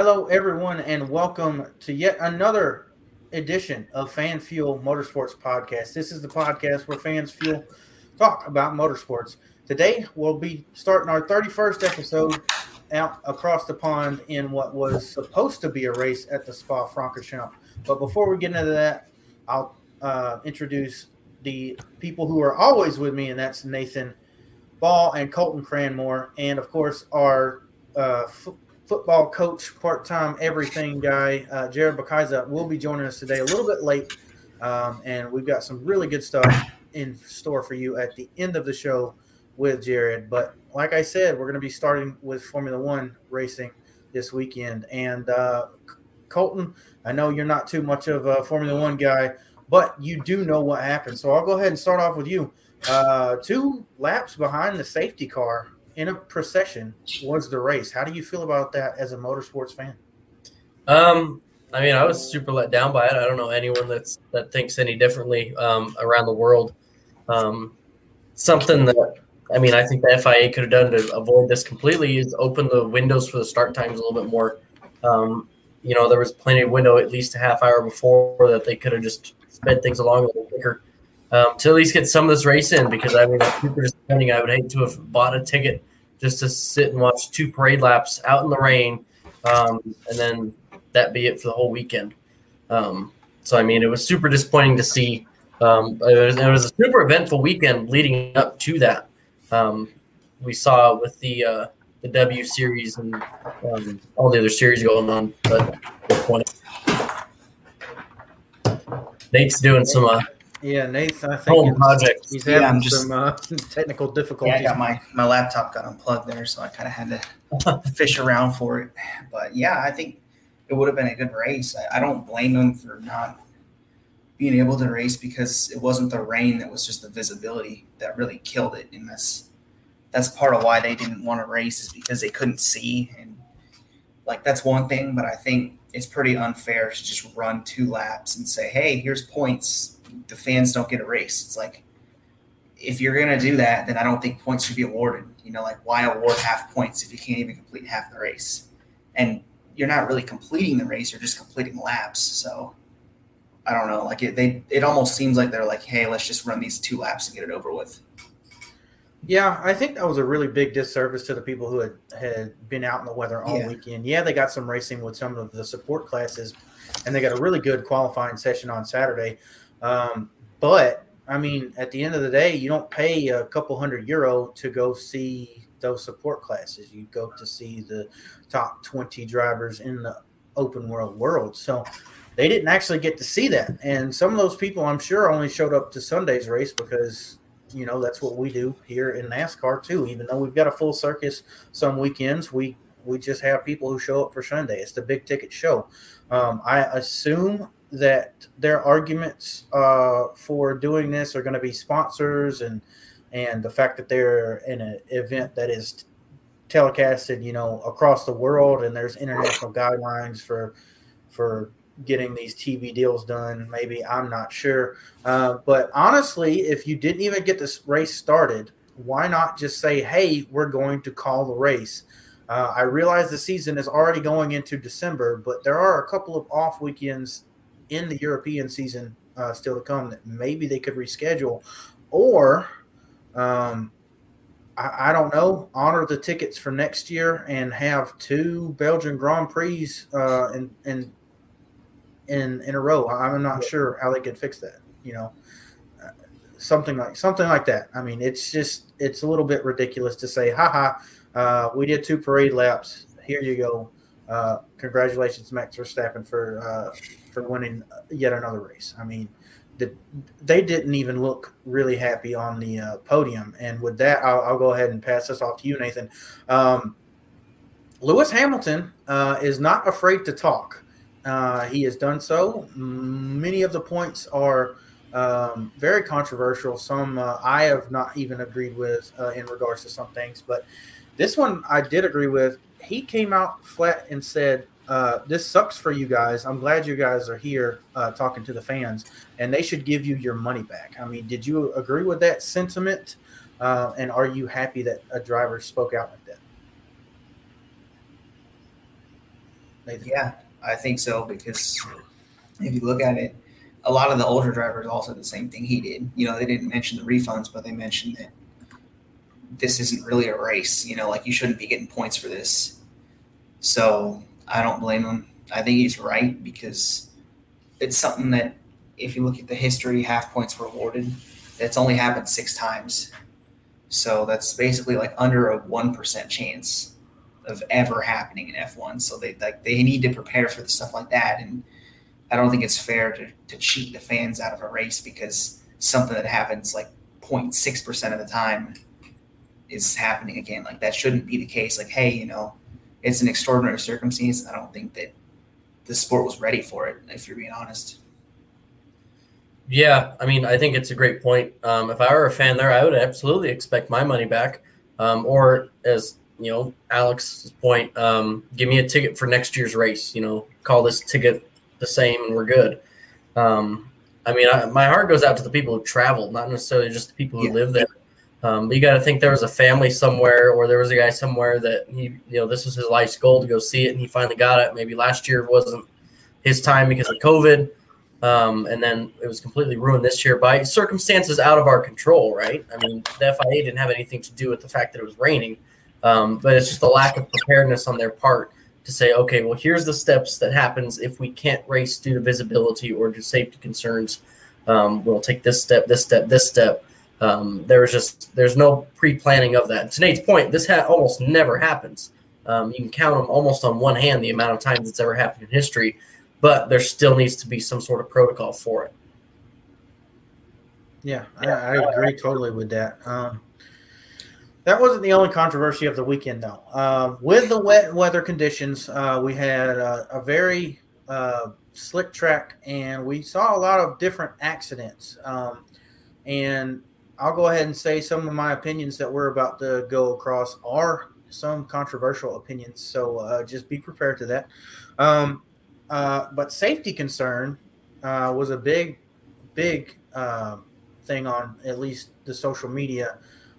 Hello, everyone, and welcome to yet another edition of Fan Fuel Motorsports Podcast. This is the podcast where fans fuel talk about motorsports. Today, we'll be starting our 31st episode out across the pond in what was supposed to be a race at the Spa Francorchamps. But before we get into that, I'll uh, introduce the people who are always with me, and that's Nathan Ball and Colton Cranmore, and of course, our uh, football coach, part time everything guy, uh, Jared Bakaiza, will be joining us today a little bit late. Um, and we've got some really good stuff in store for you at the end of the show with Jared. But like I said, we're going to be starting with Formula One racing this weekend. And uh, Colton, I know you're not too much of a Formula One guy, but you do know what happened. So I'll go ahead and start off with you. Uh, two laps behind the safety car in a procession was the race. How do you feel about that as a motorsports fan? Um, I mean, I was super let down by it. I don't know anyone that's that thinks any differently um, around the world. Um, something that I mean, I think the FIA could have done to avoid this completely is open the windows for the start times a little bit more. Um, you know, there was plenty of window at least a half hour before that they could have just sped things along a little quicker um, to at least get some of this race in. Because I mean, super disappointing. I would hate to have bought a ticket just to sit and watch two parade laps out in the rain, um, and then that be it for the whole weekend. Um, so I mean, it was super disappointing to see. Um, it, was, it, was, a super eventful weekend leading up to that. Um, we saw with the uh, the W series and um, all the other series going on, but Nate's doing some uh, yeah, Nathan, I think home project. He's having Yeah, I'm just- some uh, technical difficulties. Yeah, I got my my laptop got unplugged there, so I kind of had to fish around for it. But yeah, I think it would have been a good race. I, I don't blame them for not being able to race because it wasn't the rain that was just the visibility that really killed it. And that's that's part of why they didn't want to race is because they couldn't see and like that's one thing. But I think it's pretty unfair to just run two laps and say, "Hey, here's points." The fans don't get a race. It's like if you're going to do that, then I don't think points should be awarded. You know, like why award half points if you can't even complete half the race? And you're not really completing the race; you're just completing laps. So I don't know. Like it, they, it almost seems like they're like, hey, let's just run these two laps and get it over with. Yeah, I think that was a really big disservice to the people who had, had been out in the weather all Yeah. weekend. Yeah, they got some racing with some of the support classes, and they got a really good qualifying session on Saturday. Um, but I mean, at the end of the day, you don't pay a couple hundred euro to go see those support classes. You go to see the top 20 drivers in the open world world. So they didn't actually get to see that. And some of those people, I'm sure, only showed up to Sunday's race because you know that's what we do here in NASCAR too. Even though we've got a full circus some weekends, we we just have people who show up for Sunday. It's the big ticket show. Um, I assume that their arguments uh, for doing this are going to be sponsors and and the fact that they're in an event that is telecasted, you know, across the world, and there's international guidelines for for getting these TV deals done. Maybe I'm not sure, uh, but honestly, if you didn't even get this race started, why not just say, "Hey, we're going to call the race"? Uh, I realize the season is already going into December, but there are a couple of off weekends in the European season uh, still to come that maybe they could reschedule, or um, I, I don't know, honor the tickets for next year and have two Belgian Grand Prix uh, in, in in in a row. I'm not sure how they could fix that. You know, uh, something like something like that. I mean, it's just it's a little bit ridiculous to say, haha, uh, we did two parade laps. Here you go. Uh, congratulations, Max Verstappen, for uh, for winning yet another race. I mean, the, they didn't even look really happy on the uh, podium. And with that, I'll, I'll go ahead and pass this off to you, Nathan. Um, Lewis Hamilton uh, is not afraid to talk. Uh, he has done so. Many of the points are um, very controversial. Some uh, I have not even agreed with uh, in regards to some things, but this one I did agree with. He came out flat and said, uh, "This sucks for you guys. I'm glad you guys are here uh, talking to the fans, and they should give you your money back." I mean, did you agree with that sentiment? Uh, and are you happy that a driver spoke out like that? Nathan? Yeah, I think so because if you look at it, a lot of the older drivers also the same thing he did. You know, they didn't mention the refunds, but they mentioned that this isn't really a race. You know, like you shouldn't be getting points for this. So I don't blame him. I think he's right because it's something that if you look at the history, half points were awarded. It's only happened six times. So that's basically like under a one percent chance of ever happening in F1. So they like they need to prepare for the stuff like that. And I don't think it's fair to, to cheat the fans out of a race because something that happens like 0.6 percent of the time is happening again. Like that shouldn't be the case. Like, hey, you know, it's an extraordinary circumstance. I don't think that the sport was ready for it, if you're being honest. Yeah, I mean, I think it's a great point. Um, if I were a fan there, I would absolutely expect my money back. Um, or as you know, Alex's point, um, give me a ticket for next year's race. You know, call this ticket the same, and we're good. Um, I mean, I, my heart goes out to the people who travel, not necessarily just the people who Yeah. live there. Um, but you got to think there was a family somewhere, or there was a guy somewhere that he, you know, this was his life's goal to go see it, and he finally got it. Maybe last year wasn't his time because of COVID, um, and then it was completely ruined this year by circumstances out of our control. Right? I mean, the FIA didn't have anything to do with the fact that it was raining, um, but it's just a lack of preparedness on their part to say, okay, well, here's the steps that happens if we can't race due to visibility or to safety concerns. Um, we'll take this step, this step, this step. Um, there was just there's no pre-planning of that. To Nate's point, this ha- almost never happens. Um, you can count them almost on one hand the amount of times it's ever happened in history, but there still needs to be some sort of protocol for it. Yeah, I, I agree totally with that. Um, that wasn't the only controversy of the weekend, though. Um, with the wet weather conditions, uh, we had a, a very uh, slick track, and we saw a lot of different accidents. Um, and I'll go ahead and say some of my opinions that we're about to go across are some controversial opinions. So uh, just be prepared to that. Um, uh, but safety concern uh, was a big, big. um thing on at least the social media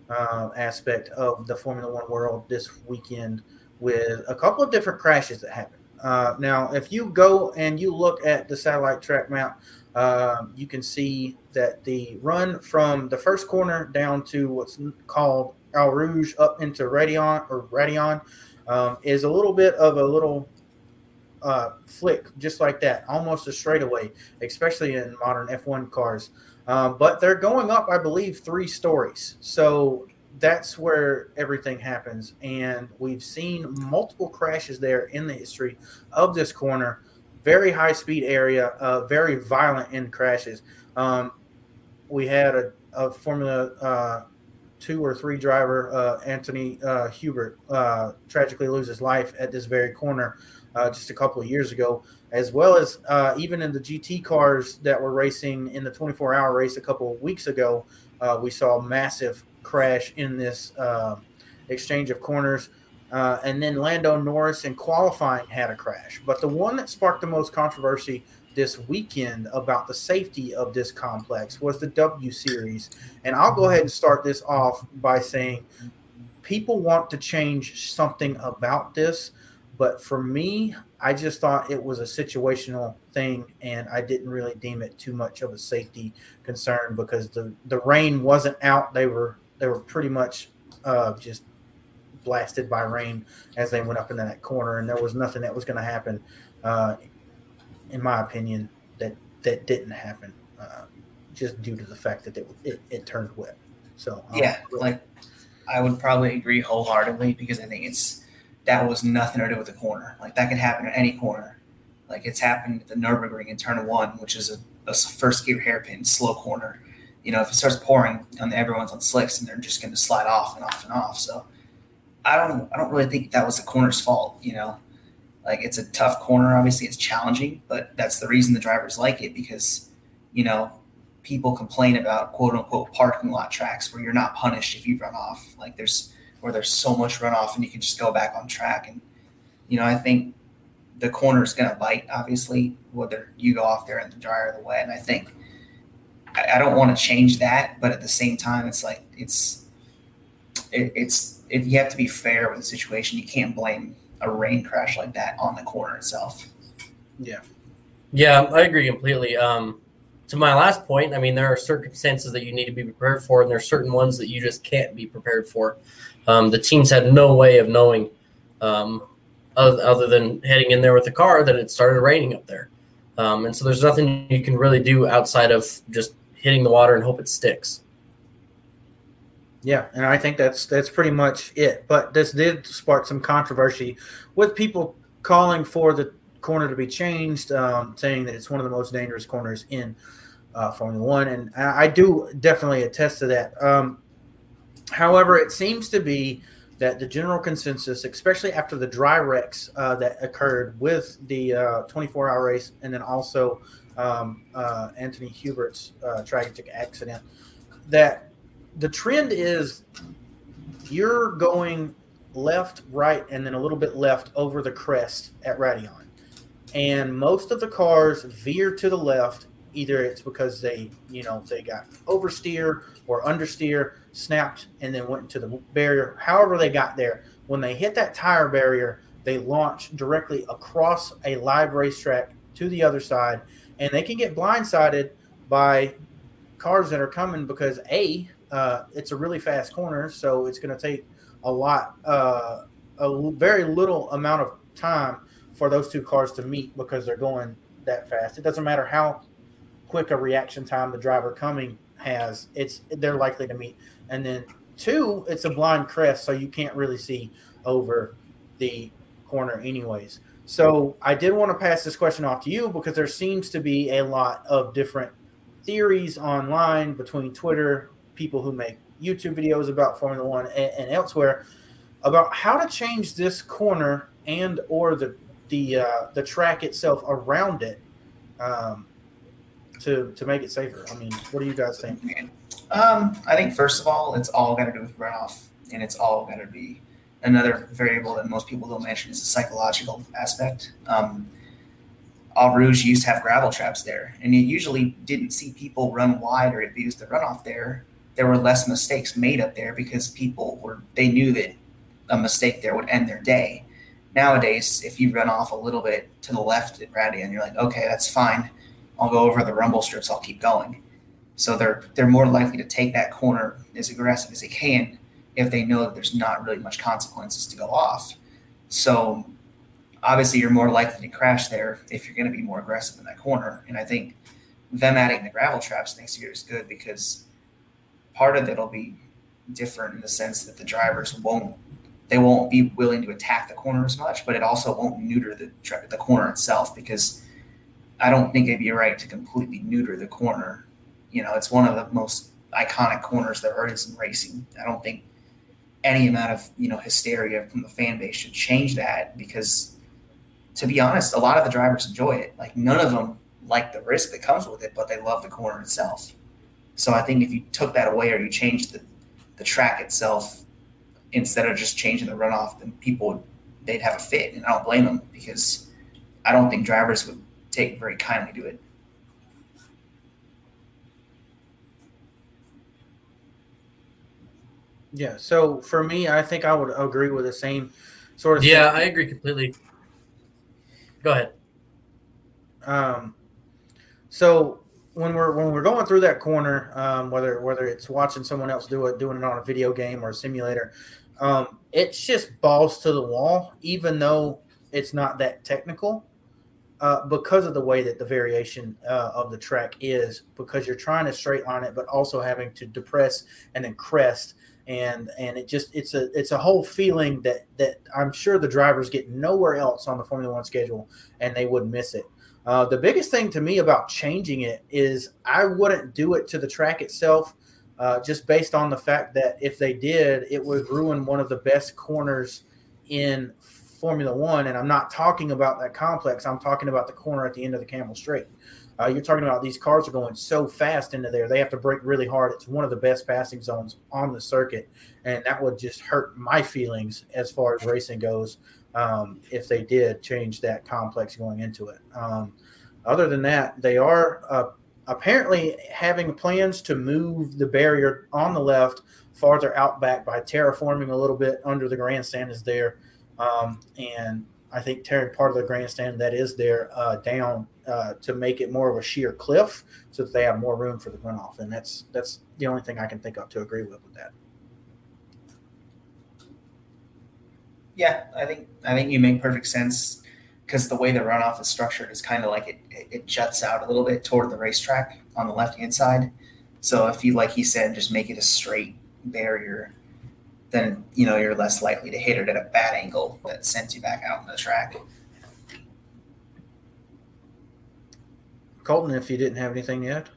uh, aspect of the Formula One world this weekend with a couple of different crashes that happened. Uh, now, if you go and you look at the satellite track map, uh, you can see that the run from the first corner down to what's called Eau Rouge up into Raidillon or Raidillon um, is a little bit of a little uh, flick, just like that, almost a straightaway, especially in modern F1 cars. Um, but they're going up, I believe, three stories. So that's where everything happens. And we've seen multiple crashes there in the history of this corner. Very high speed area, uh, very violent in crashes. Um, we had a, a Formula uh, two or three driver, uh, Anthony uh, Hubert, uh, tragically lose his life at this very corner uh, just a couple of years ago as well as even in the GT cars that were racing in the 24 hour race a couple of weeks ago, we saw a massive crash in this exchange of corners. Uh, and then Lando Norris in qualifying had a crash. But the one that sparked the most controversy this weekend about the safety of this complex was the W Series. And I'll go ahead and start this off by saying people want to change something about this. But for me, I just thought it was a situational thing, and I didn't really deem it too much of a safety concern because the the rain wasn't out. They were they were pretty much uh, just blasted by rain as they went up into that corner, and there was nothing that was going to happen, uh, in my opinion, that that didn't happen, uh, just due to the fact that it it, it turned wet. So um, Yeah, like I would probably agree wholeheartedly because I think it's that was nothing to do with the corner. Like that could happen at any corner. Like it's happened at the Nurburgring in turn one, which is a, a first gear hairpin slow corner. You know, if it starts pouring on everyone's on slicks and they're just going to slide off and off and off. So I don't, I don't really think that was the corner's fault. You know, like it's a tough corner. Obviously, it's challenging, but that's the reason the drivers like it because, you know, people complain about quote unquote parking lot tracks where you're not punished if you run off. Like there's where there's so much runoff and you can just go back on track. And you know, I think the corner is going to bite. Obviously, whether you go off there in the dry or the wet. And I think I, I don't want to change that, but at the same time, it's like it's it, it's if you have to be fair with the situation. You can't blame a rain crash like that on the corner itself. Yeah. Yeah, I agree completely. Um, to my last point, I mean, there are circumstances that you need to be prepared for, and there are certain ones that you just can't be prepared for. Um, the teams had no way of knowing, um, other, other, than heading in there with the car, that it started raining up there. Um, and so there's nothing you can really do outside of just hitting the water and hope it sticks. Yeah, and I think that's that's pretty much it. But this did spark some controversy with people calling for the corner to be changed, um, saying that it's one of the most dangerous corners in uh, Formula One, and I, I, do definitely attest to that. Um, however, it seems to be that the general consensus, especially after the dry wrecks uh, that occurred with the 24-hour uh, race, and then also um, uh, Anthony Hubert's uh, tragic accident, that the trend is you're going left, right, and then a little bit left over the crest at Raidillon. And most of the cars veer to the left. Either it's because they, you know, they got oversteer or understeer, snapped, and then went into the barrier. However, they got there. When they hit that tire barrier, they launch directly across a live racetrack to the other side, and they can get blindsided by cars that are coming because a uh, it's a really fast corner, so it's going to take a lot, uh, a very little amount of time for those two cars to meet because they're going that fast. It doesn't matter how quick a reaction time the driver coming has; it's they're likely to meet. And then two, it's a blind crest, so you can't really see over the corner, anyways. So I did want to pass this question off to you because there seems to be a lot of different theories online between Twitter, people who make YouTube videos about Formula One and, and elsewhere about how to change this corner and or the the uh, the track itself around it um, to to make it safer. I mean, what do you guys think? Um, I think first of all, it's all got to do with runoff, and it's all got to be another variable that most people don't mention is the psychological aspect. Um, Eau Rouge used to have gravel traps there, and you usually didn't see people run wide or abuse the runoff there there were less mistakes made up there because people were they knew that a mistake there would end their day. Nowadays, if you run off a little bit to the left at Ratty and you're like, okay, that's fine. I'll go over the rumble strips. I'll keep going. So they're they're more likely to take that corner as aggressive as they can if they know that there's not really much consequences to go off. So obviously, you're more likely to crash there if you're going to be more aggressive in that corner. And I think them adding the gravel traps next year is good because part of it'll be different in the sense that the drivers won't they won't be willing to attack the corner as much, but it also won't neuter the the corner itself because I don't think it'd be right to completely neuter the corner. You know, it's one of the most iconic corners there is in racing. I don't think any amount of you know hysteria from the fan base should change that because to be honest, a lot of the drivers enjoy it. Like none of them like the risk that comes with it, but they love the corner itself. So I think if you took that away or you changed the, the track itself instead of just changing the runoff, then people would they'd have a fit, and I don't blame them because I don't think drivers would take very kindly to it. Yeah. So for me, I think I would agree with the same sort of. Yeah, thing. I agree completely. Go ahead. Um. So when we're when we're going through that corner, um, whether whether it's watching someone else do it, doing it on a video game or a simulator, um, it's just balls to the wall. Even though it's not that technical, uh, because of the way that the variation uh, of the track is, because you're trying to straight line it, but also having to depress and then crest, and and it just it's a it's a whole feeling that that I'm sure the drivers get nowhere else on the Formula One schedule, and they would miss it. Uh, the biggest thing to me about changing it is I wouldn't do it to the track itself, uh, just based on the fact that if they did, it would ruin one of the best corners in Formula One. And I'm not talking about that complex. I'm talking about the corner at the end of the Kemmel Straight. Uh, you're talking about these cars are going so fast into there. They have to brake really hard. It's one of the best passing zones on the circuit. And that would just hurt my feelings as far as racing goes um, if they did change that complex going into it. Um, other than that, they are uh, apparently having plans to move the barrier on the left farther out back by terraforming a little bit under the grandstand is there. Um, and I think tearing part of the grandstand that is there uh, down uh, to make it more of a sheer cliff, so that they have more room for the runoff. And that's that's the only thing I can think of to agree with with that. Yeah, I think I think you make perfect sense because the way the runoff is structured is kind of like it, it juts out a little bit toward the racetrack on the left hand side. So if you, like he said, just make it a straight barrier, then you know you're less likely to hit it at a bad angle that sends you back out on the track. Colton, if you didn't have anything yet,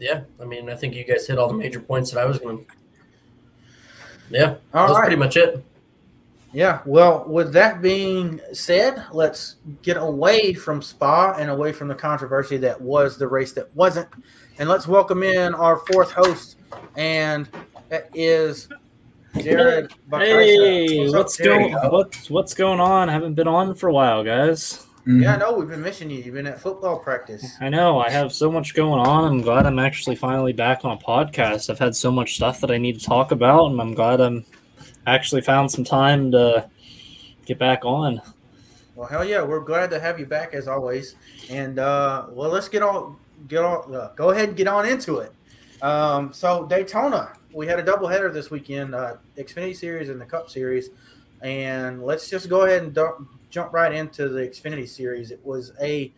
Yeah, I mean, I think you guys hit all the major points that I was going to. Yeah, all that's right. pretty much it. Yeah, well, with that being said, let's get away from Spa and away from the controversy that was the race that wasn't. And let's welcome in our fourth host, and that is Jared Hey, Bakaisa. up, what's Jared? going what's what's going on? I haven't been on for a while, guys. Yeah, mm-hmm. no, we've been missing you. You've been at football practice. I know I have so much going on. I'm glad I'm actually finally back on a podcast. I've had so much stuff that I need to talk about, and I'm glad I'm actually found some time to get back on. Well, hell yeah, we're glad to have you back as always. And uh, well, let's get all get on, uh, go ahead and get on into it. Um, so Daytona, we had a doubleheader this weekend, uh, Xfinity Series and the Cup Series, and let's just go ahead and du- jump right into the Xfinity Series. It was a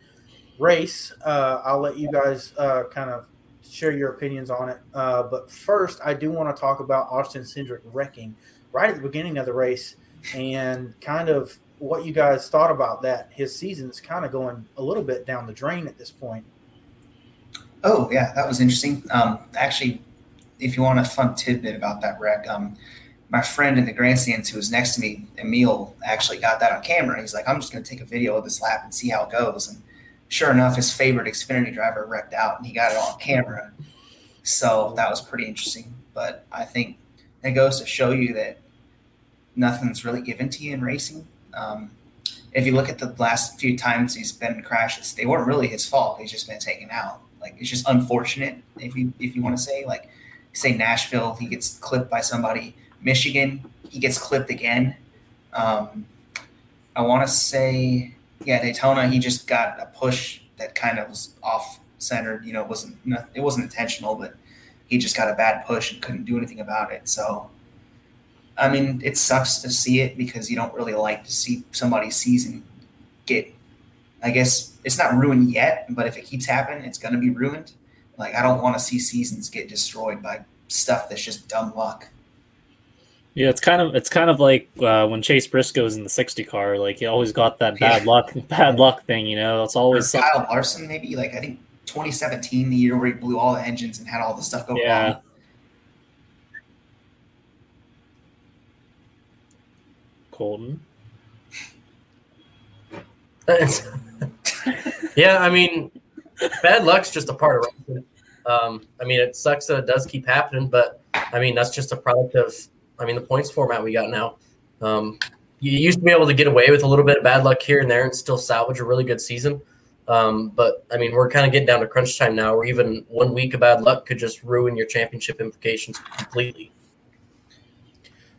race. Uh, I'll let you guys uh, kind of share your opinions on it. Uh, but first, I do want to talk about Austin Cindric wrecking right at the beginning of the race and kind of what you guys thought about that. His season's kind of going a little bit down the drain at this point. Oh yeah, that was interesting. Um, actually, if you want a fun tidbit about that wreck, um, my friend in the grandstands who was next to me, Emil, actually got that on camera. He's like, "I'm just going to take a video of this lap and see how it goes." And sure enough, his favorite Xfinity driver wrecked out, and he got it on camera. So that was pretty interesting. But I think it goes to show you that nothing's really given to you in racing. Um, if you look at the last few times he's been in crashes, they weren't really his fault. He's just been taken out. Like it's just unfortunate if you if you want to say like say Nashville, he gets clipped by somebody. Michigan, he gets clipped again. Um, I want to say yeah, Daytona, he just got a push that kind of was off centered. You know, it wasn't it wasn't intentional, but he just got a bad push and couldn't do anything about it. So. I mean, it sucks to see it because you don't really like to see somebody's season get I guess it's not ruined yet, but if it keeps happening, it's going to be ruined. Like I don't want to see seasons get destroyed by stuff that's just dumb luck. Yeah, it's kind of it's kind of like uh, when Chase Briscoe's in the '60 car. Like he always got that bad Yeah. luck, bad luck thing. You know, it's Or always something. Kyle Larson, maybe like I think 2017, the year where he blew all the engines and had all the stuff go Yeah. wrong. Colton. yeah, I mean, bad luck's just a part of racing. Um, I mean, it sucks that it does keep happening, but I mean, that's just a product of, I mean, the points format we got now. Um, you used to be able to get away with a little bit of bad luck here and there and still salvage a really good season. Um, but I mean, we're kind of getting down to crunch time now, where even one week of bad luck could just ruin your championship implications completely.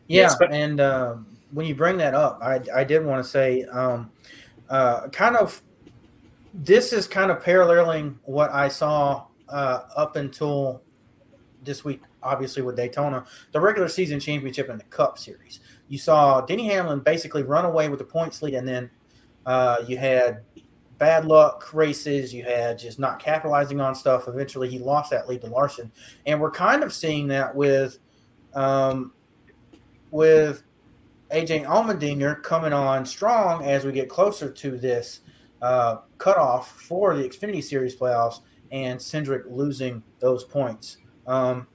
Yeah, Yes, but- and um, when you bring that up, I, I did want to say, um, uh, kind of, this is kind of paralleling what I saw uh, up until this week, obviously with Daytona, the regular season championship and the Cup Series. You saw Denny Hamlin basically run away with the points lead, and then uh, you had bad luck races. You had just not capitalizing on stuff. Eventually, he lost that lead to Larson, and we're kind of seeing that with. Um, with AJ Allmendinger coming on strong as we get closer to this uh, cutoff for the Xfinity Series playoffs, and Cindric losing those points. Um,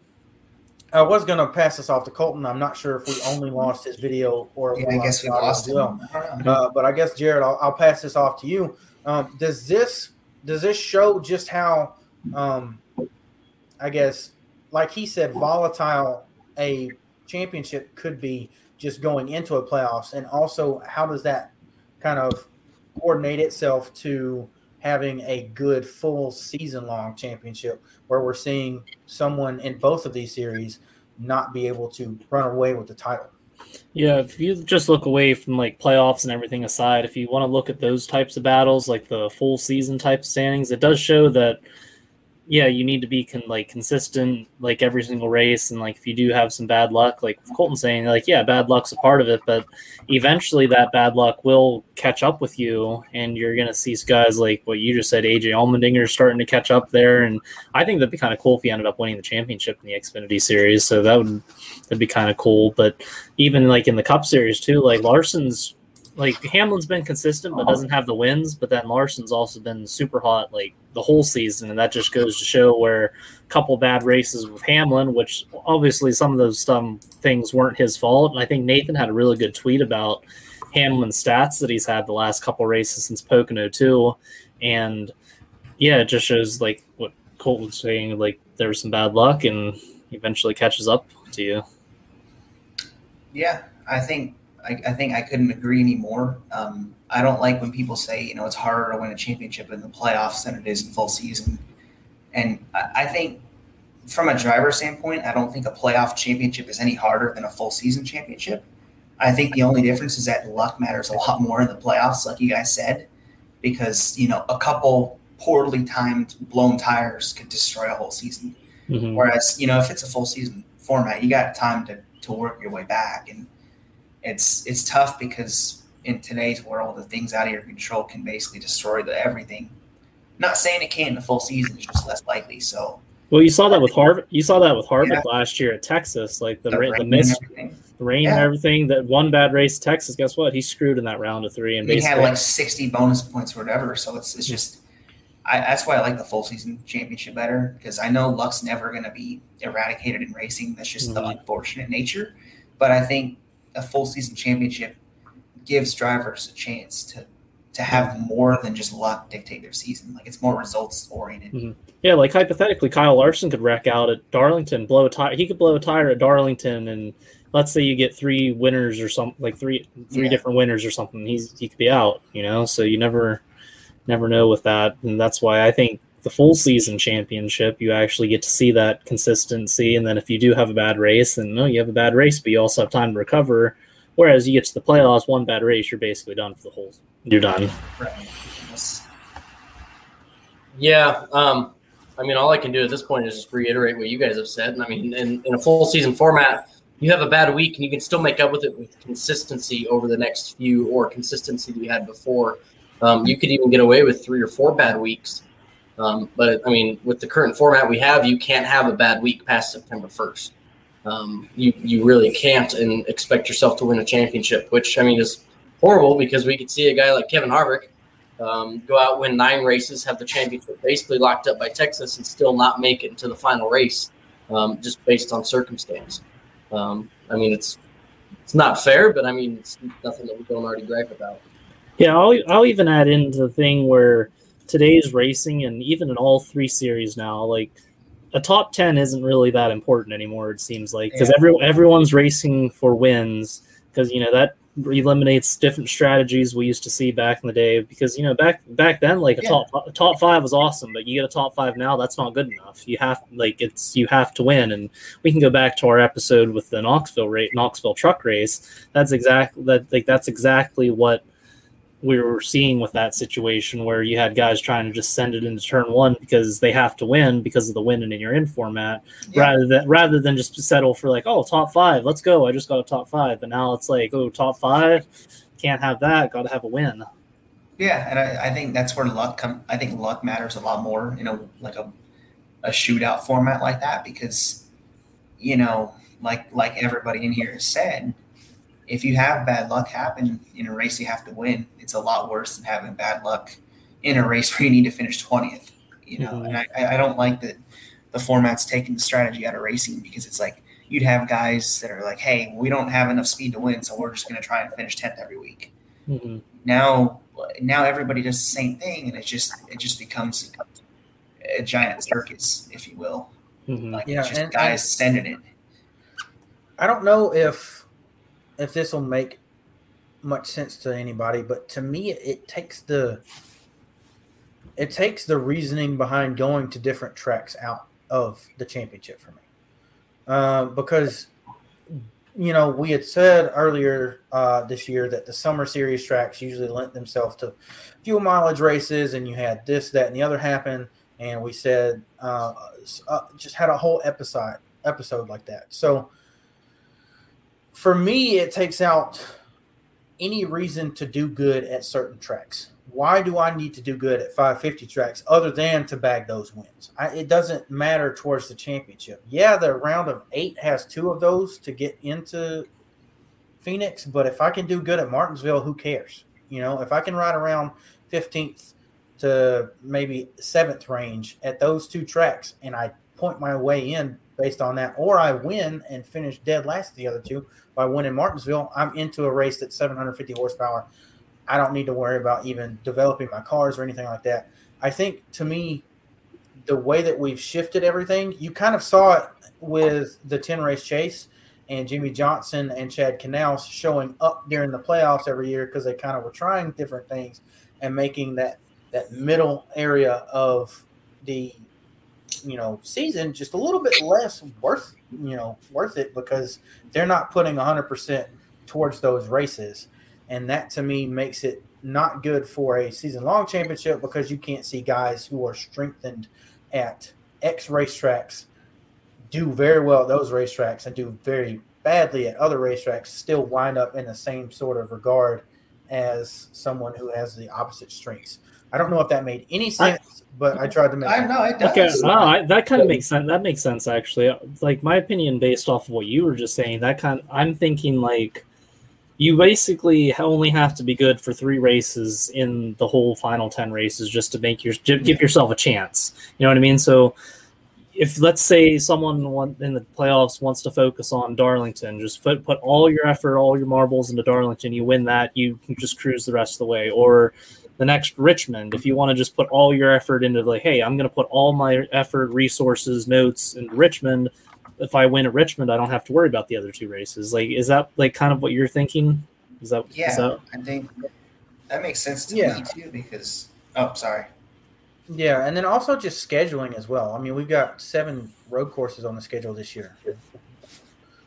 I was going to pass this off to Colton. I'm not sure if we only lost his video or Yeah, I guess we lost as well. Uh, but I guess Jared, I'll, I'll pass this off to you. Um, does this does this show just how, um, I guess, like he said, volatile a championship could be just going into a playoffs, and also how does that kind of coordinate itself to having a good full season long championship where we're seeing someone in both of these series not be able to run away with the title? Yeah, if you just look away from like playoffs and everything aside, if you want to look at those types of battles, like the full season type standings, it does show that yeah, you need to be con- like consistent, like every single race, and like if you do have some bad luck, like Colton saying, like yeah, bad luck's a part of it, but eventually that bad luck will catch up with you, and you're gonna see guys like what you just said, AJ Allmendinger starting to catch up there, and I think that'd be kind of cool if he ended up winning the championship in the Xfinity Series, so that would that'd be kind of cool. But even like in the Cup Series too, like Larson's like Hamlin's been consistent but doesn't have the wins, but then Larson's also been super hot like the whole season, and that just goes to show where a couple bad races with Hamlin, which obviously some of those some things weren't his fault. And I think Nathan had a really good tweet about Hamlin's stats that he's had the last couple races since Pocono too, and yeah, it just shows like what Colt was saying, like there was some bad luck, and eventually catches up to you. Yeah, I think I, I think I couldn't agree anymore. Um, I don't like when people say, you know, it's harder to win a championship in the playoffs than it is in full season. And I, I think from a driver standpoint, I don't think a playoff championship is any harder than a full season championship. I think the only difference is that luck matters a lot more in the playoffs, like you guys said, because, you know, a couple poorly timed blown tires could destroy a whole season. Mhm. Whereas, you know, if it's a full season format, you got time to, to work your way back. And it's it's tough because in today's world, the things out of your control can basically destroy the everything. Not saying it can't in the full season, it's just less likely. So Well, you saw that with Harvick. You saw that with Harvick Yeah. last year at Texas, like the the ra- the rain and everything. the rain, and everything. That one bad race, Texas. Guess what? He screwed in that round of three, and he had like 60 bonus points or whatever. So it's it's just I, that's why I like the full season championship better because I know luck's never going to be eradicated in racing. That's just the Mhm. unfortunate nature. But I think a full season championship gives drivers a chance to to have more than just luck dictate their season. Like it's more results oriented. Mm-hmm. yeah, like hypothetically, Kyle Larson could wreck out at Darlington, blow a tire. He could blow a tire at Darlington, and let's say you get three winners or something, like three three Yeah. different winners or something. He's he could be out, you know. So you never never know with that, and that's why I think the full season championship you actually get to see that consistency. And then if you do have a bad race, then no, you have a bad race, but you also have time to recover. Whereas you get to the playoffs, one bad race, you're basically done for the whole. You're done. Right. Yeah, um, I mean, all I can do at this point is just reiterate what you guys have said. And I mean, in, in a full season format, you have a bad week and you can still make up with it with consistency over the next few or consistency that you had before. Um, you could even get away with three or four bad weeks. Um, but I mean, with the current format we have, you can't have a bad week past September 1st. Um, you, you really can't and expect yourself to win a championship, which I mean is horrible because we could see a guy like Kevin Harvick um, go out, win nine races, have the championship basically locked up by Texas, and still not make it into the final race, um, just based on circumstance. Um, I mean, it's it's not fair, but I mean, it's nothing that we don't already gripe about. Yeah, I'll, I'll even add into the thing where today's racing and even in all three series now, like a top 10 isn't really that important anymore, it seems like, because Yeah. every, everyone's racing for wins because, you know, that eliminates different strategies we used to see back in the day because you know back back then like a Yeah. top top five was awesome but you get a top five now that's not good enough you have like it's you have to win and we can go back to our episode with the knoxville rate knoxville truck race that's exactly that like that's exactly what we were seeing with that situation where you had guys trying to just send it into turn one because they have to win because of the win and in your in format Yeah. rather than rather than just settle for like oh top five let's go i just got a top five but now it's like oh top five can't have that got to have a win Yeah, and I, I think that's where luck come. I think luck matters a lot more in a like a a shootout format like that because you know, like like everybody in here has said, if you have bad luck happen in a race you have to win, it's a lot worse than having bad luck in a race where you need to finish twentieth. You know, Mhm. and I, I don't like that the format's taking the strategy out of racing because it's like you'd have guys that are like, hey, we don't have enough speed to win, so we're just going to try and finish tenth every week Mhm. now now everybody does the same thing and it just it just becomes a giant circus if you will Mhm. like Yeah, it's just and- guys sending it I don't know if if this will make much sense to anybody, but to me, it, takes the it takes the reasoning behind going to different tracks out of the championship for me, um, because you know, we had said earlier uh, this year that the summer series tracks usually lent themselves to fuel mileage races, and you had this, that, and the other happen. And we said uh, uh, just had a whole episode episode like that. So for me, it takes out any reason to do good at certain tracks. Why do I need to do good at 550 tracks other than to bag those wins? I, it doesn't matter towards the championship. Yeah, the round of eight has two of those to get into Phoenix, but if I can do good at Martinsville, who cares? You know, if I can ride around 15th to maybe seventh range at those two tracks and I point my way in based on that, or I win and finish dead last the other two by winning Martinsville, I'm into a race that's 750 horsepower. I don't need to worry about even developing my cars or anything like that. I think to me, the way that we've shifted everything, you kind of saw it with the 10 race chase and Jimmie Johnson and Chad Knaus showing up during the playoffs every year because they kind of were trying different things and making that that middle area of the you know season just a little bit less worth you know worth it because they're not putting 100% towards those races and that to me makes it not good for a season long championship because you can't see guys who are strengthened at X racetracks do very well at those racetracks and do very badly at other racetracks still wind up in the same sort of regard as someone who has the opposite strengths. I don't know if that made any sense, but I tried to make. I know it does. Okay, no, I, that kind of makes sense. That makes sense actually. Like my opinion, based off of what you were just saying, that kind. I'm thinking like you basically only have to be good for three races in the whole final ten races just to make your give yourself a chance. You know what I mean? So if let's say someone in the playoffs wants to focus on Darlington, just put, put all your effort, all your marbles into Darlington, you win that, you can just cruise the rest of the way. Or the next Richmond, if you mm-hmm. want to just put all your effort into like, hey, I'm going to put all my effort, resources, notes in Richmond. If I win at Richmond, I don't have to worry about the other two races. Like, is that like kind of what you're thinking? Is that Yeah, is that- I think that makes sense to Yeah. me too because oh sorry. Yeah, and then also just scheduling as well. I mean, we've got seven road courses on the schedule this year.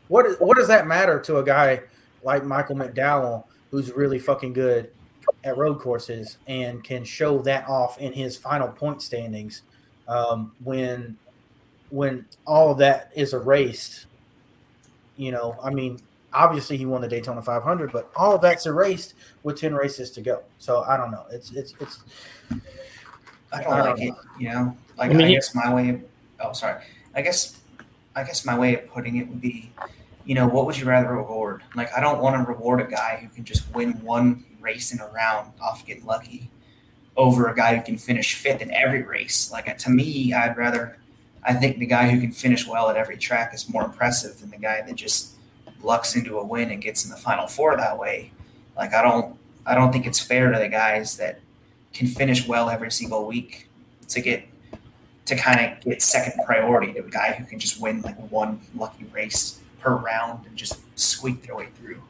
What what does that matter to a guy like Michael McDowell, who's really fucking good at road courses and can show that off in his final point standings um, when when all of that is erased? You know, I mean, obviously he won the Daytona 500, but all of that's erased with 10 races to go. So I don't know. It's it's it's I don't I like don't it, you know. Like I I, mean, he- guess my way of oh sorry. I guess I guess my way of putting it would be, you know, what would you rather reward? Like I don't want to reward a guy who can just win one race around off getting lucky over a guy who can finish fifth in every race. Like to me, I'd rather I think the guy who can finish well at every track is more impressive than the guy that just lucks into a win and gets in the final four that way. Like I don't I don't think it's fair to the guys that can finish well every single week to get to kind of get second priority to a guy who can just win like one lucky race per round and just squeak their way through.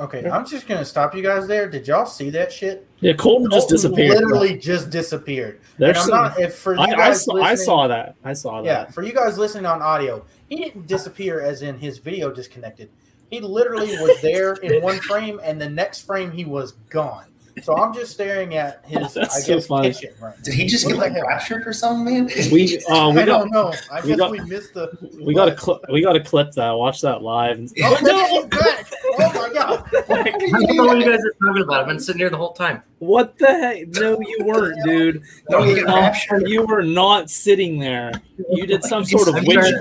Okay, I'm just gonna stop you guys there. Did y'all see that shit? yeah, Colton just disappeared. Literally just disappeared. There's and I'm some- not if for you I, I, saw, I saw that. I saw that. Yeah, for you guys listening on audio, he didn't disappear as in his video disconnected. He literally was there in one frame, and the next frame he was gone. So I'm just staring at his, That's I so guess, funny. kitchen right. Did he just What get like hell? raptured or something, man? We uh, we I got don't know. I we guess got- we missed the. we got to cl- we got to clip that. Watch that live. And, Oh no! He's back! My god! I don't know what you guys are talking about. I've been sitting here the whole time. what the heck? No, you weren't, dude. No, You got you were not sitting there. You did some sort of witch.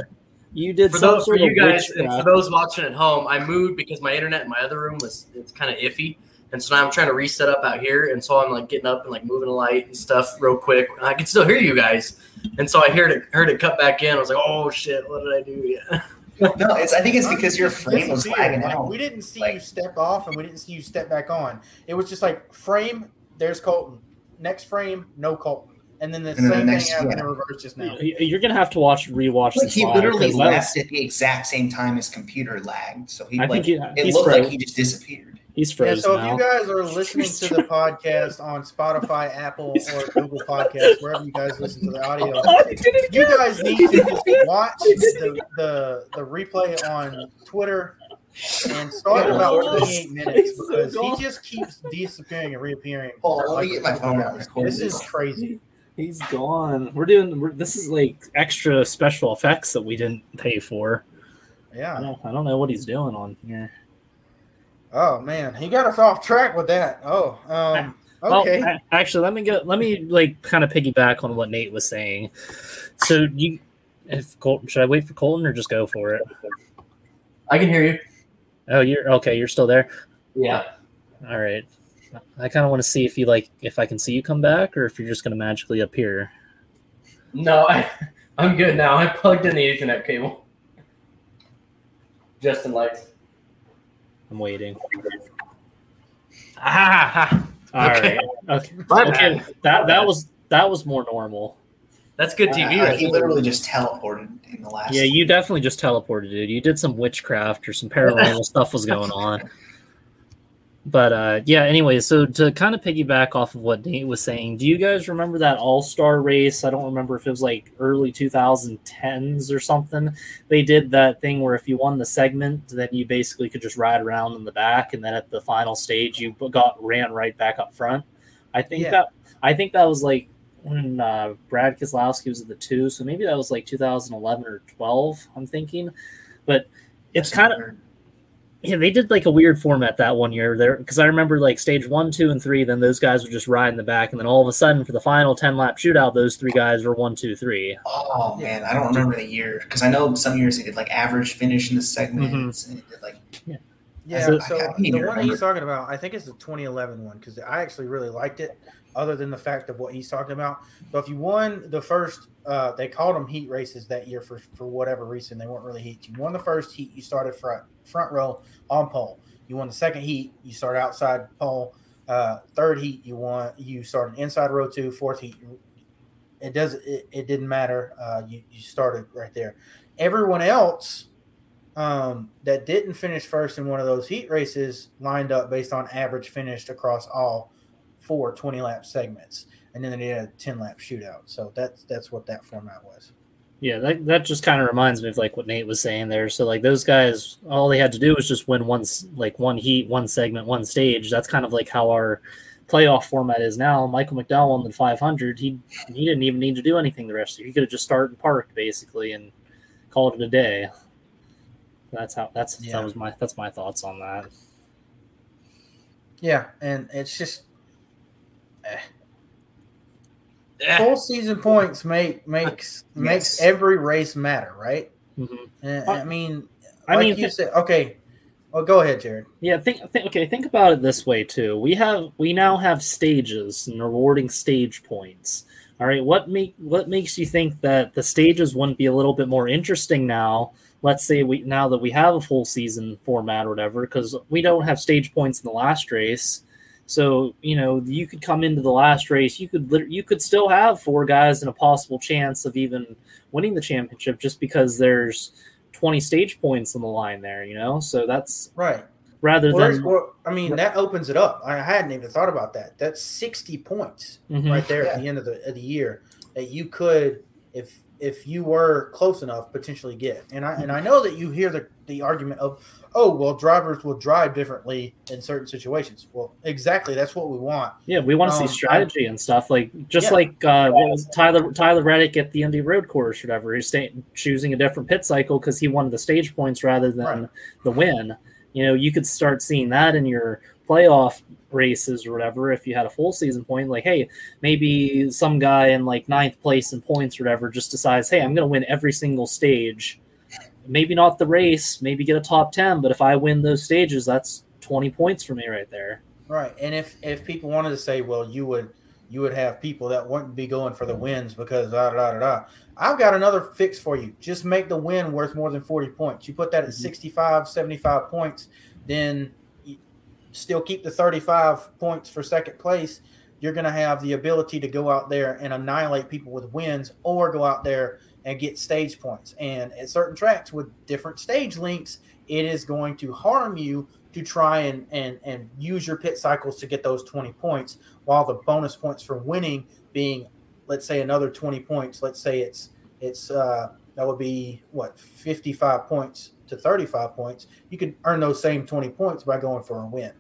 You did For some those for you of guys and for those watching at home, I moved because my internet in my other room was it's kind of iffy, and so now I'm trying to reset up out here, and so I'm like getting up and like moving a light and stuff real quick. And I can still hear you guys, and so I heard it heard it cut back in. I was like, oh shit, what did I do? Yeah. No, it's I think it's because your frame was lagging Like, out. We didn't see Like- you step off, and we didn't see you step back on. It was just like frame. There's Colton. Next frame, no Colton. And then the And then the same next- thing happened yeah. in reverse just now. You- You're gonna have to watch rewatch Like this he literally literally 'cause that left at the exact same time his computer lagged. So he I like think he, it looked frozen. like he just disappeared. He's Yeah, so if now. you guys are listening to the podcast on Spotify, Apple, or Google Podcasts, wherever you guys listen to the audio, Oh, he did it you guys need to just watch the, the the replay on Twitter and start Yeah, about 28 minutes because he just keeps disappearing and reappearing. Hold on, let me a get my phone out. This is crazy. He's gone. We're doing. We're, this is like extra special effects that we didn't pay for. I Yeah. don't, I don't know what he's doing on here. Oh man, he got us off track with that. Oh, um, okay. Well, actually, let me go. Let me like kind of piggyback on what Nate was saying. So you, if Colton, should I wait for Colton or just go for it? I can hear you. Oh, you're okay. You're still there. Yeah. All right. I kind of want to see if you like if I can see you come back or if you're just going to magically appear. No, I, I'm good now. I plugged in the Ethernet cable. Justin lights. I'm waiting. Ah, All right. Okay. Okay. Okay. That that was that was more normal. that's good TV. uh, right he literally just teleported in the last. Yeah, you definitely just teleported, dude. You did some witchcraft or some paranormal stuff was going on. But uh yeah, anyway, so to kind of piggyback off of what Nate was saying, do you guys remember that all-star race? I don't remember if it was like early 2010s or something. They did that thing where if you won the segment, then you basically could just ride around in the back and then at the final stage you got ran right back up front. I think Yeah. that I think that was like when uh, Brad Keselowski was at the two, so maybe that was like 2011 or 12. I'm thinking, but it's kind of yeah. They did like a weird format that one year there because I remember like stage one, two, and three. Then those guys would just ride in the back, and then all of a sudden for the final 10 lap shootout, those three guys were one, two, three. Oh man, I don't remember the year because I know some years they did like average finish in the segments and it did like Yeah, So- so I can't the one remember. he's talking about, I think it's the 2011 one because I actually really liked it. Other than the fact of what he's talking about, so if you won the first, uh, they called them heat races that year for for whatever reason they weren't really heats. You won the first heat, you started front front row on pole. You won the second heat, you start outside pole. Uh, third heat, you want you started inside row two. Fourth heat, it does it, it didn't matter. Uh, you you started right there. Everyone else um, that didn't finish first in one of those heat races lined up based on average finished across all four 20 lap segments. And then they did a 10 lap shootout. So that's that's what that format was. Yeah, that, that just kind of reminds me of like what Nate was saying there. So like those guys, all they had to do was just win one s- like one heat, one segment, one stage. That's kind of like how our playoff format is now. Michael McDowell won the 500. He he didn't even need to do anything the rest of the year. He could have just started and parked basically and called it a day. That's how that's Yeah. that was my that's my thoughts on that. Yeah, and it's just eh. Eh, full season points make makes makes every race matter, right? Mhm. And, I mean, I like mean, you said, okay. Well, go ahead, Jared. Yeah, think, think okay, think about it this way too. We have we now have stages and rewarding stage points. All right, what make what makes you think that the stages wouldn't be a little bit more interesting now? Let's say we now that we have a full season format or whatever, because we don't have stage points in the last race. So you know you could come into the last race, you could you could still have four guys and a possible chance of even winning the championship just because there's 20 stage points on the line there. You know, so that's Right. rather Well, than well, I mean, that opens it up. I hadn't even thought about that. That's 60 points. Mhm. right there Yeah. at the end of the of the year that you could if if you were close enough potentially get and i and i know that you hear the the argument of oh well drivers will drive differently in certain situations well exactly that's what we want Yeah, we want to Um, see strategy and stuff like just Yeah. like uh, Tyler Tyler Reddick at the Indy Road Course or whatever. He's staying, choosing a different pit cycle because he wanted the stage points rather than Right. the win. You know, you could start seeing that in your playoff races or whatever. If you had a full season point, like hey, maybe some guy in like ninth place in points or whatever just decides, hey, I'm going to win every single stage. Maybe not the race, maybe get a top ten, but if I win those stages, that's twenty points for me right there. right and if if people wanted to say well you would you would have people that wouldn't be going for the wins because da da da da i've got another fix for you just make the win worth more than 40 points you put that at Mhm. 65 75 points then still keep the 35 points for second place you're going to have the ability to go out there and annihilate people with wins or go out there and get stage points. And at certain tracks with different stage links it is going to harm you to try and and and use your pit cycles to get those 20 points while the bonus points for winning being let's say another 20 points. Let's say it's it's uh that would be what 55 points to to 35 points, you could earn those same 20 points by going for a win.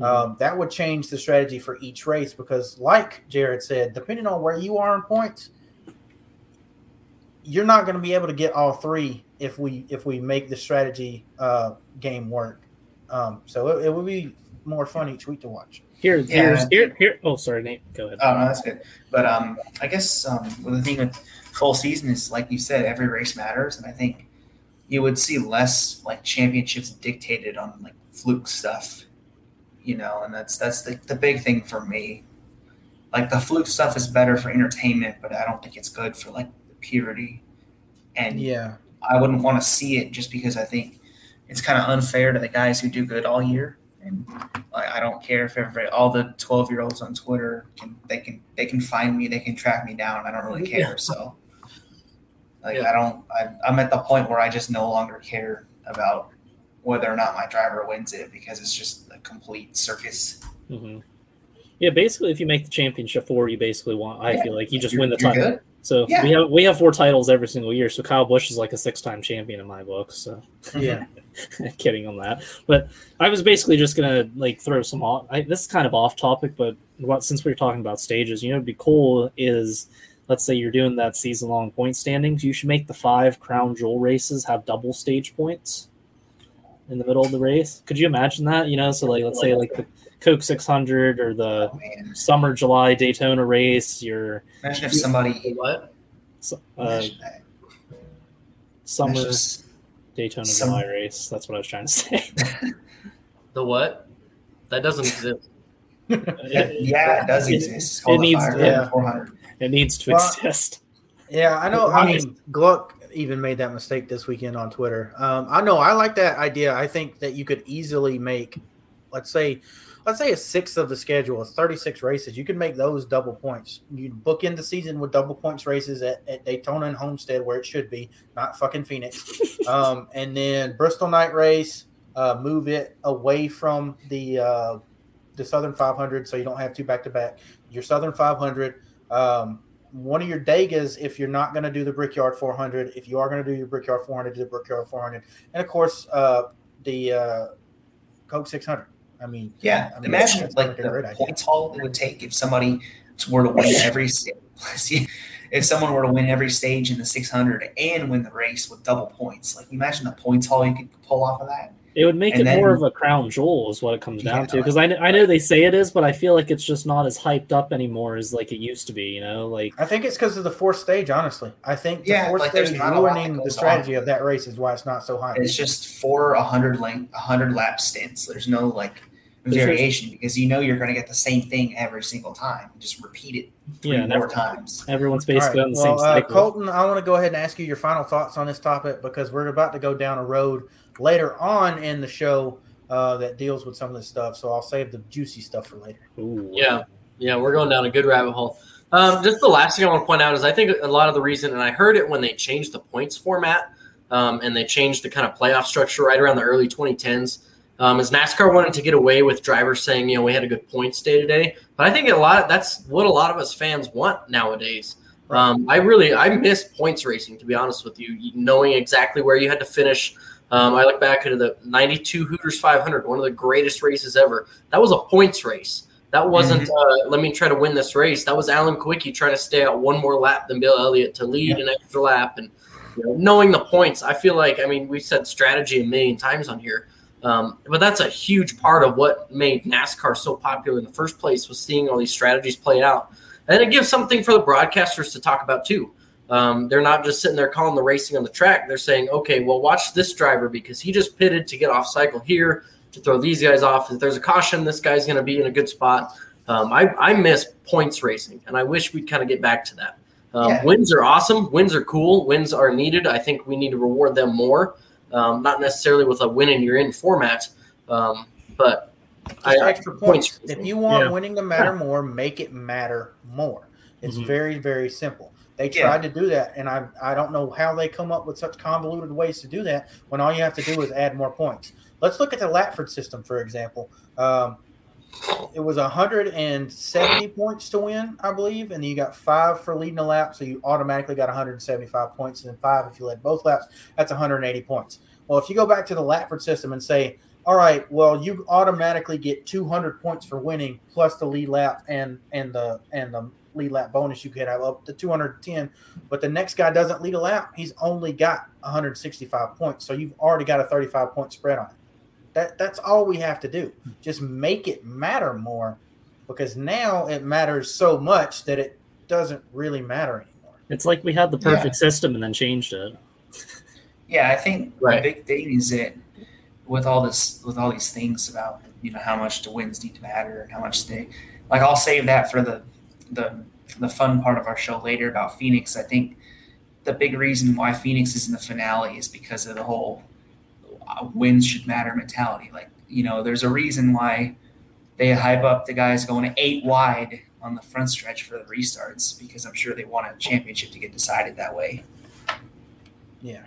Mm-hmm. Um, that would change the strategy for each race because, like Jared said, depending on where you are in points, you're not going to be able to get all three if we if we make the strategy uh, game work. Um, so it, it will be more fun each week to watch. Here, Yeah. here's here, here. Oh, sorry, Nate. Go ahead. Oh no, that's good. But um, I guess um, well, the thing with full season is like you said, every race matters, and I think you would see less like championships dictated on like fluke stuff, you know, and that's that's the, the big thing for me. Like the fluke stuff is better for entertainment, but I don't think it's good for like the purity. And Yeah, I wouldn't want to see it just because I think it's kind of unfair to the guys who do good all year. And like, I don't care if every all the twelve year olds on Twitter can they can they can find me, they can track me down. I don't really care. So like Yeah. I don't I, I'm at the point where I just no longer care about whether or not my driver wins it because it's just a complete circus. hmm Yeah, basically, if you make the championship four, you basically want. I Yeah. feel like you just You're- win the title. good. So Yeah. we have we have four titles every single year. So Kyle Busch is like a six time champion in my book. So yeah. kidding on that. But I was basically just gonna like throw some off. I, this is kind of off topic, but what since we were talking about stages, you know, it'd be cool is let's say you're doing that season long point standings. You should make the five crown jewel races have double stage points in the middle of the race. Could you imagine that? You know, so like let's say like the Coke 600 or the Oh summer July Daytona race, your imagine if somebody What? uh, summer Imagine if- Daytona Some- July race. That's what I was trying to say. The what? That doesn't exist. yeah, it does It- exist. It's it needs- Fire yeah. It needs to Well, exist. Yeah, I know. I mean, Gluck even made that mistake this weekend on Twitter. Um, I know. I like that idea. I think that you could easily make, let's say, let's say a sixth of the schedule, it's 36 races. You could make those double points. You book in the season with double points races at, at Daytona and Homestead, where it should be, not fucking Phoenix. um, and then Bristol Night Race, uh, move it away from the uh, the Southern 500, so you don't have two back to back. Your Southern 500. Um, one of your Degas, if you're not going to do the Brickyard 400, if you are going to do your Brickyard 400, do the Brickyard 400, and of course uh, the uh, Coke 600. I mean, Yeah, I mean, imagine like like a great the points haul it would take if somebody were to win every sta- if someone were to win every stage in the 600 and win the race with double points. Like imagine the points haul you could pull off of that. It would make And it more of a crown jewel, is what it comes down Yeah, to. Because I, I know they say it is, but I feel like it's just not as hyped up anymore as like it used to be. You know, like I think it's because of the fourth stage. Honestly, I think the Yeah, fourth like, there's stage not a lot that ruining the strategy on. of that race is why it's not so high. It's just four 100 length 100 lap stints. There's no like There's just- variation because you know you're going to get the same thing every single time. Just repeat it three yeah, more every- times. everyone's basically right, on the well, same uh, cycle. Colton, I want to go ahead and ask you your final thoughts on this topic because we're about to go down a road later on in the show uh, that deals with some of this stuff. So I'll save the juicy stuff for later. Ooh. Yeah, yeah, we're going down a good rabbit hole. Um, just the last thing I want to point out is I think a lot of the reason, and I heard it when they changed the points format um, and they changed the kind of playoff structure right around the early 2010s, um, is NASCAR wanted to get away with drivers saying, you know, we had a good points day today. But I think a lot of, that's what a lot of us fans want nowadays. Um, I really I miss points racing to be honest with you, knowing exactly where you had to finish. Um, I look back at the '92 Hooters 500, one of the greatest races ever. That was a points race. That wasn't uh, let me try to win this race. That was Alan Kulwicki trying to stay out one more lap than Bill Elliott to lead an extra lap, and you know, knowing the points. I feel like I mean we've said strategy a million times on here, um, but that's a huge part of what made NASCAR so popular in the first place was seeing all these strategies play out, and it gives something for the broadcasters to talk about too. Um, they're not just sitting there calling the racing on the track. They're saying, okay, well, watch this driver because he just pitted to get off cycle here to throw these guys off. If there's a caution, this guy's going to be in a good spot. Um, I, I miss points racing, and I wish we'd kind of get back to that. Um, Yeah. Wins are awesome. Wins are cool. Wins are needed. I think we need to reward them more. Um, not necessarily with a win and you're in format, um, but I, extra points. points. If you want Yeah. winning to matter more, make it matter more. It's Mhm. very, very simple. They Yeah. tried to do that, and I I don't know how they come up with such convoluted ways to do that when all you have to do is add more points. Let's look at the Latford system, for example. Um, it was 170 points to win, I believe, and you got five for leading a lap, so you automatically got 175 points, and then five if you led both laps. That's 180 points. Well, if you go back to the Latford system and say, all right, well, you automatically get 200 points for winning plus the lead lap and and the and the lead lap bonus you could have up to 210. But the next guy doesn't lead a lap; he's only got 165 points. So you've already got a 35 point spread on it. That that's all we have to do. Just make it matter more, because now it matters so much that it doesn't really matter anymore. It's like we had the perfect system and then changed it. Yeah, I think Right. the big thing is that with all this, with all these things about you know how much the wins need to matter and how much they, like I'll save that for the the the fun part of our show later about Phoenix. I think the big reason why Phoenix is in the finale is because of the whole uh, wins should matter mentality. Like you know, there's a reason why they hype up the guys going eight wide on the front stretch for the restarts because I'm sure they want a championship to get decided that way. Yeah.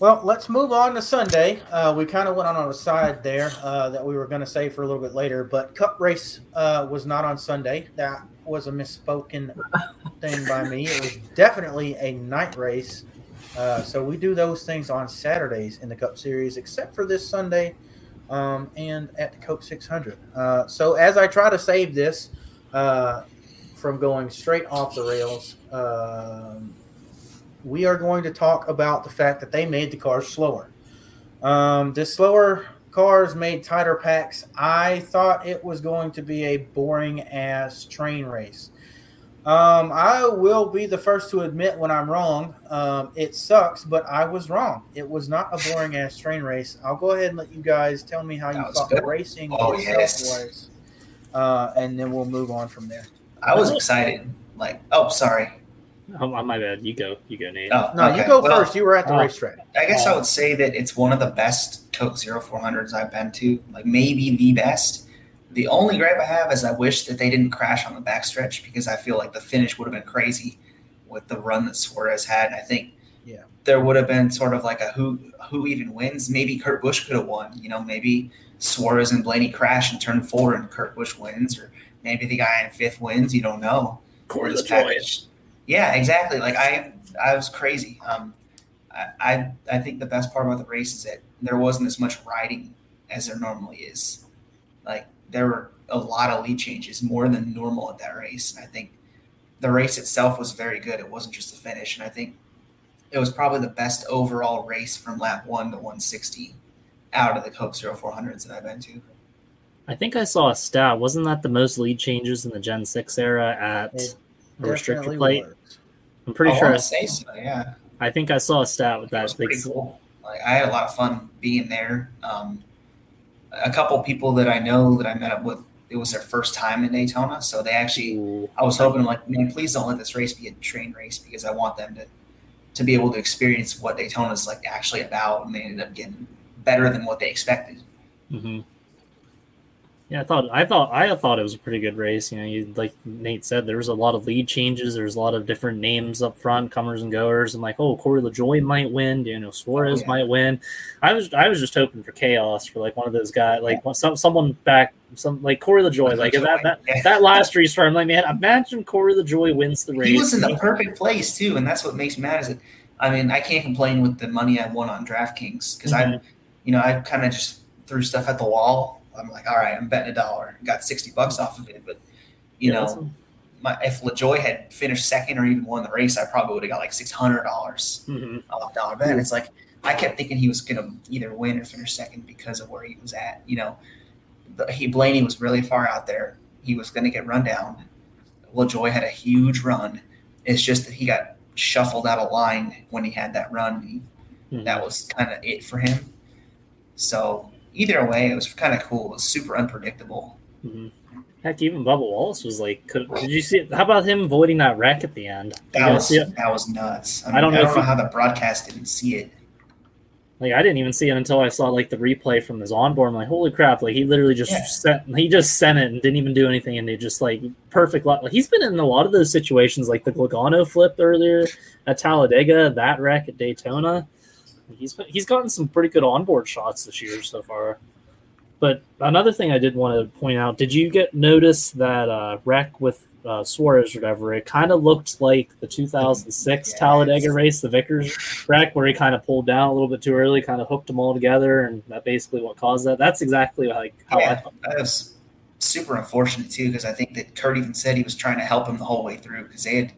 Well, let's move on to Sunday. Uh, we kind of went on on a side there uh, that we were going to say for a little bit later, but Cup race uh, was not on Sunday. That was a misspoken thing by me. It was definitely a night race. Uh, so we do those things on Saturdays in the Cup Series, except for this Sunday um, and at the Coke 600. Uh, so as I try to save this uh, from going straight off the rails, um, we are going to talk about the fact that they made the cars slower. Um, the slower cars made tighter packs. I thought it was going to be a boring ass train race. Um, I will be the first to admit when I'm wrong. Um, it sucks, but I was wrong. It was not a boring ass train race. I'll go ahead and let you guys tell me how That you thought good. the racing Oh, yes. was, uh, and then we'll move on from there. I was excited. Like, oh, sorry. Oh, my bad. You go. You go, Nate. Oh, No, okay. you go Well, first. You were at the uh, racetrack. I guess I would say that it's one of the best Coke Zero Four Hundreds I've been to. Like maybe the best. The only gripe I have is I wish that they didn't crash on the backstretch because I feel like the finish would have been crazy with the run that Suarez had. And I think Yeah. there would have been sort of like a who who even wins. Maybe Kurt Busch could have won. You know, maybe Suarez and Blaney crash and turn four and Kurt Busch wins, or maybe the guy in fifth wins. You don't know. Corey this LaJoie. package. Yeah, exactly. Like I, I was crazy. Um, I, I, I think the best part about the race is that there wasn't as much riding as there normally is. Like there were a lot of lead changes, more than normal at that race. And I think the race itself was very good. It wasn't just the finish, and I think it was probably the best overall race from lap one to 160 out of the Coke Zero 400s that I've been to. I think I saw a stat. Wasn't that the most lead changes in the Gen 6 era at It a restrictor plate? was. I'm pretty I sure. I, say so. Yeah. I think I saw a stat with That that. was pretty cool. Like I had a lot of fun being there. Um, a couple people that I know that I met up with, it was their first time in Daytona, so they actually. Ooh. I was hoping, like, man, please don't let this race be a train race because I want them to to be able to experience what Daytona is like actually about, and they ended up getting better than what they expected. hmm Yeah, I thought I thought I thought it was a pretty good race. You know, you like Nate said, there was a lot of lead changes. There was a lot of different names up front, comers and goers. I'm like, oh, Corey LaJoie might win. You know, Suarez Oh, yeah. might win. I was I was just hoping for chaos for like one of those guys, like some someone back, some like Corey LaJoie. Like that that, Yeah. that last restart, I'm like, man, imagine Corey LaJoie wins the race. He was in the perfect place too, and that's what makes me mad. Is that I mean, I can't complain with the money I won on DraftKings because I, Mhm. you know, I kind of just threw stuff at the wall. I'm like, all right, I'm betting a dollar, got sixty bucks off of it, but you Yeah, know. that's- my, if LaJoie had finished second or even won the race, I probably would have got like six hundred dollars mhm. off dollar bet. It's like I kept thinking he was gonna either win or finish second because of where he was at. You know, the, he Blaney was really far out there. He was gonna get run down. LaJoie had a huge run. It's just that he got shuffled out of line when he had that run. He, Mhm. that was kind of it for him. So either way, it was kind of cool. It was super unpredictable. Mhm. Heck, even Bubba Wallace was like, could, did you see? It? How about him avoiding that wreck at the end? That was see that was nuts. I, I don't know I don't know you- how the broadcast didn't see it. Like I didn't even see it until I saw like the replay from his onboard. I'm like, holy crap! Like he literally just Yeah. sent he just sent it and didn't even do anything, and it just like perfect. Luck. Like he's been in a lot of those situations, like the Logano flip earlier at Talladega, that wreck at Daytona. He's he's gotten some pretty good onboard shots this year so far. But another thing I did want to point out: Did you get notice that uh, wreck with uh, Suarez or whatever? It kind of looked like the 2006 Yes. Talladega race, the Vickers wreck, where he kind of pulled down a little bit too early, kind of hooked them all together, and that basically what caused that. That's exactly like how I thought. that was super unfortunate too because I think that Kurt even said he was trying to help him the whole way through because they had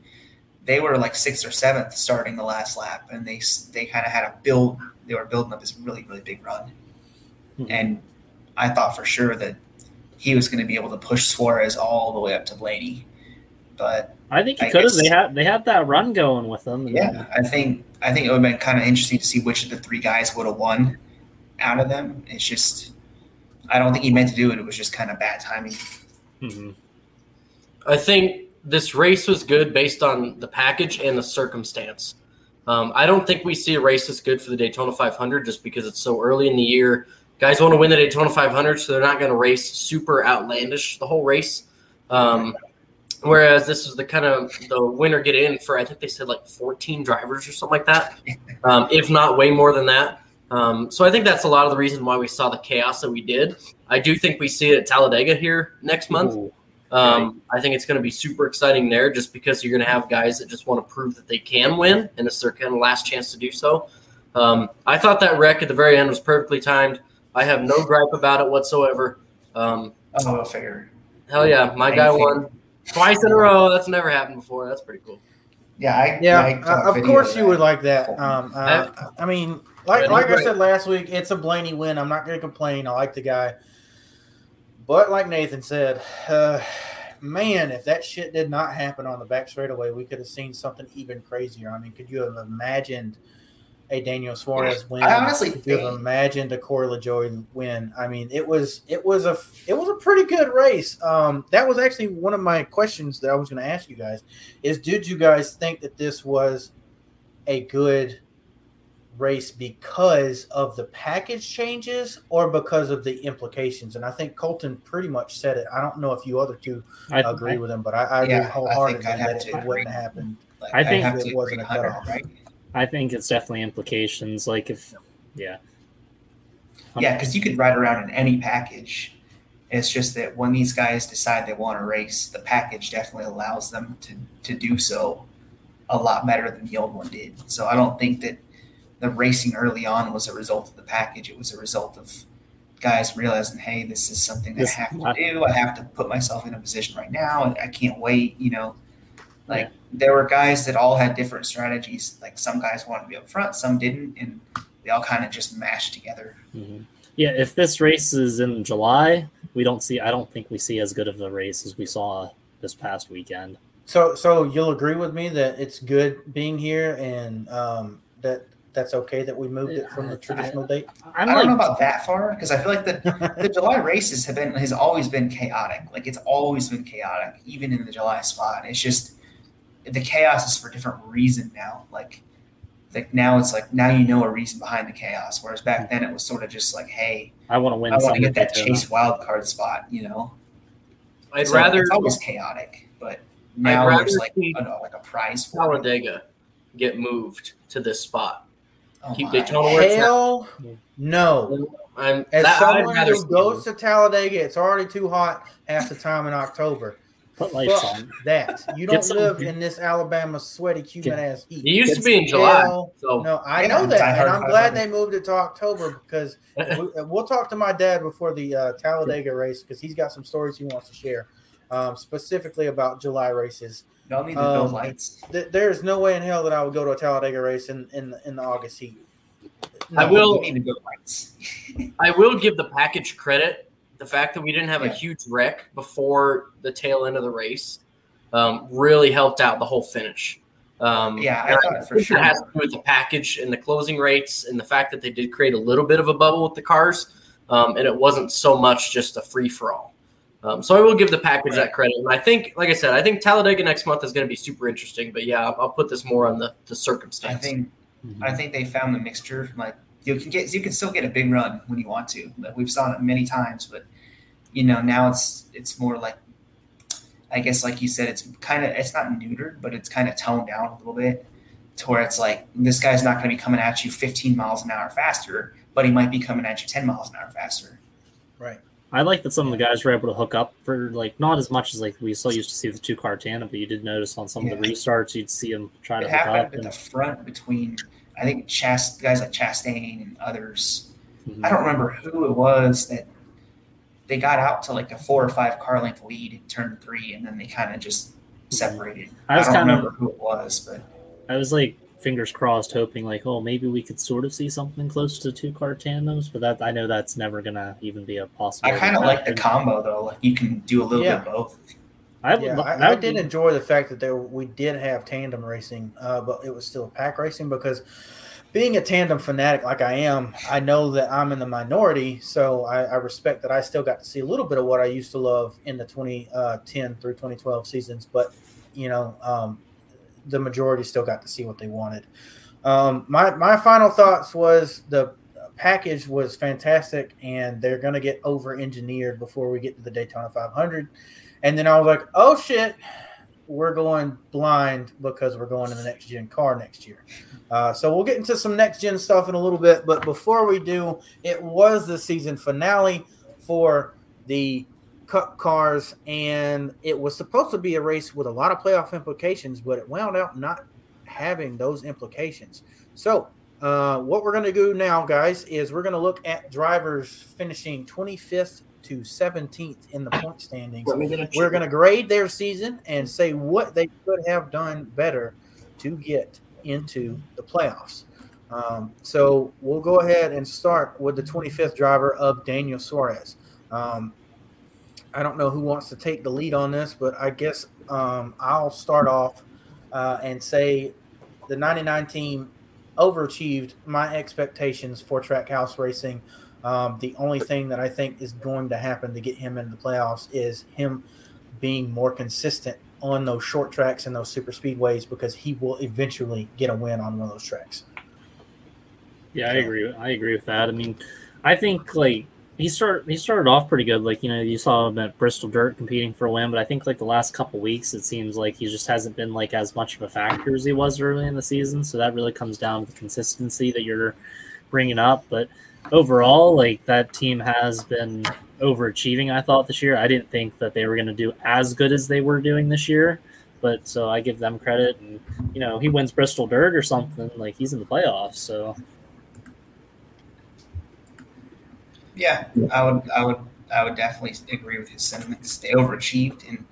they were like sixth or seventh starting the last lap and they they kind of had a build they were building up this really really big run Mhm. and I thought for sure that he was going to be able to push Suarez all the way up to Blaney but I think he I could have. They had they had that run going with them. and- yeah I think I think it would have been kind of interesting to see which of the three guys would have won out of them it's just I don't think he meant to do it it was just kind of bad timing Mhm. I think this race was good based on the package and the circumstance. Um, I don't think we see a race that's good for the Daytona 500 just because it's so early in the year. Guys want to win the Daytona 500, so they're not going to race super outlandish the whole race. Um, whereas this is the kind of the winner get in for I think they said like 14 drivers or something like that, um, if not way more than that. Um, so I think that's a lot of the reason why we saw the chaos that we did. I do think we see it at Talladega here next month. Ooh. Um, I think it's going to be super exciting there just because you're going to have guys that just want to prove that they can win, and it's their kind of last chance to do so. Um, I thought that wreck at the very end was perfectly timed. I have no gripe about it whatsoever. Um, oh fair hell yeah, my guy won twice in a row. That's never happened before. That's pretty cool. Yeah, I Yeah, I uh, of course you would like that. Um, uh, I mean, like like I said last week, it's a Blaney win. I'm not going to complain. I like the guy, but like Nathan said, uh, man, if that shit did not happen on the back straightaway, we could have seen something even crazier. I mean, could you have imagined a Daniel Suarez win? I honestly could you have imagined a Corey LaJoie win? I mean, it was it was a it was a pretty good race. Um, that was actually one of my questions that I was going to ask you guys is did you guys think that this was a good race because of the package changes or because of the implications? And I think Colton pretty much said it. I don't know if you other two I agree with him, but I, I Yeah, I think wholeheartedly I'd that it agree. wouldn't happen. Like, I think have it wasn't a 100, cutoff. right? I think it's definitely implications. Like if, yeah, Yeah, because you could ride around in any package. It's just that when these guys decide they want to race, the package definitely allows them to, to do so a lot better than the old one did. So I don't think that the racing early on was a result of the package. It was a result of guys realizing, hey, this is something This- I have to do. I have to put myself in a position right now. and I can't wait. You know, like there were guys that all had different strategies. Like some guys wanted to be up front, some didn't, and they all kind of just mashed together. Mhm. yeah. If this race is in July, we don't see. I don't think we see as good of a race as we saw this past weekend. So, so you'll agree with me that it's good being here and um, that that's okay that we moved it from the traditional date. I'm I don't know about that far because I feel like the, the July races have been has always been chaotic. Like it's always been chaotic, even in the July spot. It's just the chaos is for a different reason now. Like like now it's like now you know a reason behind the chaos. Whereas back then it was sort of just like, hey, I want to win. I want to get that chase wild card spot. You know, I'd So rather it's always chaotic, but now there's like see know, like a prize for it. Talladega get moved to this spot. Oh Keep my. Daytona where it's. Hell no. I'm, As that, I'd someone rather who see goes to Talladega, it's already too hot half the time in October. Put lights Fuck on. that. You don't some- live in this Alabama sweaty, humid ass heat. It used to be in July, Hell so No, I know that, Die and I'm glad they moved it to October because we, we'll talk to my dad before the uh, Talladega race because he's got some stories he wants to share, um, specifically about July races. Y'all need to Um, build lights. Th- There's no way in hell that I would go to a Talladega race in in, the- in the August heat. I will- need to build lights. I will give the package credit. The fact that we didn't have a huge wreck before the tail end of the race um, really helped out the whole finish. Um, Yeah, I and thought for sure. It has to do with the package and the closing rates and the fact that they did create a little bit of a bubble with the cars, um, and it wasn't so much just a free for all. Um, so I will give the package that credit, and I think, like I said, I think Talladega next month is going to be super interesting. But yeah, I'll, I'll put this more on the the circumstance. I circumstance. think Mhm. I think they found the mixture. Like you can get, you can still get a big run when you want to. Like, we've saw it many times, but you know now it's it's more like, I guess like you said, it's kind of it's not neutered, but it's kind of toned down a little bit, to where it's like this guy's not going to be coming at you 15 miles an hour faster, but he might be coming at you 10 miles an hour faster. Right. I like that some of the guys were able to hook up for like not as much as like we still used to see the two car tandem, but you did notice on some of the restarts you'd see them try to hook up. at And, the front between I think Chast guys like Chastain and others. Mhm. I don't remember who it was that they got out to like a four or five car length lead in turn three, and then they kind of just separated. I was don't kind of remember who it was, but I was like fingers crossed, hoping like, oh, maybe we could sort of see something close to two car tandems, but that I know that's never gonna even be a possibility. I kind of like the combo though. Like you can do a little Yeah. bit of both. I. Yeah, lo- I, I did be- enjoy the fact that there we did have tandem racing, uh, but it was still pack racing because being a tandem fanatic like I am, I know that I'm in the minority, so I, I respect that I still got to see a little bit of what I used to love in the 2010 through 2012 seasons, but you know, um, the majority still got to see what they wanted. Um, my my final thoughts was the package was fantastic, and they're going to get over engineered before we get to the Daytona 500. And then I was like, oh shit, we're going blind because we're going to the next gen car next year. Uh, so we'll get into some next gen stuff in a little bit. But before we do, it was the season finale for the Cup cars, and it was supposed to be a race with a lot of playoff implications, but it wound up not having those implications. So, uh, what we're going to do now, guys, is we're going to look at drivers finishing 25th to 17th in the point standings. We're going to grade their season and say what they could have done better to get into the playoffs. Um, so we'll go ahead and start with the 25th driver of Daniel Suarez. Um, I don't know who wants to take the lead on this, but I guess um, I'll start off uh, and say the 99 team overachieved my expectations for Trackhouse Racing. Um, the only thing that I think is going to happen to get him into the playoffs is him being more consistent on those short tracks and those super speedways because he will eventually get a win on one of those tracks. Yeah, I agree. I agree with that. I mean, I think like he started he started off pretty good. Like you know, you saw him at Bristol Dirt competing for a win, but I think like the last couple weeks, it seems like he just hasn't been like as much of a factor as he was early in the season. So that really comes down to the consistency that you're bringing up. But overall, like that team has been overachieving. I thought this year. I didn't think that they were going to do as good as they were doing this year. But so I give them credit, and you know he wins Bristol Dirt or something, like he's in the playoffs. So Yeah, I would, I would, I would definitely agree with his sentiments. They overachieved, and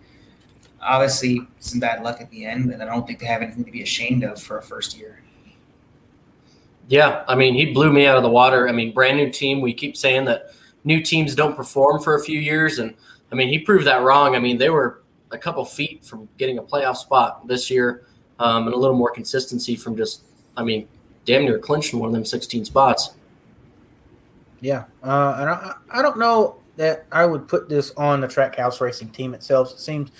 obviously some bad luck at the end. But I don't think they have anything to be ashamed of for a first year. Yeah, I mean, he blew me out of the water. I mean, brand new team. We keep saying that new teams don't perform for a few years, and I mean, he proved that wrong. I mean, they were a couple feet from getting a playoff spot this year, um, and a little more consistency from just, I mean, damn near clinching one of them 16 spots. Yeah, uh, and I, I don't know that I would put this on the Trackhouse Racing team itself. It seems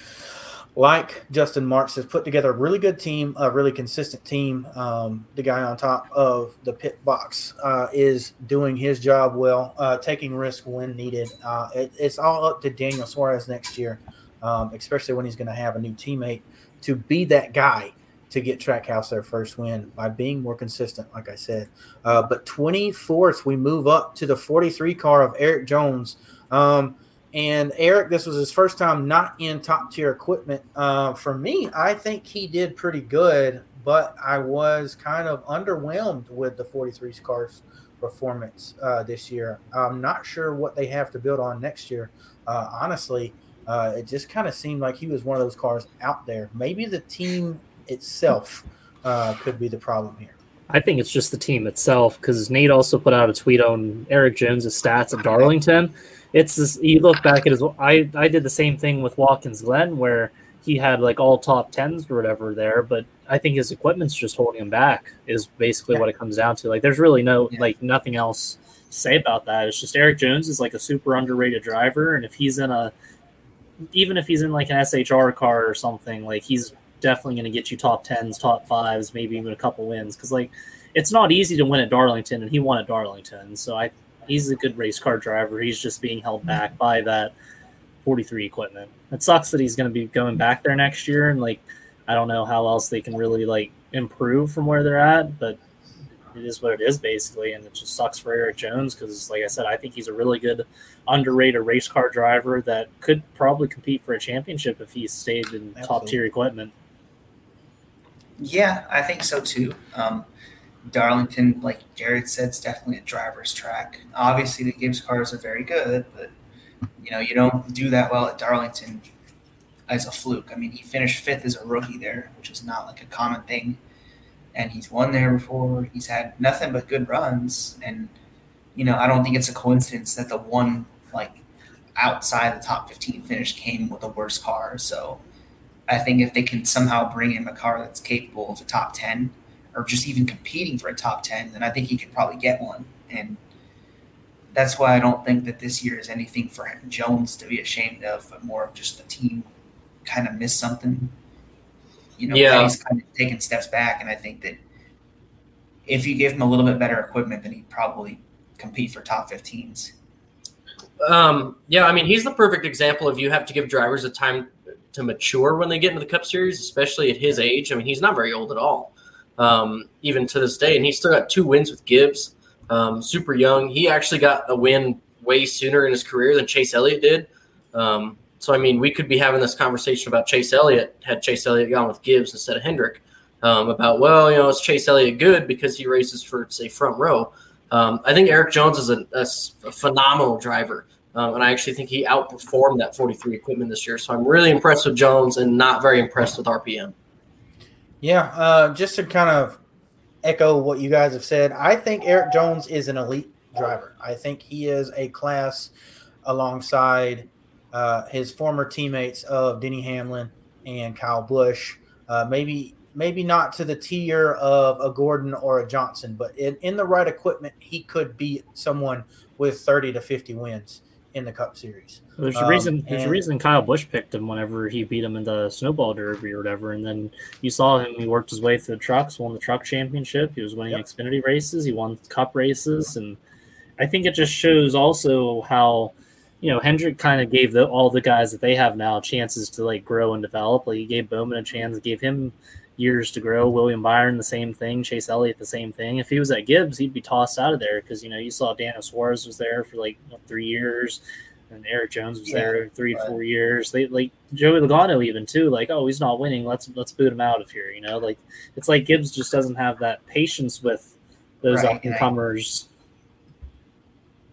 like Justin Marks has put together a really good team, a really consistent team. Um, the guy on top of the pit box uh, is doing his job well, uh, taking risk when needed. Uh, it, it's all up to Daniel Suarez next year, um, especially when he's going to have a new teammate to be that guy to get Trackhouse their first win by being more consistent, like I said. Uh, but 24th, we move up to the 43 car of Erik Jones. Um, and Erik, this was his first time not in top tier equipment. Uh, for me, I think he did pretty good, but I was kind of underwhelmed with the 43 car's performance uh, this year. I'm not sure what they have to build on next year. Uh, honestly, uh, it just kind of seemed like he was one of those cars out there. Maybe the team itself uh, could be the problem here. I think it's just the team itself because Nate also put out a tweet on Erik Jones' stats at Darlington. It's this, you look back at his. I I did the same thing with Watkins Glen where he had like all top tens or whatever there, but I think his equipment's just holding him back. Is basically what it comes down to. Like, there's really no Yeah. like nothing else to say about that. It's just Erik Jones is like a super underrated driver, and if he's in a, even if he's in like an SHR car or something, like he's definitely going to get you top tens, top fives, maybe even a couple wins. Because like, it's not easy to win at Darlington, and he won at Darlington. So I, he's a good race car driver. He's just being held back by that 43 equipment. It sucks that he's going to be going back there next year, and like, I don't know how else they can really like improve from where they're at, but it is what it is basically, and it just sucks for Erik Jones because, like I said, I think he's a really good underrated race car driver that could probably compete for a championship if he stayed in top tier equipment. Yeah, I think so too. Um, Darlington, like Jared said, is definitely a driver's track. Obviously, the Gibbs cars are very good, but you know you don't do that well at Darlington as a fluke. I mean, he finished fifth as a rookie there, which is not like a common thing. And he's won there before. He's had nothing but good runs, and you know I don't think it's a coincidence that the one like outside the top 15 finish came with a worse car. So I think if they can somehow bring him a car that's capable of a top 10 or just even competing for a top 10, then I think he could probably get one. And that's why I don't think that this year is anything for Jones to be ashamed of, but more of just the team kind of missed something. You know, Yeah. he's kind of taking steps back. And I think that if you give him a little bit better equipment, then he'd probably compete for top 15s. Um, yeah, I mean, he's the perfect example of you have to give drivers a time to mature when they get into the Cup Series, especially at his age. I mean, he's not very old at all, um, even to this day, and he's still got two wins with Gibbs. Um, super young. He actually got a win way sooner in his career than Chase Elliott did. Um, so, I mean, we could be having this conversation about Chase Elliott had Chase Elliott gone with Gibbs instead of Hendrick. Um, about well, you know, is Chase Elliott good because he races for say front row? Um, I think Erik Jones is a phenomenal driver, um, and I actually think he outperformed that 43 equipment this year. So I'm really impressed with Jones and not very impressed with RPM. Yeah, uh, just to kind of echo what you guys have said, I think Erik Jones is an elite driver. I think he is a class alongside uh, his former teammates of Denny Hamlin and Kyle Busch. Uh, maybe maybe not to the tier of a Gordon or a Johnson, but in, in the right equipment, he could beat someone with 30 to 50 wins in the Cup Series. There's a Um, reason. There's a reason Kyle Busch picked him whenever he beat him in the snowball derby or whatever. And then you saw him. He worked his way through the trucks, won the truck championship. He was winning Yep. Xfinity races. He won Cup races, and I think it just shows also how you know Hendrick kind of gave the, all the guys that they have now chances to like grow and develop. Like he gave Bowman a chance, gave him years to grow. William Byron the same thing. Chase Elliott the same thing. If he was at Gibbs, he'd be tossed out of there because you know you saw Daniel Suarez was there for like what, three years and Erik Jones was Yeah, there three right. four years. They like Joey Logano even too. Like, oh, he's not winning. Let's let's boot him out of here. You know, like it's like Gibbs just doesn't have that patience with those Right, up and comers.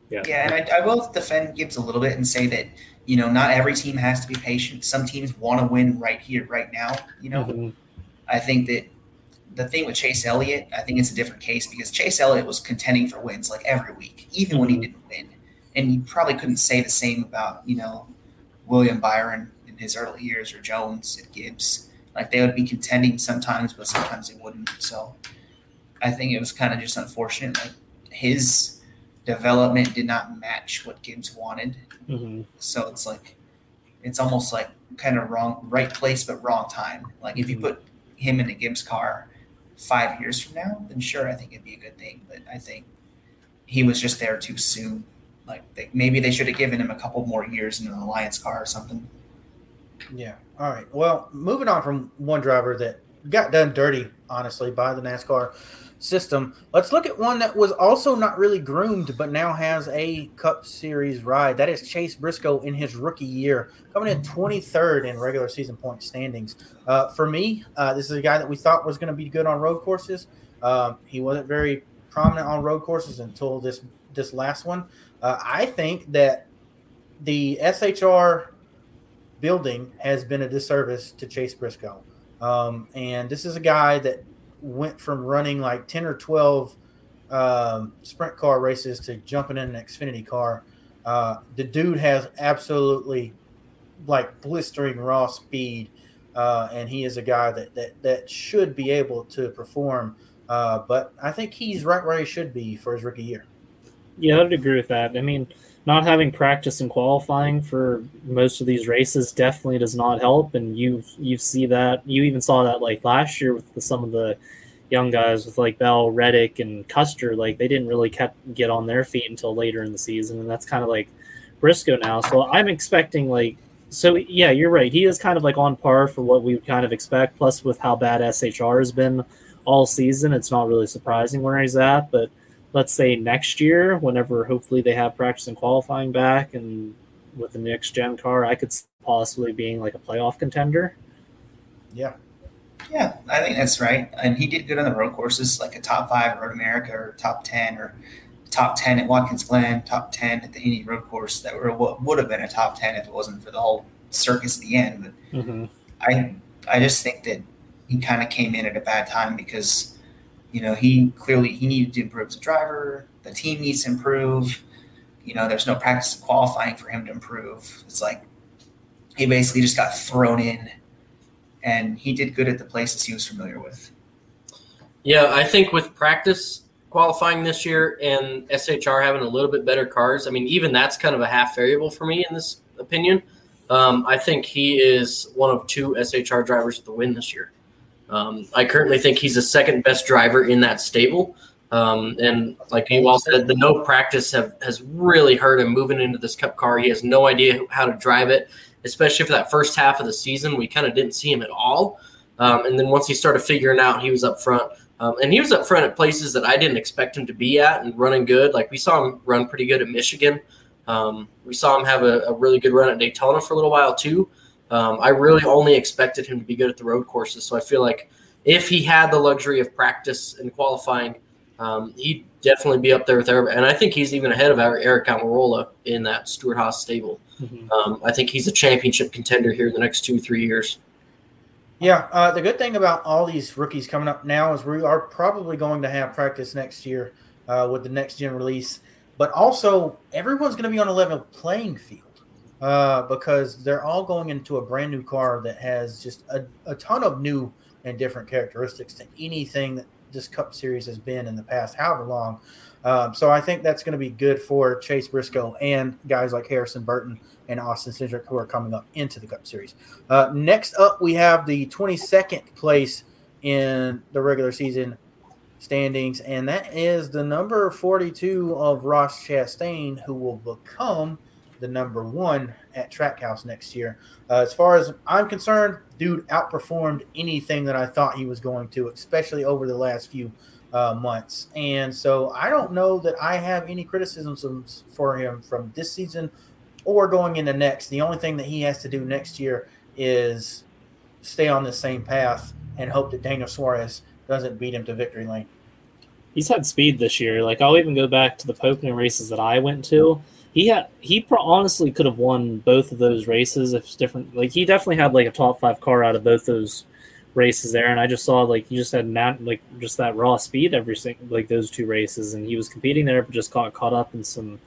Yeah. Yeah, and I, I will defend Gibbs a little bit and say that you know not every team has to be patient. Some teams want to win right here, right now. You know, Mhm. I think that the thing with Chase Elliott, I think it's a different case because Chase Elliott was contending for wins like every week, even when he didn't win. And you probably couldn't say the same about you know William Byron in his early years or Jones at Gibbs. Like they would be contending sometimes, but sometimes they wouldn't. So I think it was kind of just unfortunate. Like his development did not match what Gibbs wanted. Mhm. So it's like it's almost like kind of wrong, right place but wrong time. Like if you Mhm. put him in a Gibbs car five years from now, then sure, I think it'd be a good thing. But I think he was just there too soon. Like they, maybe they should have given him a couple more years in an Alliance car or something. Yeah. All right. Well, moving on from one driver that got done dirty, honestly, by the NASCAR system, let's look at one that was also not really groomed, but now has a Cup Series ride. That is Chase Briscoe in his rookie year, coming in 23rd in regular season point standings. Uh, for me, uh, this is a guy that we thought was going to be good on road courses. Um, he wasn't very prominent on road courses until this this last one. Uh, I think that the SHR building has been a disservice to Chase Briscoe. Um, and this is a guy that went from running like 10 or 12 um, sprint car races to jumping in an Xfinity car. Uh, the dude has absolutely like blistering raw speed. Uh, and he is a guy that, that, that should be able to perform. Uh, but I think he's right where he should be for his rookie year. Yeah, I'd agree with that. I mean, not having practice and qualifying for most of these races definitely does not help, and you you see that you even saw that like last year with the, some of the young guys with like Bell, Reddick, and Custer. Like they didn't really kept get on their feet until later in the season, and that's kind of like Briscoe now. So I'm expecting like so yeah, you're right. He is kind of like on par for what we would kind of expect. Plus with how bad SHR has been all season, it's not really surprising where he's at. But let's say next year, whenever hopefully they have practice and qualifying back, and with the next gen car, I could possibly being like a playoff contender. Yeah. Yeah, I think that's right. And he did good on the road courses, like a top five Road America or top ten or top ten at Watkins Glen, top ten at the Indy Road Course. That were what would have been a top ten if it wasn't for the whole circus at the end. But mm-hmm. I I just think that he kind of came in at a bad time because you know he clearly he needed to improve as a driver. The team needs to improve. You know, there's no practice qualifying for him to improve. It's like he basically just got thrown in, and he did good at the places he was familiar with. Yeah, I think with practice qualifying this year and SHR having a little bit better cars, I mean, even that's kind of a half variable for me in this opinion. Um, I think he is one of two SHR drivers to win this year. Um, I currently think he's the second best driver in that stable. Um, and like you all said, the no practice have, has really hurt him moving into this cup car. He has no idea how to drive it, especially for that first half of the season. We kind of didn't see him at all. Um, and then once he started figuring out, he was up front. Um, and he was up front at places that I didn't expect him to be at and running good. Like we saw him run pretty good at Michigan. Um, we saw him have a, a, really good run at Daytona for a little while too. Um, I really only expected him to be good at the road courses, so I feel like if he had the luxury of practice and qualifying, um, he'd definitely be up there with Aric. And I think he's even ahead of Aric Almirola in that Stewart-Haas stable. Mm-hmm. Um, I think he's a championship contender here in the next two three years. Yeah, uh, the good thing about all these rookies coming up now is we are probably going to have practice next year uh, with the next gen release but also everyone's going to be on a level playing field uh, because they're all going into a brand new car that has just a, a ton of new and different characteristics to anything that this Cup Series has been in the past, however long. Um, so I think that's going to be good for Chase Briscoe and guys like Harrison Burton and Austin Cindric who are coming up into the Cup Series. Uh, next up, we have the 22nd place in the regular season standings, and that is the number 42 of Ross Chastain, who will become the number one at Trackhouse next year. Uh, as far as I'm concerned, dude outperformed anything that I thought he was going to, especially over the last few uh, months. And so I don't know that I have any criticisms for him from this season or going into next. The only thing that he has to do next year is stay on the same path and hope that Daniel Suarez doesn't beat him to victory lane. He's had speed this year. Like I'll even go back to the Pocono races that I went to. He had he pro- honestly could have won both of those races if it's different. Like he definitely had like a top five car out of both those races there, and I just saw like you just had not like just that raw speed every single like those two races, and he was competing there, but just got caught up in some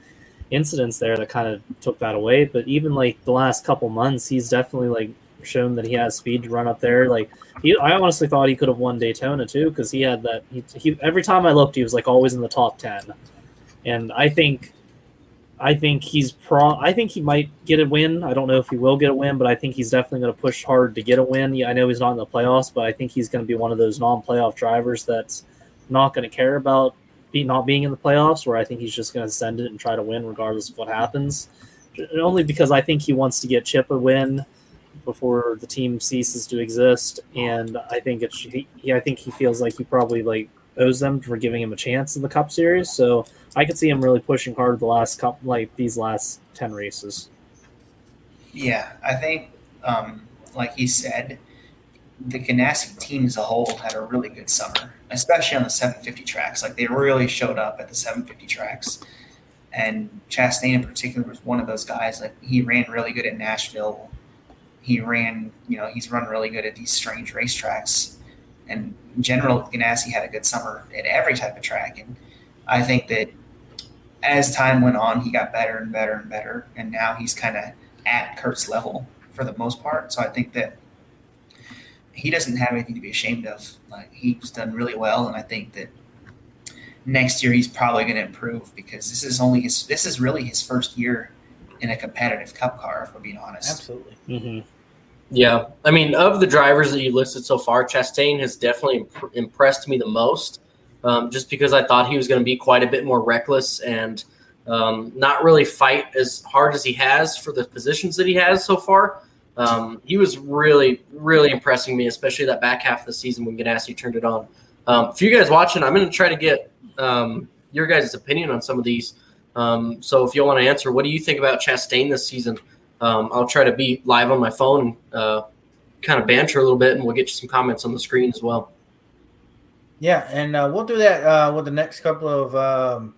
incidents there that kind of took that away. But even like the last couple months, he's definitely like shown that he has speed to run up there. Like he, I honestly thought he could have won Daytona too because he had that. He, he, every time I looked, he was like always in the top ten, and I think, I think he's pro. I think he might get a win. I don't know if he will get a win, but I think he's definitely going to push hard to get a win. Yeah, I know he's not in the playoffs, but I think he's going to be one of those non-playoff drivers that's not going to care about be, not being in the playoffs. Where I think he's just going to send it and try to win regardless of what happens. Only because I think he wants to get Chip a win before the team ceases to exist. And I think it's he, I think he feels like he probably like owes them for giving him a chance in the Cup Series. So I could see him really pushing hard the last cup like these last ten races. Yeah, I think um, like he said, the Ganassi team as a whole had a really good summer, especially on the 750 tracks. Like they really showed up at the 750 tracks. And Chastain in particular was one of those guys. Like he ran really good at Nashville he ran, you know, he's run really good at these strange racetracks. And in general, Ganassi had a good summer at every type of track. And I think that as time went on, he got better and better and better. And now he's kind of at Kurt's level for the most part. So I think that he doesn't have anything to be ashamed of. Like he's done really well, and I think that next year he's probably going to improve because this is only his. This is really his first year in a competitive cup car, if we're being honest. Absolutely. Mm-hmm. Yeah, I mean, of the drivers that you listed so far, Chastain has definitely imp- impressed me the most. Um, just because I thought he was going to be quite a bit more reckless and um, not really fight as hard as he has for the positions that he has so far. Um, he was really, really impressing me, especially that back half of the season when Ganassi turned it on. Um, for you guys watching, I'm going to try to get um, your guys' opinion on some of these. Um, so if you want to answer, what do you think about Chastain this season? Um, I'll try to be live on my phone and uh, kind of banter a little bit, and we'll get you some comments on the screen as well. Yeah, and uh, we'll do that uh, with the next couple of um,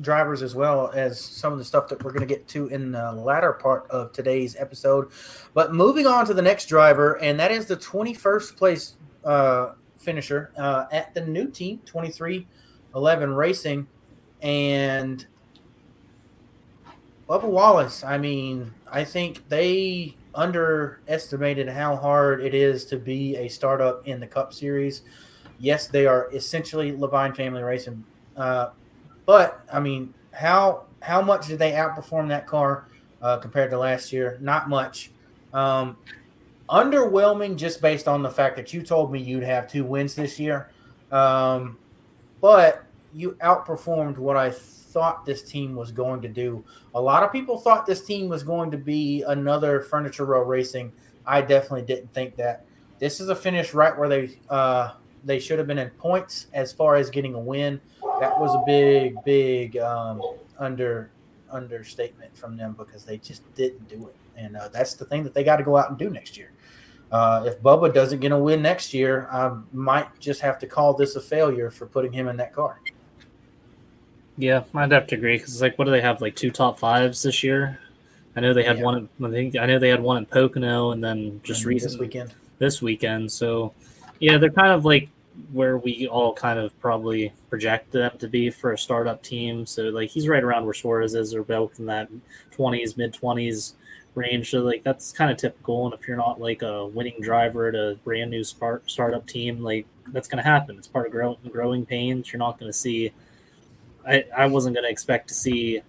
drivers as well as some of the stuff that we're going to get to in the latter part of today's episode. But moving on to the next driver, and that is the 21st place uh, finisher uh, at the new team, 23XI Racing. And Bubba Wallace, I mean, I think they underestimated how hard it is to be a startup in the Cup Series. Yes, they are essentially Leavine Family Racing, uh, but I mean, how how much did they outperform that car uh, compared to last year? Not much. Um, underwhelming, just based on the fact that you told me you'd have two wins this year, um, but you outperformed what I thought this team was going to do. A lot of people thought this team was going to be another Furniture Row Racing. I definitely didn't think that. This is a finish right where they uh, they should have been in points as far as getting a win. That was a big, big um, under understatement from them because they just didn't do it, and uh, that's the thing that they got to go out and do next year. Uh, if Bubba doesn't get a win next year, I might just have to call this a failure for putting him in that car. Yeah, I'd have to agree because it's like, what do they have? Like two top fives this year. I know they had yeah. one. I think I know they had one in Pocono, and then just and recent, this weekend. This weekend, so yeah, they're kind of like where we all kind of probably project them to be for a startup team. So like he's right around where Suarez is, or both in that twenties, mid twenties range. So like that's kind of typical. And if you're not like a winning driver at a brand new start startup team, like that's going to happen. It's part of grow, growing pains. You're not going to see I, I wasn't going to expect to see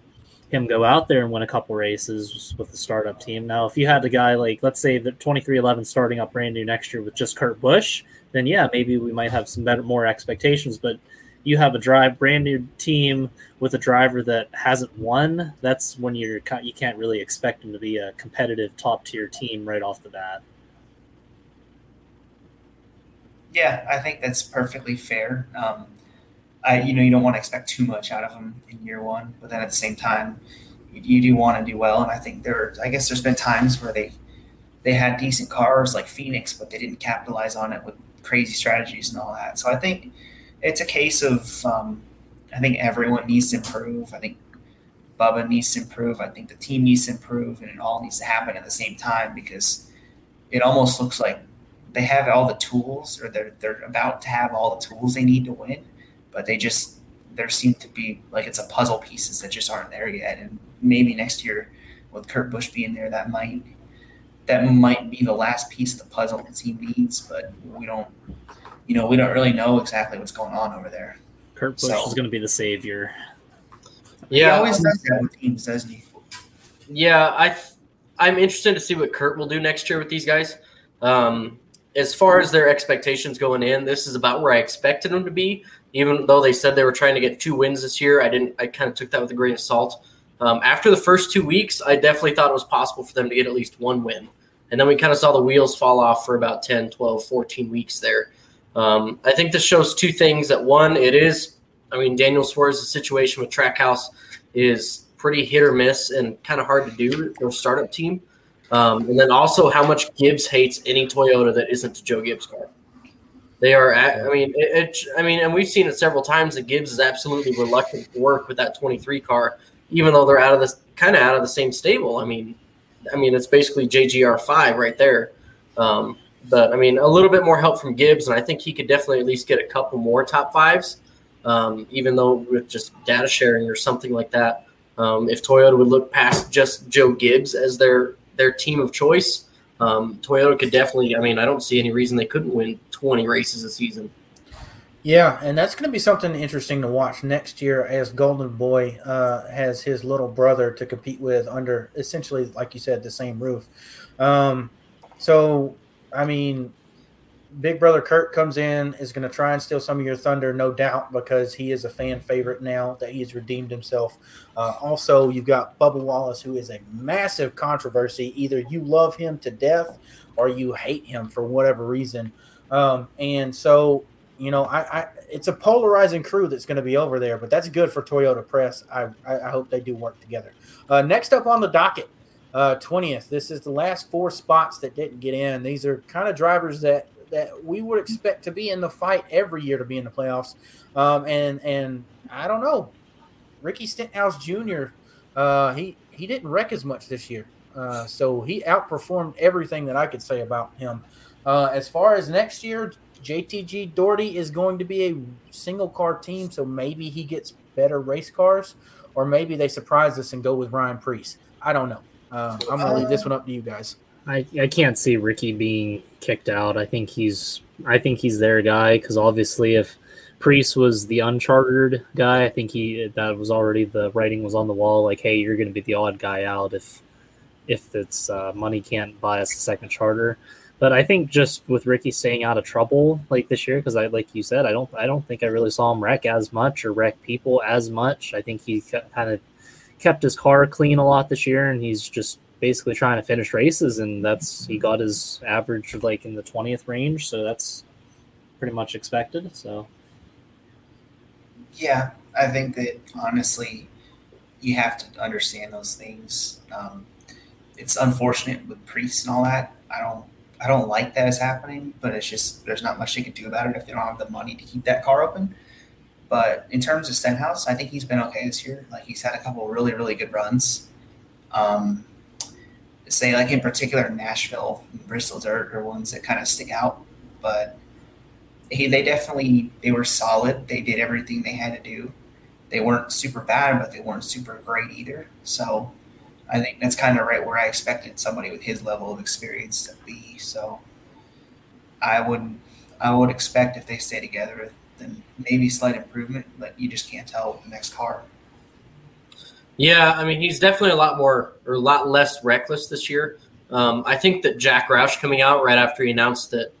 him go out there and win a couple races with the startup team. Now, if you had a guy like, let's say, the 23XI starting up brand new next year with just Kurt Busch, then yeah, maybe we might have some better, more expectations. But you have a drive brand new team with a driver that hasn't won. That's when you're you can't really expect him to be a competitive top tier team right off the bat. Yeah, I think that's perfectly fair. Um, I, you know, you don't want to expect too much out of them in year one, but then at the same time, you, you do want to do well. And I think there, I guess there's been times where they, they had decent cars like Phoenix, but they didn't capitalize on it with crazy strategies and all that. So I think it's a case of, um, I think everyone needs to improve. I think Bubba needs to improve. I think the team needs to improve, and it all needs to happen at the same time because it almost looks like they have all the tools, or they're they're about to have all the tools they need to win but they just there seem to be like it's a puzzle pieces that just aren't there yet. And maybe next year with Kurt Busch being there, that might that might be the last piece of the puzzle the team needs. But we don't, you know, we don't really know exactly what's going on over there. Kurt Busch so, is going to be the savior. Yeah, he always does that with teams, doesn't he? Yeah, I I'm interested to see what Kurt will do next year with these guys. Um, as far as their expectations going in, this is about where I expected them to be even though they said they were trying to get two wins this year, I didn't. I kind of took that with a grain of salt. Um, after the first two weeks, I definitely thought it was possible for them to get at least one win. And then we kind of saw the wheels fall off for about 10, 12, 14 weeks there. Um, I think this shows two things. That one, it is, I mean, Daniel Suarez's situation with Trackhouse is pretty hit or miss and kind of hard to do for a startup team. Um, and then also how much Gibbs hates any Toyota that isn't a Joe Gibbs car. They are. At, I mean, it, it, I mean, and we've seen it several times that Gibbs is absolutely reluctant to work with that 23 car, even though they're out of this kind of out of the same stable. I mean, I mean, it's basically JGR five right there. Um, but I mean, a little bit more help from Gibbs, and I think he could definitely at least get a couple more top fives. Um, even though with just data sharing or something like that, um, if Toyota would look past just Joe Gibbs as their their team of choice, um, Toyota could definitely. I mean, I don't see any reason they couldn't win 20 races a season. Yeah, and that's going to be something interesting to watch next year as Golden Boy uh, has his little brother to compete with under essentially, like you said, the same roof. Um, so, I mean, Big Brother Kurt comes in, is going to try and steal some of your thunder, no doubt, because he is a fan favorite now that he's redeemed himself. Uh, also, you've got Bubba Wallace, who is a massive controversy. Either you love him to death or you hate him for whatever reason. Um, and so You know, I, I it's a polarizing crew that's going to be over there, but that's good for Toyota Press. I, I, hope they do work together. Uh, next up on the docket, uh, twentieth. this is the last four spots that didn't get in. These are kind of drivers that that we would expect to be in the fight every year to be in the playoffs. Um, and and I don't know, Ricky Stenhouse Jr. Uh, he he didn't wreck as much this year, uh, so he outperformed everything that I could say about him. Uh, as far as next year, JTG Daugherty is going to be a single car team, so maybe he gets better race cars, or maybe they surprise us and go with Ryan Preece. I don't know. Uh, I'm gonna leave this one up to you guys. I, I can't see Ricky being kicked out. I think he's I think he's their guy because obviously if Preece was the unchartered guy, I think he that was already the writing was on the wall. Like, hey, you're going to be the odd guy out if if it's uh, money can't buy us a second charter. But I think just with Ricky staying out of trouble like this year, because I like you said, I don't I don't think I really saw him wreck as much or wreck people as much. I think he kind of kept his car clean a lot this year, and he's just basically trying to finish races, and that's he got his average like in the twentieth range, so that's pretty much expected. So, yeah, I think that honestly, you have to understand those things. Um, it's unfortunate with Preece's and all that. I don't, I don't like that is happening, but it's just there's not much they can do about it if they don't have the money to keep that car open. But in terms of Stenhouse, I think he's been okay this year. Like he's had a couple really, really good runs. Um, say like in particular Nashville Bristol Dirt are ones that kind of stick out. But he, they definitely they were solid. They did everything they had to do. They weren't super bad, but they weren't super great either. So I think that's kind of right where I expected somebody with his level of experience to be. So I would I would expect if they stay together, then maybe slight improvement, but you just can't tell with the next car. Yeah, I mean, he's definitely a lot more or a lot less reckless this year. Um, I think that Jack Roush coming out right after he announced that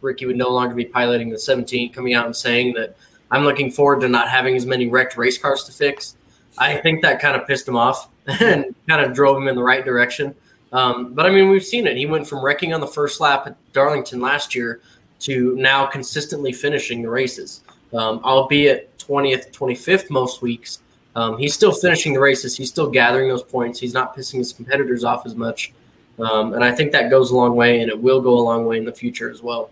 Ricky would no longer be piloting the 17, coming out and saying that I'm looking forward to not having as many wrecked race cars to fix. I think that kind of pissed him off and kind of drove him in the right direction. Um, but I mean, we've seen it. He went from wrecking on the first lap at Darlington last year to now consistently finishing the races, um, albeit 20th, 25th most weeks. Um, he's still finishing the races. He's still gathering those points. He's not pissing his competitors off as much. Um, and I think that goes a long way, and it will go a long way in the future as well.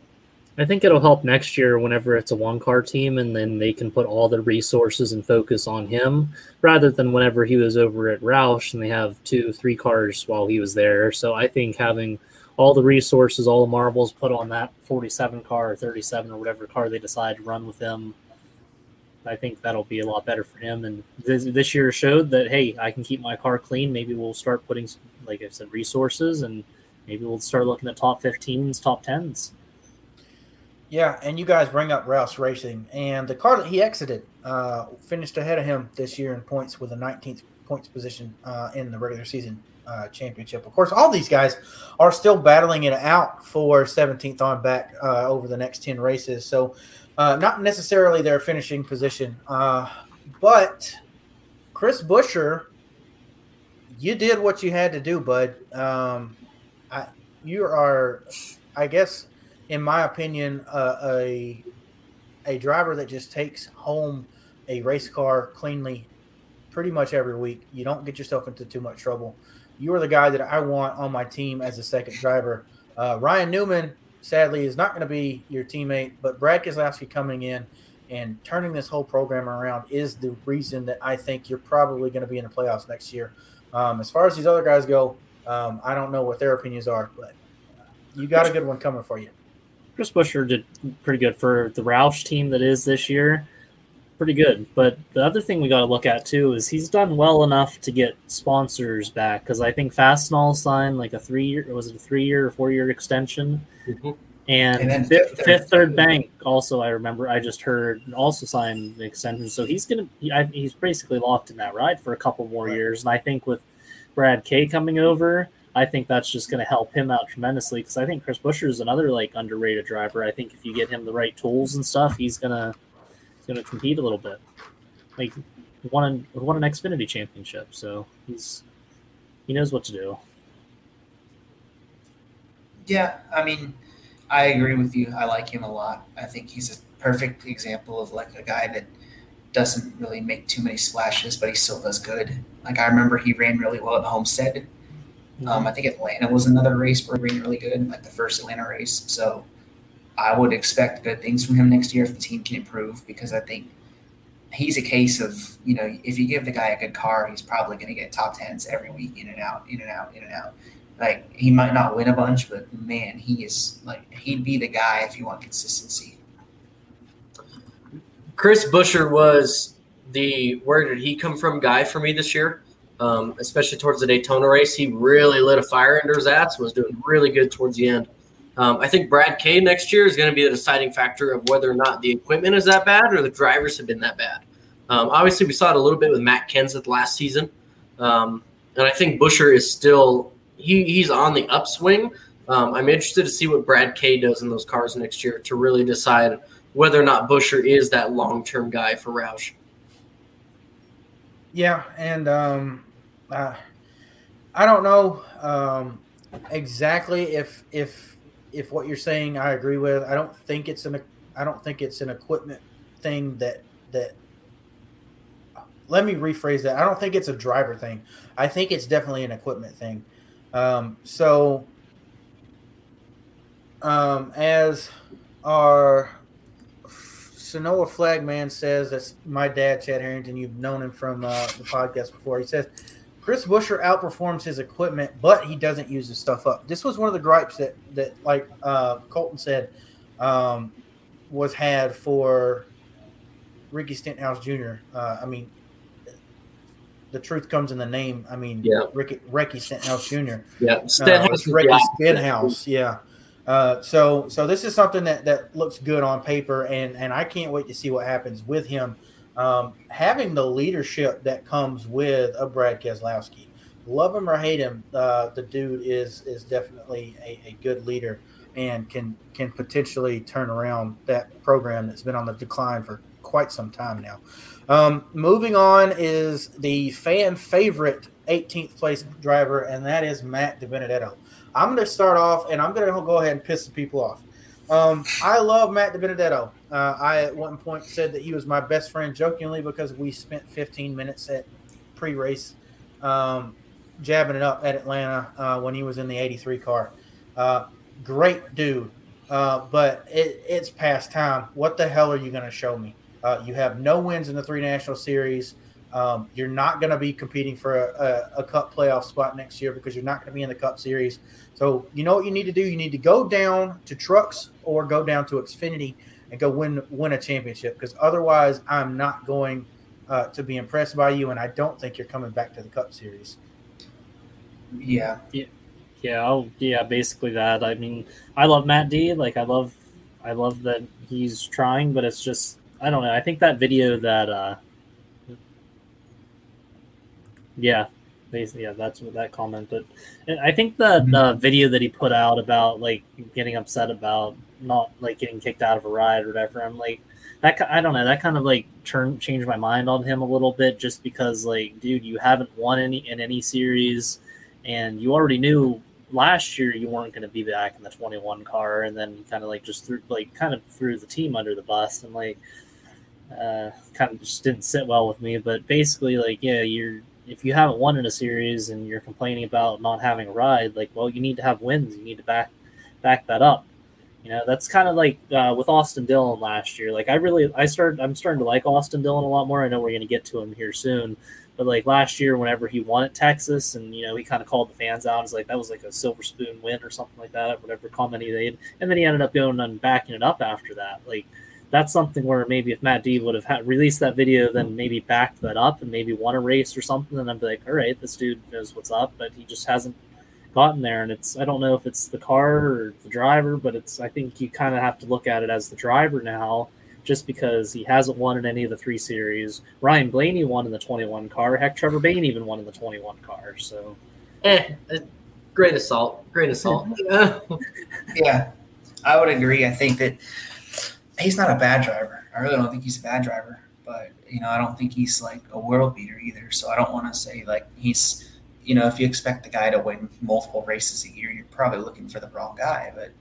I think it'll help next year whenever it's a one car team, and then they can put all the resources and focus on him rather than whenever he was over at Roush and they have two, three cars while he was there. So I think having all the resources, all the marbles put on that 47 car or 37 or whatever car they decide to run with him I think that'll be a lot better for him. And this, this year showed that hey, I can keep my car clean. Maybe we'll start putting, like I said, resources, and maybe we'll start looking at top 15s, top 10s. Yeah, and you guys bring up Roush Racing, and the car that he exited uh, finished ahead of him this year in points with a 19th points position uh, in the regular season uh, championship. Of course, all these guys are still battling it out for 17th on back uh, over the next 10 races. So uh, not necessarily their finishing position, uh, but Chris Buescher, you did what you had to do, bud. Um, I, you are, I guess, in my opinion, uh, a a driver that just takes home a race car cleanly pretty much every week. You don't get yourself into too much trouble. You are the guy that I want on my team as a second driver. Uh, Ryan Newman sadly is not going to be your teammate. But Brad Keselowski coming in and turning this whole program around is the reason that I think you're probably going to be in the playoffs next year. Um, as far as these other guys go, um, I don't know what their opinions are, but you got a good one coming for you. Chris Buescher did pretty good for the Roush team that is this year pretty good. But the other thing we got to look at too is he's done well enough to get sponsors back because I think Fastenal signed like a three year was it a three year or four year extension, mm-hmm. and, and Fifth, Fifth, Fifth Third Bank also I remember I just heard also signed the extension. So he's gonna he, I, he's basically locked in that ride for a couple more right. years, and I think with Brad K coming over. I think that's just going to help him out tremendously because I think Chris Buescher is another like underrated driver. I think if you get him the right tools and stuff, he's gonna going to compete a little bit. Like won an, won an Xfinity championship, so he's he knows what to do. Yeah, I mean, I agree with you. I like him a lot. I think he's a perfect example of like a guy that doesn't really make too many splashes, but he still does good. Like I remember he ran really well at Homestead. Um, I think Atlanta was another race where he ran really good, like the first Atlanta race. So I would expect good things from him next year if the team can improve because I think he's a case of, you know, if you give the guy a good car, he's probably going to get top tens every week, in and out, in and out, in and out. Like he might not win a bunch, but man, he is like he'd be the guy if you want consistency. Chris Buescher was the where did he come from guy for me this year, um, especially towards the Daytona race. He really lit a fire under his ass. Was doing really good towards the end. Um, I think Brad K next year is going to be the deciding factor of whether or not the equipment is that bad or the drivers have been that bad. Um, obviously, we saw it a little bit with Matt Kenseth last season, um, and I think Buescher is still he, he's on the upswing. Um, I'm interested to see what Brad K does in those cars next year to really decide whether or not Buescher is that long term guy for Roush. Yeah, and um, uh, I don't know um, exactly if if if what you're saying I agree with. I don't think it's an I don't think it's an equipment thing that that. Let me rephrase that. I don't think it's a driver thing. I think it's definitely an equipment thing. Um, so, um, as our Sonoa Flagman says, that's my dad, Chad Harrington. You've known him from uh, the podcast before. He says, Chris Buescher outperforms his equipment, but he doesn't use his stuff up. This was one of the gripes that, that like uh, Colton said, um, was had for Ricky Stenhouse Jr. Uh, I mean, the truth comes in the name. I mean, yeah. Ricky, Ricky Stenhouse Jr. Yeah, Stenhouse. Uh, Ricky Stenhouse. Yeah. Uh, so so this is something that, that looks good on paper, and and I can't wait to see what happens with him. Um, having the leadership that comes with a Brad Keselowski, love him or hate him, uh, the dude is is definitely a, a good leader and can can potentially turn around that program that's been on the decline for quite some time now. Um, moving on is the fan favorite 18th place driver, and that is Matt DiBenedetto. I'm going to start off, and I'm going to go ahead and piss some people off. Um, I love Matt DiBenedetto. Uh, I at one point said that he was my best friend jokingly because we spent 15 minutes at pre-race um, jabbing it up at Atlanta uh, when he was in the 83 car. Uh, great dude, uh, but it, it's past time. What the hell are you going to show me? Uh, you have no wins in the three national series. Um, you're not going to be competing for a, a, a, cup playoff spot next year because you're not going to be in the cup series. So you know what you need to do? You need to go down to trucks or go down to Xfinity and go win win a championship because otherwise I'm not going uh, to be impressed by you, and I don't think you're coming back to the Cup Series. Yeah, yeah, yeah, I'll, yeah. Basically that. I mean, I love Matt D. Like I love, I love that he's trying, but it's just I don't know. I think that video that uh, yeah, basically, yeah, that's what that comment. But I think the Mm-hmm. the video that he put out about like getting upset about not like getting kicked out of a ride or whatever. I'm like that. I don't know. That kind of like turned changed my mind on him a little bit, just because like, dude, you haven't won any in any series, and you already knew last year you weren't going to be back in the 21 car, and then kind of like just threw like kind of threw the team under the bus, and like uh, kind of just didn't sit well with me. But basically, like, yeah, you're if you haven't won in a series and you're complaining about not having a ride, like, well, you need to have wins. You need to back back that up. You know, that's kind of like uh, with Austin Dillon last year. Like, I really, I started, I'm starting to like Austin Dillon a lot more. I know we're going to get to him here soon, but like last year, whenever he won at Texas, and you know, he kind of called the fans out. It's like that was like a silver spoon win or something like that. Whatever comment he made, and then he ended up going and backing it up after that. Like that's something where maybe if Matt D would have had, released that video, then maybe backed that up and maybe won a race or something, then I'd be like, all right, this dude knows what's up, but he just hasn't gotten there. And it's I don't know if it's the car or the driver, but it's I think you kind of have to look at it as the driver now, just because he hasn't won in any of the three series. Ryan Blaney won in the 21 car. Heck, Trevor Bayne even won in the 21 car. So Eh, eh, great assault. Great assault. Yeah. yeah, I would agree. I think that he's not a bad driver. I really don't think he's a bad driver, but you know, I don't think he's like a world beater either. So I don't want to say like he's, you know, if you expect the guy to win multiple races a year, you're probably looking for the wrong guy. But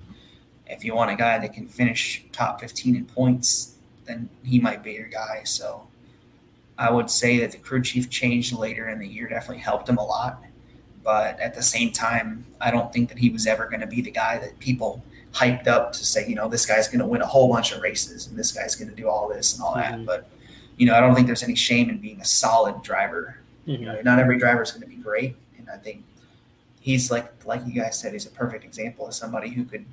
if you want a guy that can finish top 15 in points, then he might be your guy. So I would say that the crew chief change later in the year definitely helped him a lot. But at the same time, I don't think that he was ever going to be the guy that people hyped up to say, you know, this guy's going to win a whole bunch of races and this guy's going to do all this and all that. Mm-hmm. But, you know, I don't think there's any shame in being a solid driver. You mm-hmm. know, not every driver is going to be great. And I think he's like, like you guys said, he's a perfect example of somebody who could,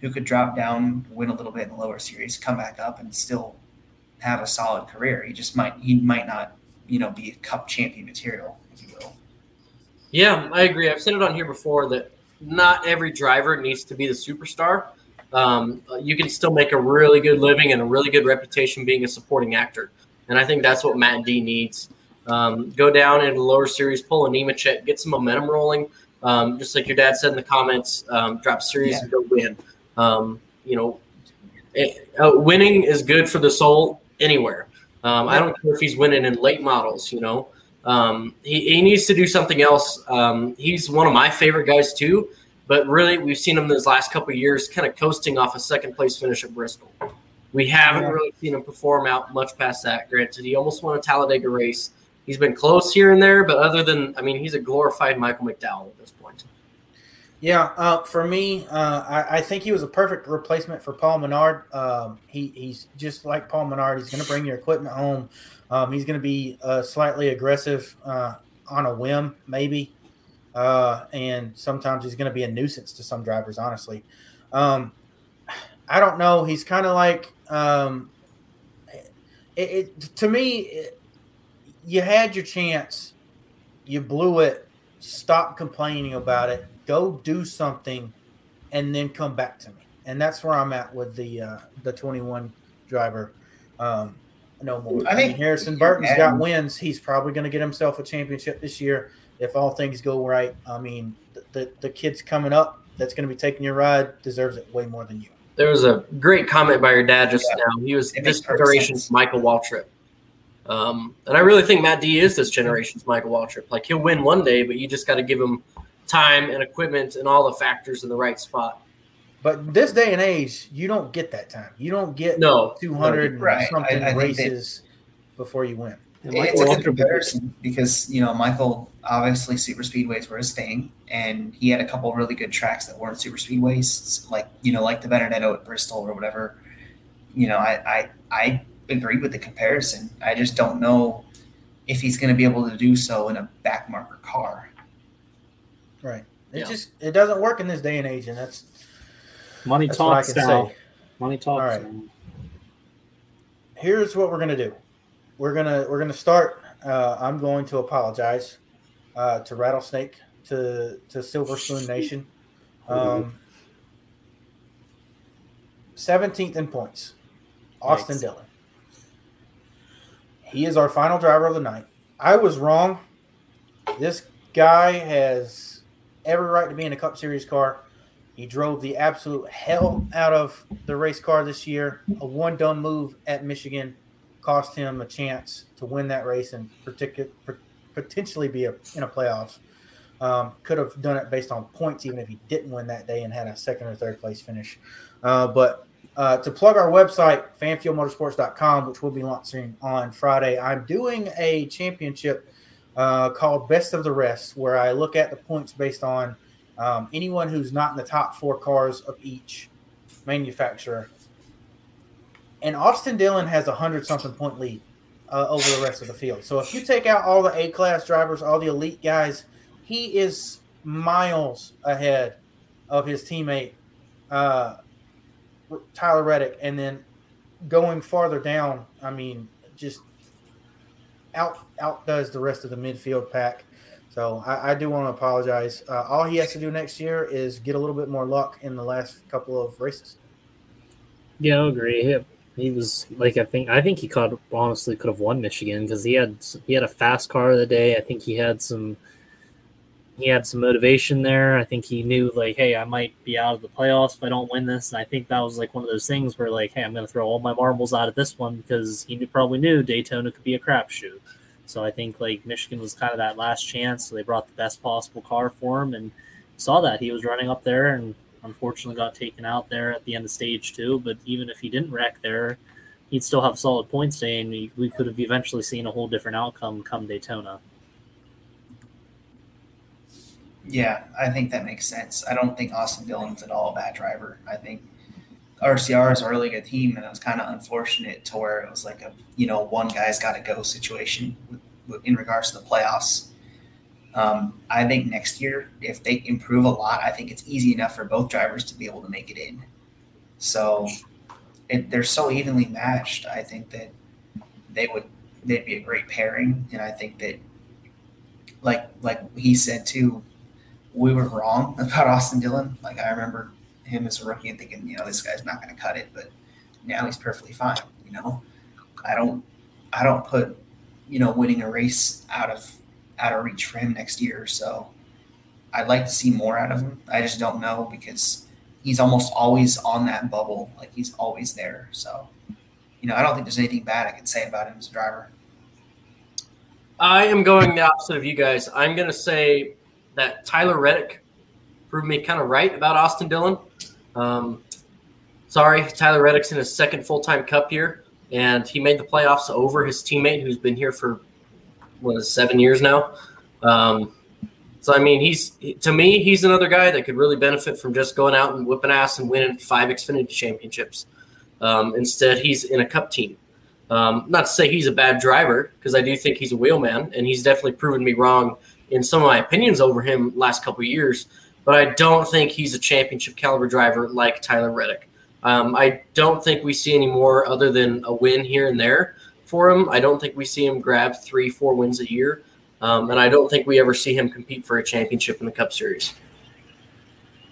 who could drop down, win a little bit in the lower series, come back up and still have a solid career. He just might, he might not, you know, be a cup champion material, if you will. Yeah, I agree. I've said it on here before that not every driver needs to be the superstar. Um, you can still make a really good living and a really good reputation being a supporting actor. And I think that's what Matt D needs. Um, go down into the lower series, pull a Nemechek, get some momentum rolling. Um, just like your dad said in the comments, um, drop series Yeah. and go win. Um, you know, it, uh, winning is good for the soul anywhere. Um, I don't care if he's winning in late models, you know. Um, he, he needs to do something else. Um, he's one of my favorite guys too, but really we've seen him those last couple of years kind of coasting off a second place finish at Bristol. We haven't Yeah. really seen him perform out much past that. Granted, he almost won a Talladega race. He's been close here and there, but other than, I mean, he's a glorified Michael McDowell at this point. Yeah, uh, for me, uh, I, I think he was a perfect replacement for Paul Menard. Um, he, he's just like Paul Menard. He's going to bring your equipment home. Um, he's going to be uh, slightly aggressive uh, on a whim, maybe. Uh, and sometimes he's going to be a nuisance to some drivers, honestly. Um, I don't know. He's kind of like, um, it, it, to me, it, you had your chance, you blew it, stop complaining about it, go do something, and then come back to me. And that's where I'm at with the uh, the 21 driver. Um, no more. I I, mean, think- Harrison Burton's got wins. He's probably going to get himself a championship this year if all things go right. I mean, the the, the kid's coming up that's going to be taking your ride deserves it way more than you. There was a great comment by your dad just now. He was It this makes generation's sense. Michael Waltrip. Um, and I really think Matt D is this generation's Michael Waltrip. Like he'll win one day, but you just got to give him time and equipment and all the factors in the right spot. But this day and age, you don't get that time. You don't get No, 200 and Right. something I- I think that- races before you win. And it's a good comparison because you know Michael obviously super speedways were his thing, and he had a couple really good tracks that weren't super speedways, like you know like DiBenedetto at Bristol or whatever. You know, I I, I agree with the comparison. I just don't know if he's going to be able to do so in a backmarker car. Right. It Yeah. just it doesn't work in this day and age, and that's Money that's talks now. Money talks. All right. now. Here's what we're gonna do. We're gonna we're gonna start. Uh, I'm going to apologize uh, to Rattlesnake, to to Silver Spoon Nation. Um, 17th in points, Austin Yikes. Dillon. He is our final driver of the night. I was wrong. This guy has every right to be in a Cup Series car. He drove the absolute hell out of the race car this year. A one dumb move at Michigan cost him a chance to win that race and particu- pot- potentially be a, in a playoffs. Um, could have done it based on points, even if he didn't win that day and had a second or third place finish. Uh, but uh, to plug our website, fanfuelmotorsports.com, which we'll be launching on Friday, I'm doing a championship uh, called Best of the Rest, where I look at the points based on um, anyone who's not in the top four cars of each manufacturer. And Austin Dillon has a hundred something point lead uh, over the rest of the field. So if you take out all the A class drivers, all the elite guys, he is miles ahead of his teammate uh, Tyler Reddick, and then going farther down, I mean, just out outdoes the rest of the midfield pack. So I, I do want to apologize. Uh, all he has to do next year is get a little bit more luck in the last couple of races. Yeah, I agree. He, he was like I think I think he could honestly could have won Michigan because he had he had a fast car of the day. I think he had some he had some motivation there. I think he knew like, hey, I might be out of the playoffs if I don't win this. And I think that was like one of those things where like, hey, I'm going to throw all my marbles out of this one because he probably knew Daytona could be a crapshoot. So I think like Michigan was kind of that last chance. So they brought the best possible car for him and saw that he was running up there and unfortunately got taken out there at the end of stage two. But even if he didn't wreck there, he'd still have solid points day, and we, we could have eventually seen a whole different outcome come Daytona. Yeah, I think that makes sense. I don't think Austin Dillon's at all a bad driver. I think RCR is a really good team, and it was kind of unfortunate to where it was like a you know one guy's got to go situation with, in regards to the playoffs. Um, I think next year, if they improve a lot, I think it's easy enough for both drivers to be able to make it in. So it, they're so evenly matched. I think that they would they'd be a great pairing, and I think that like like he said too, we were wrong about Austin Dillon. Like I remember him as a rookie and thinking, you know, this guy's not going to cut it, but now he's perfectly fine. You know, I don't I don't put you know winning a race out of out of reach for him next year. So I'd like to see more out of him. I just don't know because he's almost always on that bubble. Like he's always there. So, you know, I don't think there's anything bad I can say about him as a driver. I am going the opposite of you guys. I'm going to say that Tyler Reddick proved me kind of right about Austin Dillon. Um, sorry, Tyler Reddick's in his second full time cup year, and he made the playoffs over his teammate who's been here for what is seven years now. Um, so I mean, he's to me, he's another guy that could really benefit from just going out and whipping ass and winning five Xfinity championships. Um, instead, he's in a cup team. Um, not to say he's a bad driver, because I do think he's a wheelman, and he's definitely proven me wrong in some of my opinions over him last couple years. But I don't think he's a championship caliber driver like Tyler Reddick. Um, I don't think we see any more other than a win here and there for him. I don't think we see him grab three, four wins a year. Um, and I don't think we ever see him compete for a championship in the Cup Series.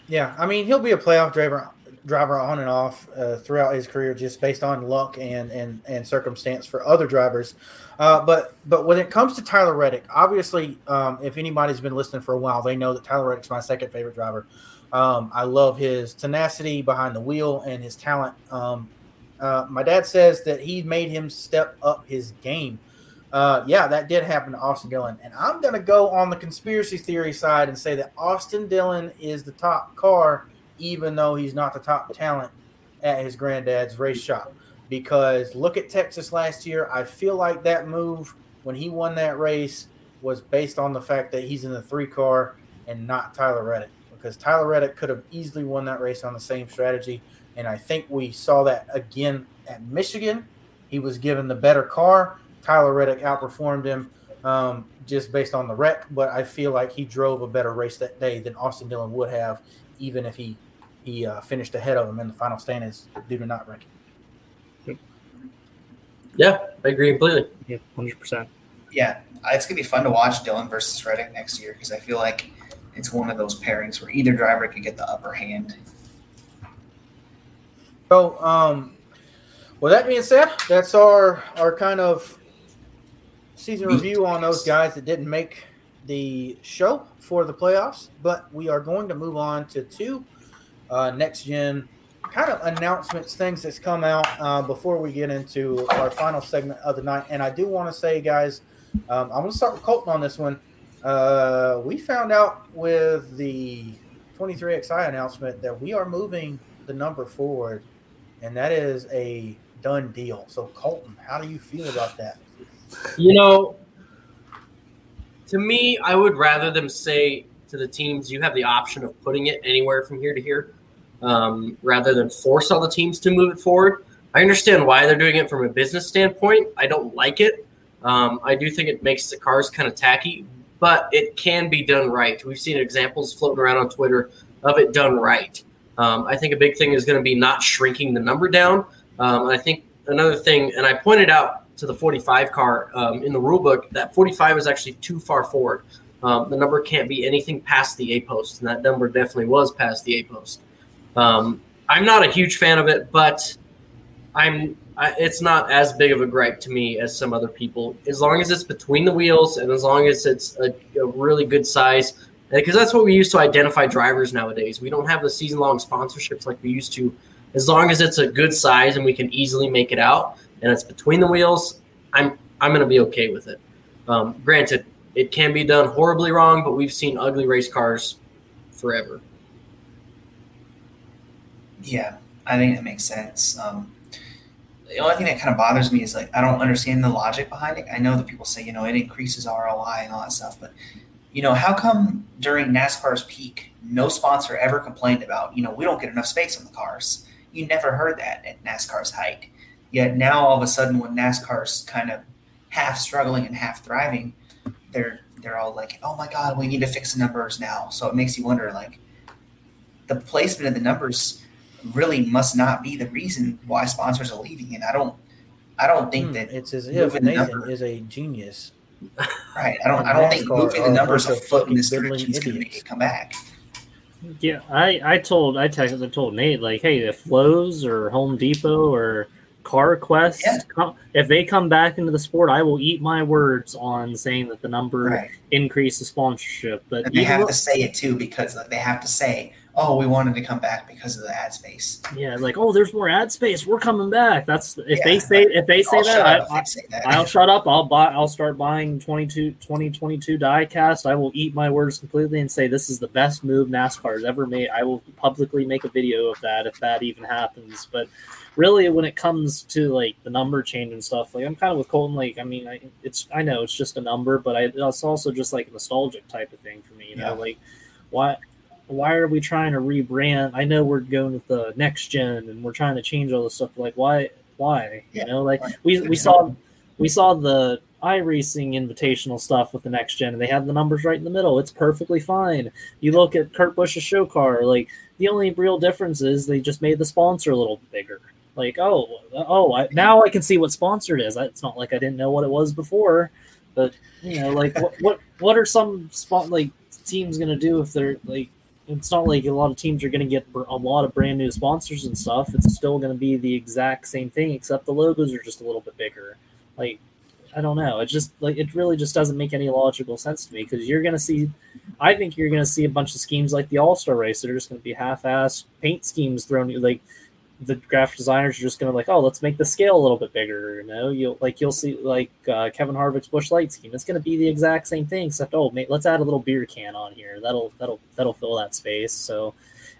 Yeah, I mean he'll be a playoff driver, driver on and off uh, throughout his career, just based on luck and and, and circumstance for other drivers. Uh, but but when it comes to Tyler Reddick, obviously, um, if anybody's been listening for a while, they know that Tyler Reddick's my second favorite driver. Um, I love his tenacity behind the wheel and his talent. Um, uh, my dad says that he made him step up his game. Uh, yeah, that did happen to Austin Dillon. And I'm going to go on the conspiracy theory side and say that Austin Dillon is the top car, even though he's not the top talent at his granddad's race shop. Because look at Texas last year. I feel like that move when he won that race was based on the fact that he's in the three car and not Tyler Reddick. Because Tyler Reddick could have easily won that race on the same strategy. And I think we saw that again at Michigan. He was given the better car Tyler Reddick outperformed him um, just based on the wreck, but I feel like he drove a better race that day than Austin Dillon would have, even if he he uh, finished ahead of him in the final standings due to not wrecking. Yeah, I agree completely. Yeah, hundred percent. Yeah, it's gonna be fun to watch Dillon versus Reddick next year because I feel like it's one of those pairings where either driver could get the upper hand. So, um, with that being said, that's our our kind of season review on those guys that didn't make the show for the playoffs, but we are going to move on to two uh, next gen kind of announcements, things that's come out uh, before we get into our final segment of the night. And I do want to say, guys, um, I'm going to start with Colton on this one. Uh, we found out with the 23XI announcement that we are moving the number forward, and that is a done deal. So, Colton, how do you feel about that? You know, to me, I would rather them say to the teams, you have the option of putting it anywhere from here to here, um, rather than force all the teams to move it forward. I understand why they're doing it from a business standpoint. I don't like it. Um, I do think it makes the cars kind of tacky, but it can be done right. We've seen examples floating around on Twitter of it done right. Um, I think a big thing is going to be not shrinking the number down. Um, I think another thing, and I pointed out to the 45 car um, in the rule book, that 45 is actually too far forward. Um, the number can't be anything past the A post, and that number definitely was past the A post. Um, I'm not a huge fan of it, but I'm. I, it's not as big of a gripe to me as some other people. As long as it's between the wheels, and as long as it's a, a really good size, because that's what we use to identify drivers nowadays. We don't have the season-long sponsorships like we used to. As long as it's a good size and we can easily make it out, and it's between the wheels, I'm I'm going to be okay with it. Um, granted, it can be done horribly wrong, but we've seen ugly race cars forever. Yeah, I think that makes sense. Um, the only thing that kind of bothers me is like I don't understand the logic behind it. I know that people say you know it increases ROI and all that stuff, but you know how come during NASCAR's peak, no sponsor ever complained about you know we don't get enough space on the cars. You never heard that at NASCAR's height. Yet now all of a sudden, when NASCAR's kind of half struggling and half thriving, they're they're all like, "Oh my God, we need to fix the numbers now." So it makes you wonder, like, the placement of the numbers really must not be the reason why sponsors are leaving. And I don't, I don't think Hmm, that it's as if moving Nathan number- is a genius. right. I don't, I don't think moving the numbers a of foot in this direction is going to make it come back. Yeah, I I told I texted I told Nate like, hey, if Lowe's or Home Depot or CarQuest, Yeah. come, if they come back into the sport, I will eat my words on saying that the number Right. increase the sponsorship. But And they have with- to say it too because like, they have to say, "Oh, we wanted to come back because of the ad space." yeah, like oh, there's more ad space. We're coming back. That's if Yeah, they say if they say that, I, up if I, they say that. I'll shut up. I'll buy. I'll start buying 22, 2022 diecast. I will eat my words completely and say this is the best move NASCAR has ever made. I will publicly make a video of that if that even happens. But really, when it comes to like the number change and stuff, like I'm kind of with Colton. Like I mean, I, it's I know it's just a number, but I, it's also just like a nostalgic type of thing for me. You know, Yeah. like why why are we trying to rebrand? I know we're going with the next gen and we're trying to change all this stuff. Like why why Yeah. you know like Right. we we saw we saw the iRacing invitational stuff with the next gen and they have the numbers right in the middle. It's perfectly fine. You look at Kurt Busch's show car, like the only real difference is they just made the sponsor a little bigger. Like, oh, oh, I, now I can see what sponsored is. It's not like I didn't know what it was before, but you know, like what what what are some spot like teams gonna do if they're like? It's not like a lot of teams are going to get a lot of brand new sponsors and stuff. It's still going to be the exact same thing, except the logos are just a little bit bigger. Like, I don't know. It just like it really just doesn't make any logical sense to me because you're going to see. I think you're going to see a bunch of schemes like the All Star Race that are just going to be half-ass paint schemes thrown. Like the graphic designers are just going to like, oh, let's make the scale a little bit bigger. You know, you'll like you'll see like uh, Kevin Harvick's Busch Light scheme. It's going to be the exact same thing, except oh, mate, let's add a little beer can on here. That'll that'll that'll fill that space. So.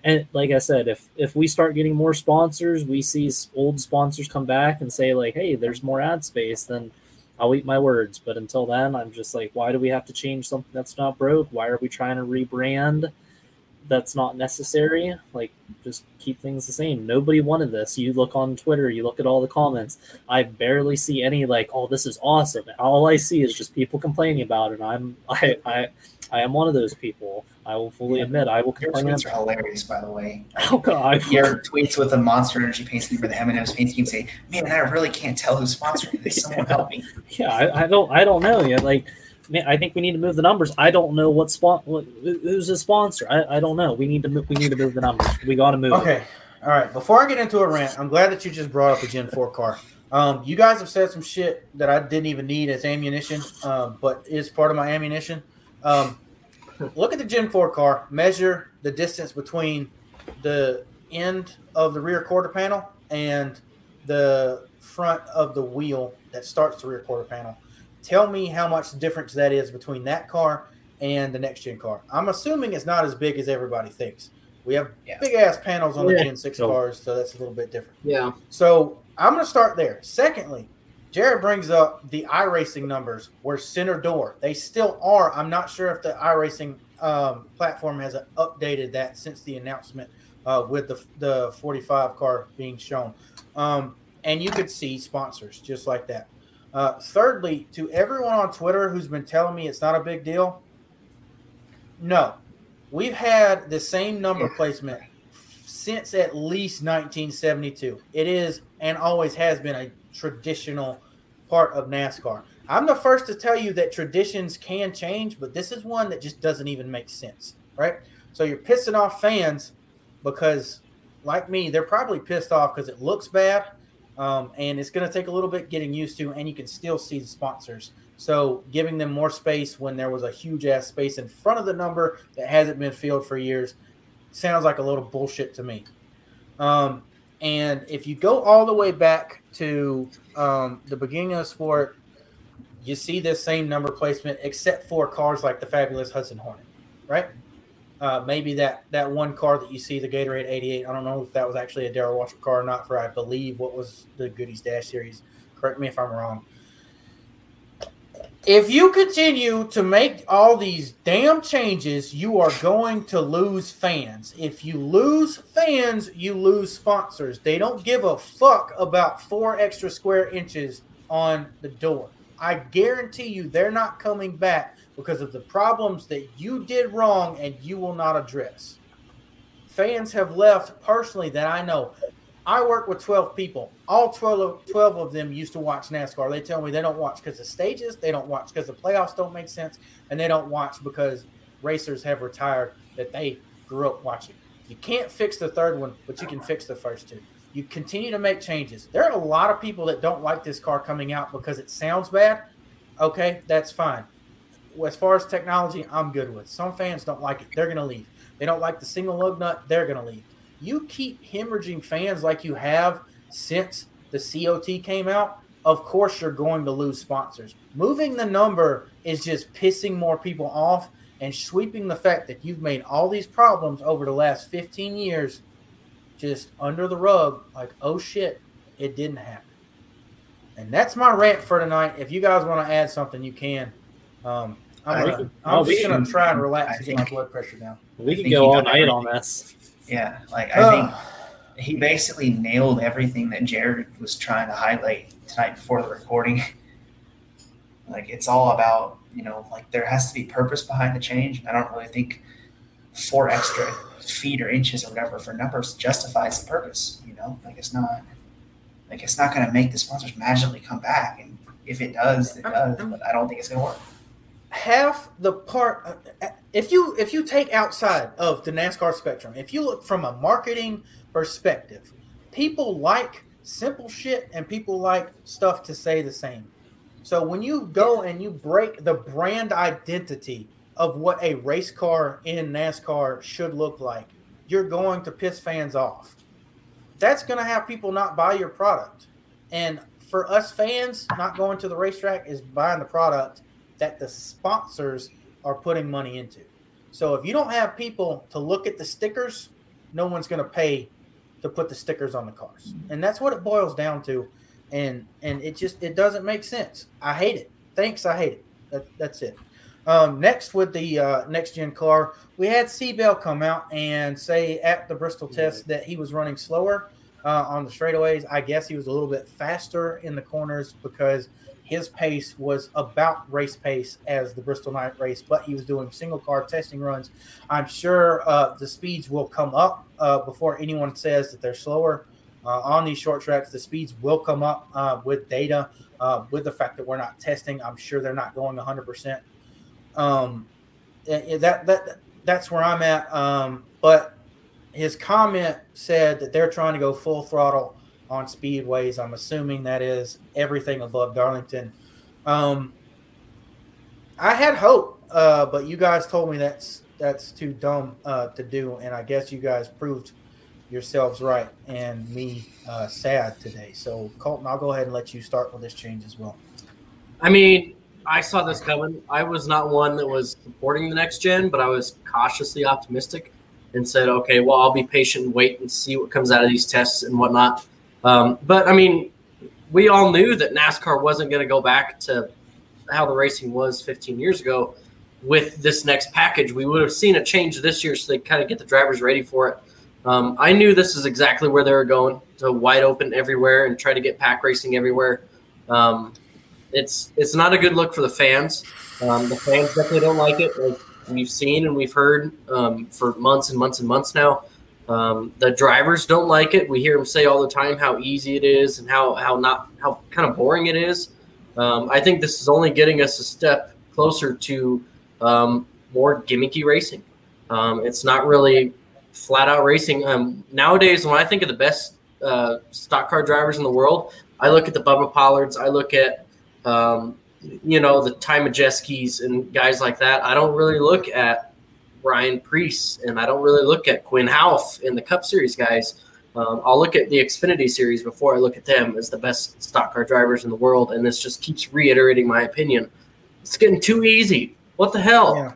And like I said, if if we start getting more sponsors, we see old sponsors come back and say like, "Hey, there's more ad space," then I'll eat my words. But until then, I'm just like, why do we have to change something that's not broke? Why are we trying to rebrand? That's not necessary. Like, just keep things the same. Nobody wanted this. You look on Twitter, you look at all the comments. I barely see any like, "Oh, this is awesome." All I see is just people complaining about it. I'm I I I am one of those people. I will fully Yeah. admit I will Your complain. tweets are hilarious, by the way. Oh God! Your tweets with the Monster Energy paint scheme or the M&M's paint scheme say, "Man, I really can't tell who's sponsoring this. Someone help me." Yeah, I, I don't I don't know yet. Like, man, I think we need to move the numbers. I don't know what who's a sponsor. I, I don't know. We need to move, we need to move the numbers. We got to move. it. Okay. All right. Before I get into a rant, I'm glad that you just brought up a Gen 4 car. Um, you guys have said some shit that I didn't even need as ammunition, um, but is part of my ammunition. Um, look at the Gen 4 car, measure the distance between the end of the rear quarter panel and the front of the wheel that starts the rear quarter panel. Tell me how much difference that is between that car and the next gen car. I'm assuming it's not as big as everybody thinks. We have Yeah. big ass panels on the Yeah. Gen 6 So- cars, so that's a little bit different. Yeah. So I'm going to start there. Secondly, Jared brings up the iRacing numbers were center door. They still are. I'm not sure if the iRacing um, platform has updated that since the announcement uh, with the, the 45 car being shown. Um, and you could see sponsors just like that. Uh, thirdly, to everyone on Twitter who's been telling me it's not a big deal, no. We've had the same number placement since at least 1972. It is and always has been a traditional part of NASCAR. I'm the first to tell you that traditions can change, but this is one that just doesn't even make sense, right? So you're pissing off fans because, like me, they're probably pissed off because it looks bad, um, and it's going to take a little bit getting used to, and you can still see the sponsors. So giving them more space when there was a huge ass space in front of the number that hasn't been filled for years sounds like a little bullshit to me. Um, and if you go all the way back to um, the beginning of the sport, you see this same number placement, except for cars like the fabulous Hudson Hornet, right? Uh, maybe that that one car that you see, the Gatorade 88. I don't know if that was actually a Darrell Waltrip car or not. For I believe what was the Goodies Dash series. Correct me if I'm wrong. If you continue to make all these damn changes, you are going to lose fans. If you lose fans, you lose sponsors. They don't give a fuck about four extra square inches on the door. I guarantee you they're not coming back because of the problems that you did wrong and you will not address. Fans have left personally that I know. I work with 12 people. All 12 of, 12 of them used to watch NASCAR. They tell me they don't watch because the stages, they don't watch because the playoffs don't make sense, and they don't watch because racers have retired that they grew up watching. You can't fix the third one, but you can fix the first two. You continue to make changes. There are a lot of people that don't like this car coming out because it sounds bad. Okay, that's fine. As far as technology, I'm good with. Some fans don't like it. They're to leave. They don't like the single lug nut. They're to leave you keep hemorrhaging fans like you have since the COT came out, of course you're going to lose sponsors. Moving the number is just pissing more people off and sweeping the fact that you've made all these problems over the last 15 years just under the rug like, oh shit, it didn't happen. And that's my rant for tonight. If you guys want to add something, you can. Um, I'm, gonna, I'm just going to try and relax and get my blood pressure down. We can go all night on this. Yeah, like I think he basically nailed everything that Jared was trying to highlight tonight before the recording. like it's all about you know like there has to be purpose behind the change. I don't really think four extra feet or inches or whatever for numbers justifies the purpose. You know, like it's not like it's not going to make the sponsors magically come back, and if it does, it does. But I don't think it's going to work half the part if you if you take outside of the NASCAR spectrum, if you look from a marketing perspective, people like simple shit and people like stuff to say the same. So when you go and you break the brand identity of what a race car in NASCAR should look like, you're going to piss fans off. That's going to have people not buy your product. And for us fans, not going to the racetrack is buying the product that the sponsors are putting money into. So if you don't have people to look at the stickers, no one's going to pay to put the stickers on the cars. And that's what it boils down to. And and it just it doesn't make sense. I hate it. Thanks, I hate it. That, that's it. Um, next with the uh, next gen car, we had Bell come out and say at the Bristol test that he was running slower uh, on the straightaways. I guess he was a little bit faster in the corners because his pace was about race pace as the Bristol Night race, but he was doing single car testing runs. I'm sure uh, the speeds will come up uh, before anyone says that they're slower. Uh, on these short tracks, the speeds will come up uh, with data, uh, with the fact that we're not testing. I'm sure they're not going 100%. Um, that, that, that's where I'm at. Um, but his comment said that they're trying to go full throttle on speedways. I'm assuming that is everything above Darlington. Um, I had hope, uh, but you guys told me that's that's too dumb uh, to do, and I guess you guys proved yourselves right and me uh, sad today. So Colton, I'll go ahead and let you start with this change as well. I mean, I saw this coming. I was not one that was supporting the next gen, but I was cautiously optimistic and said, okay, well, I'll be patient and wait and see what comes out of these tests and whatnot. Um, but I mean, we all knew that NASCAR wasn't going to go back to how the racing was 15 years ago with this next package. We would have seen a change this year so they kind of get the drivers ready for it. Um, I knew this is exactly where they were going to wide open everywhere and try to get pack racing everywhere. Um, it's it's not a good look for the fans. Um, the fans definitely don't like it. Like we've seen and we've heard um, for months and months and months now. Um, the drivers don't like it. We hear them say all the time how easy it is and how how not how kind of boring it is. Um, I think this is only getting us a step closer to um, more gimmicky racing. Um, it's not really flat out racing. Um, nowadays, when I think of the best uh, stock car drivers in the world, I look at the Bubba Pollards. I look at um, you know the Ty Majeski's and guys like that. I don't really look at Ryan Preece, and I don't really look at Quinn Houff in the Cup Series guys. Um, I'll look at the Xfinity Series before I look at them as the best stock car drivers in the world, and this just keeps reiterating my opinion. It's getting too easy. What the hell? Yeah.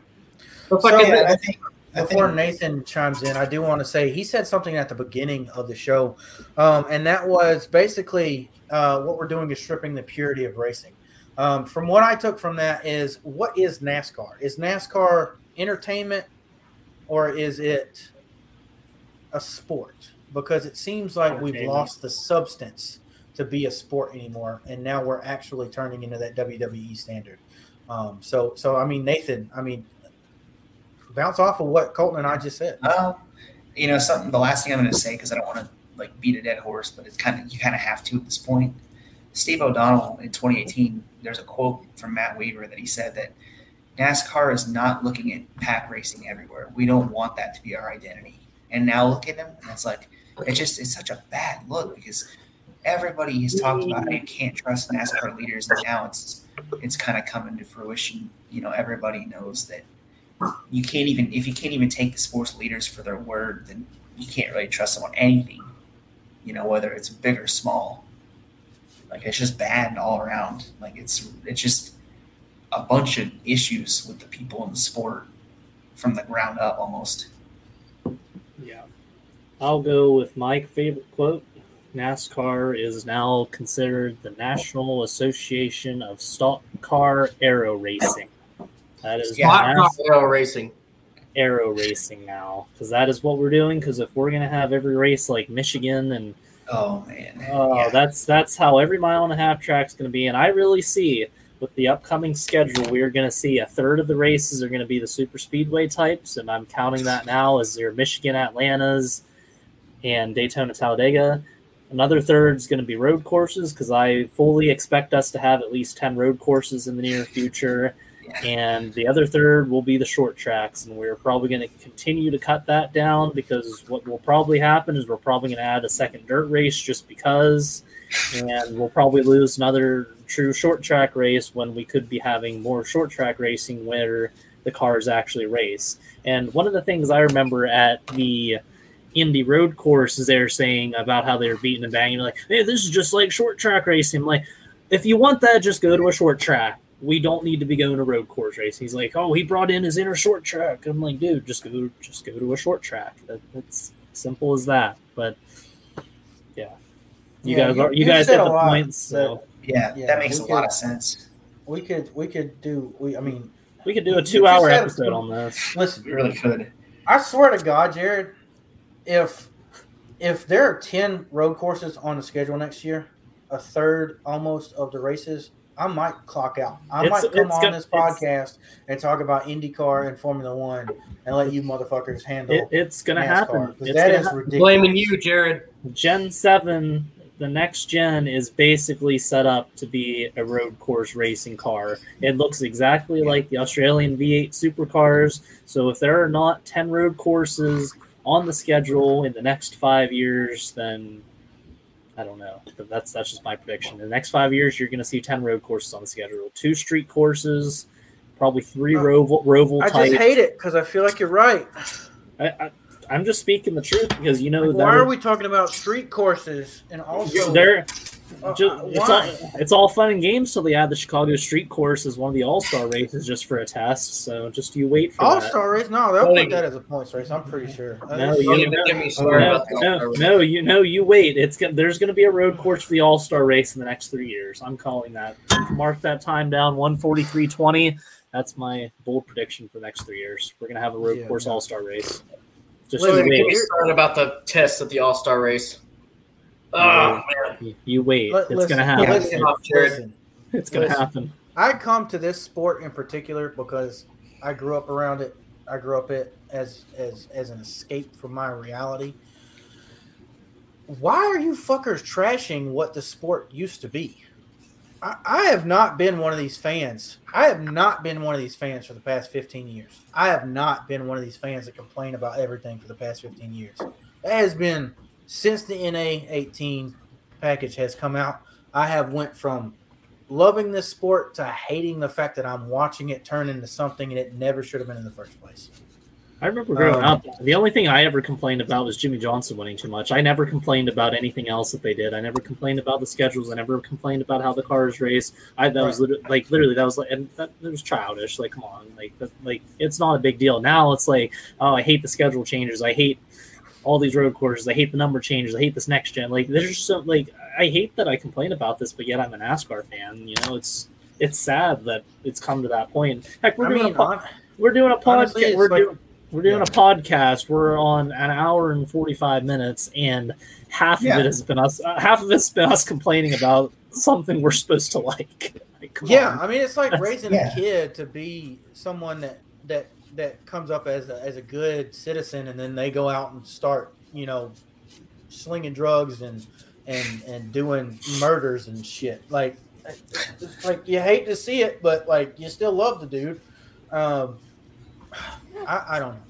The fuck so, is I think Before Nathan chimes in, I do want to say he said something at the beginning of the show, um, and that was basically uh, what we're doing is stripping the purity of racing. Um, from what I took from that is what is NASCAR? Is NASCAR entertainment or is it a sport? Because it seems like we've lost the substance to be a sport anymore, and now we're actually turning into that WWE standard. Um, so, so I mean, Nathan, I mean, bounce off of what Colton and I just said. Well, you know, something. The last thing I'm going to say because I don't want to like beat a dead horse, but it's kind of you kind of have to at this point. Steve O'Donnell in 2018, there's a quote from Matt Weaver that he said that NASCAR is not looking at pack racing everywhere. We don't want that to be our identity. And now look at them, and it's like it just it's such a bad look because everybody has talked about how you can't trust NASCAR leaders, and now it's it's kind of coming to fruition. You know, everybody knows that you can't even if you can't even take the sports leaders for their word, then you can't really trust them on anything. You know, whether it's big or small. Like it's just bad all around. Like it's it's just a bunch of issues with the people in the sport from the ground up almost. Yeah. I'll go with my favorite quote. NASCAR is now considered the National Association of Stock Car Aero Racing. That is Yeah. Hot NAS- Rail racing. aero racing now because that is what we're doing. Because if we're gonna have every race like Michigan and Oh man. Oh, Yeah. that's that's how every mile and a half track's going to be, and I really see with the upcoming schedule, we're going to see a third of the races are going to be the super speedway types, and I'm counting that now as your Michigan Atlantas and Daytona Talladega. Another third is going to be road courses because I fully expect us to have at least ten road courses in the near future, and the other third will be the short tracks, and we're probably going to continue to cut that down because what will probably happen is we're probably going to add a second dirt race just because, and we'll probably lose another true short track race when we could be having more short track racing where the cars actually race. And one of the things I remember at the Indy road course is they're saying about how they're beating and banging, like, hey, this is just like short track racing. I'm like, if you want that, just go to a short track. We don't need to be going to road course racing. He's like, oh, he brought in his inner short track. I'm like, dude, just go, just go to a short track. That, that's simple as that. But yeah, you Yeah, guys, you- you guys hit the points. So Yeah, Yeah, that makes a we lot of sense. We could we could do we I mean we could do a two-hour said- episode on this. listen We really could. I swear to God, Jared, if if there are ten road courses on the schedule next year, a third almost of the races, I might clock out. I It's- might come on go- this podcast and talk about IndyCar and Formula One and let you motherfuckers handle It, it's gonna NASCAR, happen. 'cause It's that gonna is hap- ridiculous. Blaming you, Jared. Gen seven, the next gen is basically set up to be a road course racing car. It looks exactly like the Australian V8 supercars. So if there are not ten road courses on the schedule in the next five years, then I don't know. That's that's just my prediction. In the next five years, you're going to see ten road courses on the schedule. Two street courses, probably three Uh, roval roval I type. just hate it because I feel like you're right. I, I, I'm just speaking the truth because you know Like, why are we talking about street courses and also they're uh, uh, it's, all, why? it's all fun and games till they add the Chicago Street Course as one of the All Star races just for a test. So just you wait for All Star race? No, they'll Only- put that as a points race. I'm pretty sure. Uh, No, it's- you- Don't even get me started No, no, no, you know you wait. It's go- there's going to be a road course for the All Star race in the next three years. I'm calling that. Mark that time down. One forty three twenty. That's my bold prediction for the next three years. We're going to have a road Yeah, course no. All Star race. Just Listen, you Don't even get me wait. started about the test at the All Star race. Oh man, You- You wait. Let- it's listen, going to happen. listen, Stop, Jared. listen. It's going to happen. I come to this sport in particular because I grew up around it. I grew up it as as as an escape from my reality. Why are you fuckers trashing what the sport used to be? I, have not been one of these fans. I have not been one of these fans for the past 15 years. I have not been one of these fans that complain about everything for the past 15 years. That has been since the NA 18 package has come out. I have went from loving this sport to hating the fact that I'm watching it turn into something and it never should have been in the first place. I remember growing Um, up, the only thing I ever complained about was Jimmie Johnson winning too much. I never complained about anything else that they did. I never complained about the schedules. I never complained about how the cars race. I that was literally, like literally that was like and that it was childish. Like come on, like that, like it's not a big deal. Now it's like oh I hate the schedule changes. I hate all these road courses. I hate the number changes. I hate this next gen. Like there's so like I hate that I complain about this, but yet I'm a NASCAR fan. You know it's it's sad that it's come to that point. Heck, we're I doing mean, a we're doing a podcast. We're like- doing we're doing Yeah. a podcast. We're on an hour and forty five minutes, and half Yeah. of it has been us. Uh, half of it's been us complaining about something we're supposed to like. Like, yeah, on. I mean, it's like That's- raising yeah. a kid to be someone that that that comes up as a, as a good citizen, and then they go out and start, you know, slinging drugs and and and doing murders and shit. Like, like you hate to see it, but like you still love the dude. Um, I, I don't know.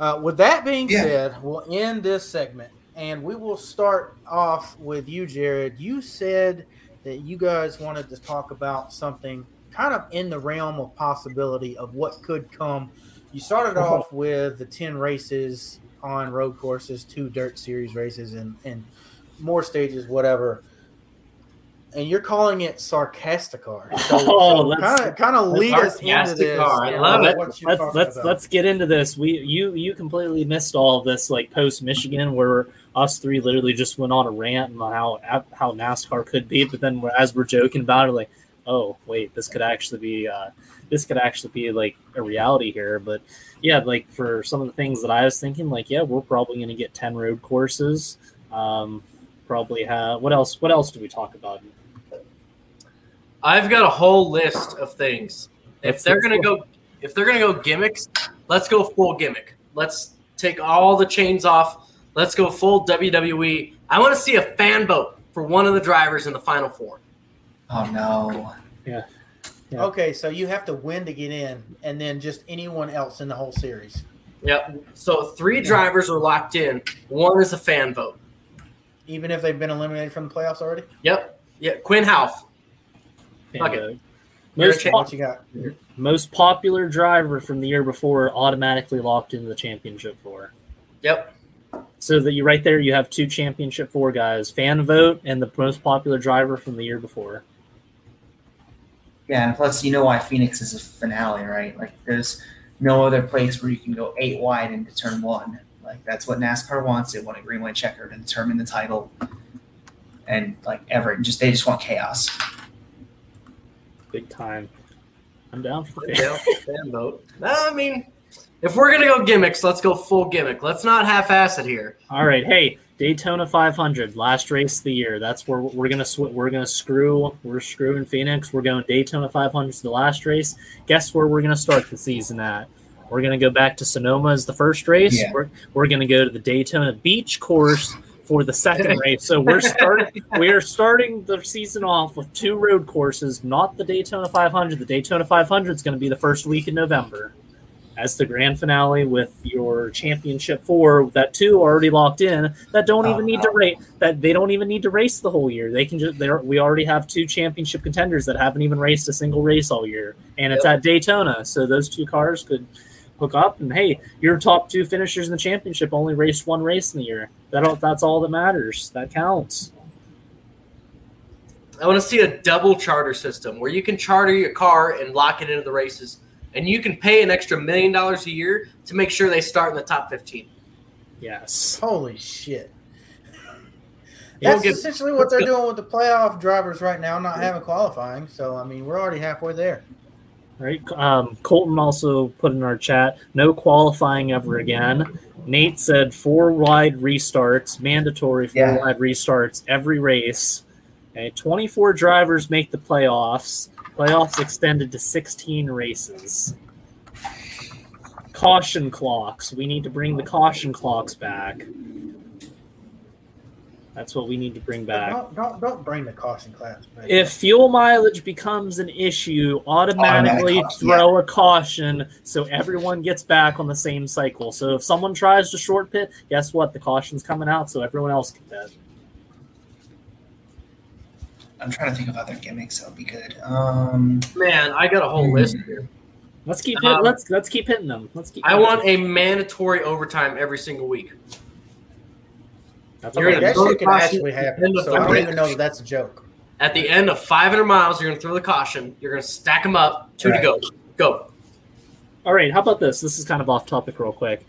Uh, with that being Yeah. said, we'll end this segment and we will start off with you, Jared. You said that you guys wanted to talk about something kind of in the realm of possibility of what could come. You started off with the 10 races on road courses, two dirt series races, and, and more stages, whatever. And you're calling it sarcasticar. So, Oh, of kind of lead us into this. I love it. let's let's about. let's get into this. We you you completely missed all of this like post Michigan where us three literally just went on a rant on how how NASCAR could be, but then as we're joking about it, like, oh wait, this could actually be uh, this could actually be like a reality here. But yeah, like for some of the things that I was thinking, like yeah, we're probably going to get ten road courses. Um, probably have what else? What else do we talk about? I've got a whole list of things. If they're gonna go, if they're gonna go gimmicks, let's go full gimmick. Let's take all the chains off. Let's go full WWE. I want to see a fan vote for one of the drivers in the final four. Oh no. Yeah. Okay, so you have to win to get in, and then just anyone else in the whole series. Yep. So three drivers are locked in. One is a fan vote. even if they've been eliminated from the playoffs already. Yep. Yeah. Quinn Houff. And, Okay. most po- What you got? most popular driver from the year before automatically locked into the championship four. Yep. So that you right there, you have two championship four guys: fan vote and the most popular driver from the year before. Yeah, and plus you know why Phoenix is a finale, right? Like there's no other place where you can go eight wide into turn one. Like that's what NASCAR wants. They want a green white checker to determine the title, and like ever just they just want chaos. Big time. I'm down for the Yeah, fan vote. I mean, if we're gonna go gimmicks, let's go full gimmick. Let's not half-ass it here. All right, hey, Daytona 500, last race of the year. That's where we're gonna sw- we're gonna screw. We're screwing Phoenix. We're going Daytona 500 is the last race. Guess where we're gonna start the season at? We're gonna go back to Sonoma as the first race. Yeah. We're, we're gonna go to the Daytona Beach course for the second race. So we're starting we are starting the season off with two road courses, not the Daytona 500. The Daytona 500 is going to be the first week in November as the grand finale with your championship four that two already locked in that don't even need to uh-huh. race that they don't even need to race the whole year they can just they we already have two championship contenders that haven't even raced a single race all year and it's at daytona so those two cars could hook up and hey your top two finishers in the championship only raced one race in the year that that's all that matters that counts I want to see a double charter system where you can charter your car and lock it into the races, and you can pay an extra million dollars a year to make sure they start in the top 15. yes Holy shit! That's get- essentially what they're doing with the playoff drivers right now, not having qualifying. So I mean, we're already halfway there. Right. Um, Colton also put in our chat, no qualifying ever again. Nate said four wide restarts, mandatory four Yeah. wide restarts every race. Okay, 24 drivers make the playoffs. Playoffs extended to 16 races. Caution clocks. We need to bring the caution clocks back. That's what we need to bring back. Don't, don't don't bring the caution class. back. If fuel mileage becomes an issue, automatically Automatic caution, throw a caution so everyone gets back on the same cycle. So if someone tries to short pit, guess what? The caution's coming out so everyone else can pit. I'm trying to think of other gimmicks that would be good. Um, Man, I got a whole Hmm. list here. Let's keep Um, hit, let's let's keep hitting them. Let's keep. I want them. a mandatory overtime every single week. That's you're okay. gonna that throw shit the can caution actually happen. So I don't even know that that's a joke. At the end of 500 miles, you're going to throw the caution. You're going to stack them up. Two Right. to go. Go. All right, how about this? This is kind of off topic, real quick.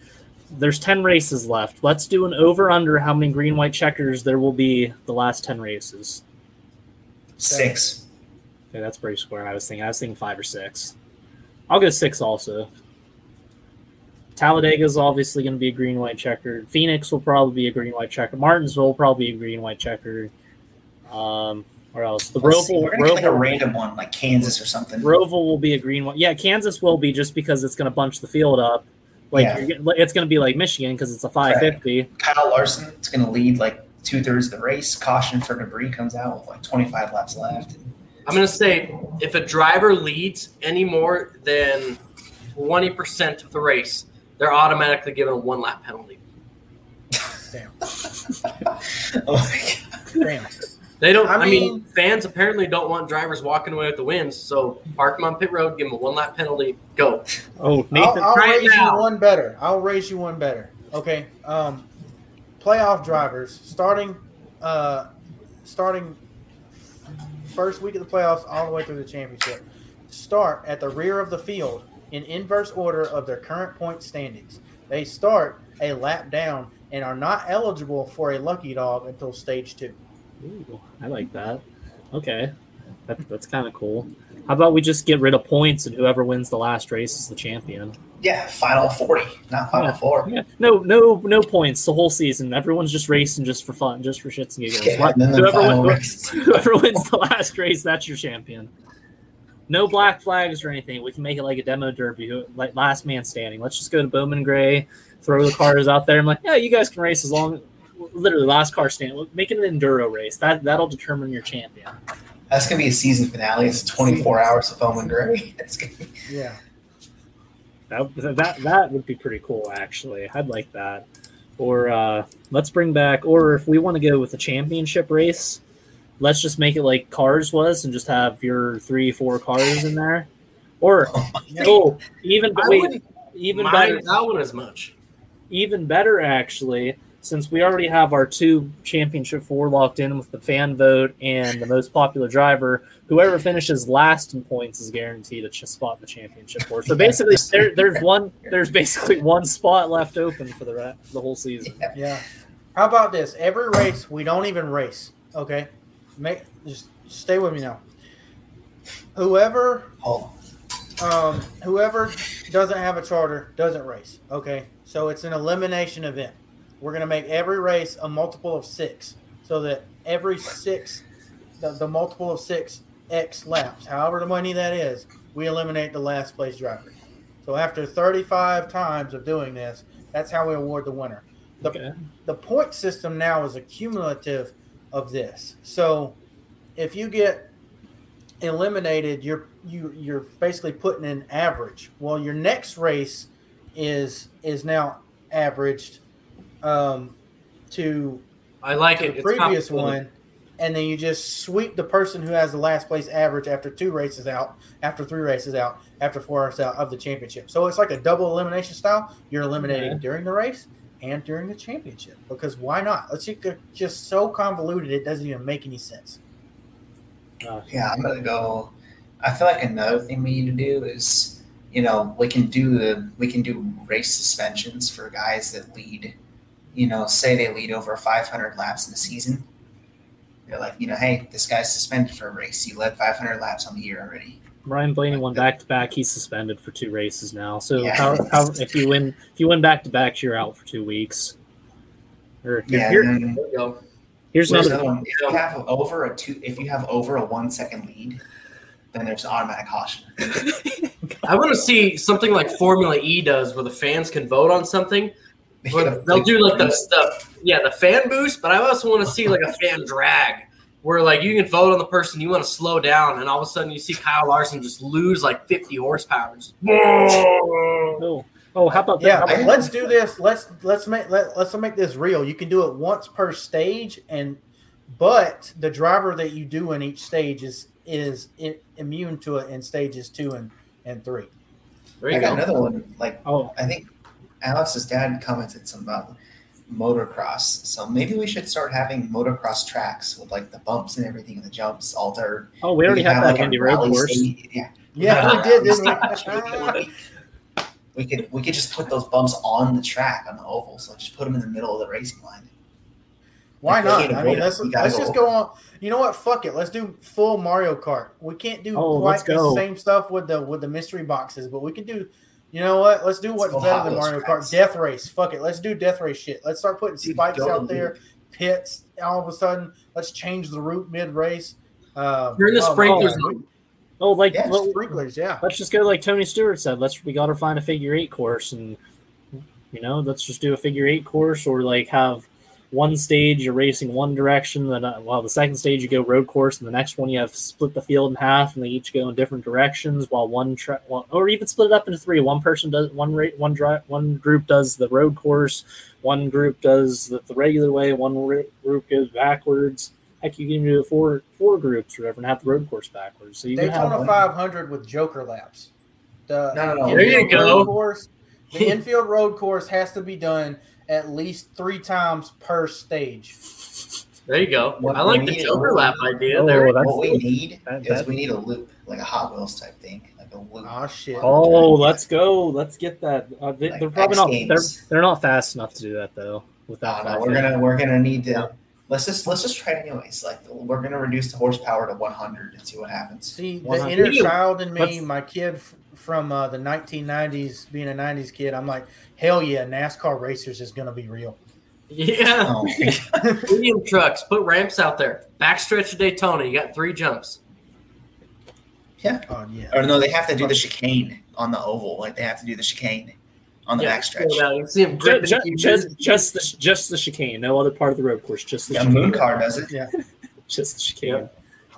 There's ten races left. Let's do an over under how many green white checkers there will be the last ten races. Six. Okay, that's pretty square. I was thinking. I was thinking five or six. I'll go six also. Talladega is obviously going to be a green white checker. Phoenix will probably be a green white checker. Martinsville will probably be a green white checker. Um, or else the Let's see, Roval, We're gonna get like a random one, like Kansas or something. Roval will be a green one. Yeah, Kansas will be just because it's going to bunch the field up. Like Yeah. you're it's going to be like Michigan because it's a 550. Kyle Larson is going to lead like two thirds of the race. Caution for debris comes out with like 25 laps left. I'm going to say if a driver leads any more than 20% of the race, they're automatically given a one lap penalty. Damn. Oh my God. Damn. They don't, I I mean, mean- fans apparently don't want drivers walking away with the wins. So park them on pit road, give them a one lap penalty, go. Oh, I'll, Nathan. I'll try it raise now. you one better. I'll raise you one better. Okay. Um, playoff drivers starting, uh, starting first week of the playoffs all the way through the championship. Start at the rear of the field in inverse order of their current point standings. They start a lap down and are not eligible for a lucky dog until stage two. Ooh, I like that. Okay, that, that's kind of cool. How about we just get rid of points and whoever wins the last race is the champion? Yeah, final 40, not final Yeah. four. Yeah, no, no, no points the whole season. Everyone's just racing just for fun, just for shits and giggles. Yeah, Let- and then whoever, final win- whoever wins the last race, that's your champion. No black flags or anything. We can make it like a demo derby, like last man standing. Let's just go to Bowman Gray, throw the cars out there. I'm like, yeah, you guys can race as long. Literally, last car stand. Make it an enduro race. That that'll determine your champion. That's going to be a season finale. It's 24 hours of Bowman Gray. It's gonna be, Yeah. That that that would be pretty cool, actually. I'd like that. Or uh, let's bring back, or if we want to go with a championship race, let's just make it like Cars was, and just have your three, four cars in there. Or oh my oh, even I wait, wouldn't even better, that one as much. even better actually, since we already have our two championship four locked in with the fan vote and the most popular driver, whoever finishes last in points is guaranteed a spot in the championship four. So basically, there, there's one, there's basically one spot left open for the re- the whole season. Yeah. How about this? Every race, we don't even race. Okay. Make just stay with me now. Whoever Hold um, whoever doesn't have a charter doesn't race. Okay, so it's an elimination event. We're gonna make every race a multiple of six, so that every six, the, the multiple of six x laps, however the money that is, we eliminate the last place driver. So after 35 times of doing this, that's how we award the winner. The, Okay. the point system now is a cumulative of this. So if you get eliminated, you're you you're basically putting an average. Well, your next race is is now averaged um, to, I like to it. the It's previous one, and then you just sweep the person who has the last place average after two races out, after three races out, after four races out of the championship. So it's like a double elimination style. You're eliminating Okay. during the race and during the championship because why not? Let's just just so convoluted it doesn't even make any sense. Uh, Yeah, I'm gonna go. I feel like another thing we need to do is, you know, we can do the we can do race suspensions for guys that lead. You know, say they lead over 500 laps in a season. They're like, you know, hey, this guy's suspended for a race. You led 500 laps on the year already. Ryan Blaney won back to back. He's suspended for two races now. So Yeah. how, how if you win if you win back to back, you're out for two weeks. Or Yeah. here- then There here's another. another one. If you have over a two, if you have over a one second lead, then there's automatic caution. I want to see something like Formula E does, where the fans can vote on something. Where they'll do like the stuff, yeah, the fan boost. But I also want to see like a fan drag, where like you can vote on the person you want to slow down, and all of a sudden you see Kyle Larson just lose like 50 horsepower. Just, Oh, oh, how about Yeah, that? let's do this. Let's let's make let, let's make this real. You can do it once per stage, and but the driver that you do in each stage is is i- immune to it in stages two and and three. There I you got go. another one. Like Oh, I think Alex's dad commented some about motocross. So maybe we should start having motocross tracks with like the bumps and everything and the jumps altered. oh, we already could have that like, a Indy Road course. state- Yeah. Yeah, we did, didn't we? we could we could just put those bumps on the track on the oval. So just put them in the middle of the racing line. Why Like, not? I mean, let's let's go just over go on. You know what? Fuck it. Let's do full Mario Kart. We can't do Oh, quite the same stuff with the with the mystery boxes, but we can do. You know what? Let's do what's better than Mario tracks. Kart. Death Race. Fuck it. Let's do Death Race shit. Let's start putting Dude, spikes out on, there, pits. All of a sudden, let's change the route mid race. Um, Turn the oh, sprinklers man. on. Oh, like Yeah, well, Sprinklers, yeah. let's just go like Tony Stewart said. Let's we got to find a figure eight course, and you know, let's just do a figure eight course, or like have one stage you're racing one direction, then uh, while the second stage you go road course, and the next one you have split the field in half, and they each go in different directions. While one track, well, or even split it up into three. One person does one rate, one drive, one group does the road course, one group does the, the regular way, one ro- group goes backwards. Heck, you can do it four four groups or whatever, and have the road course backwards. So you can have Daytona 500 with Joker laps. The No, no, no. There you go. Course, the infield road course has to be done at least three times per stage. There you go. What I like the overlap idea. Oh, there. what we need that- is we need a loop, like a Hot Wheels type thing, like a loop. Oh shit! Oh, let's go. Let's get that. Uh, they, Like they're probably X not. Games. They're they're not fast enough to do that though. With that, No, no, we're gonna we're gonna need to Yeah. let's just let's just try it anyways. Like we're gonna reduce the horsepower to 100 and see what happens. See, the inner child in me, Let's- my kid f- from uh, the 1990s, being a 90s kid, I'm like, hell yeah, NASCAR racers is gonna be real. Yeah. Oh, Medium trucks. Put ramps out there. Backstretch of Daytona. You got three jumps. Oh yeah. or no, they have to do the chicane on the oval. Like they have to do the chicane on the Yeah, backstretch. slow down. You see him Ju- gripping. just just the just the chicane. No other part of the road course. Just the Yeah, chicane. Moon Car does it. Yeah. Just the chicane. Yeah.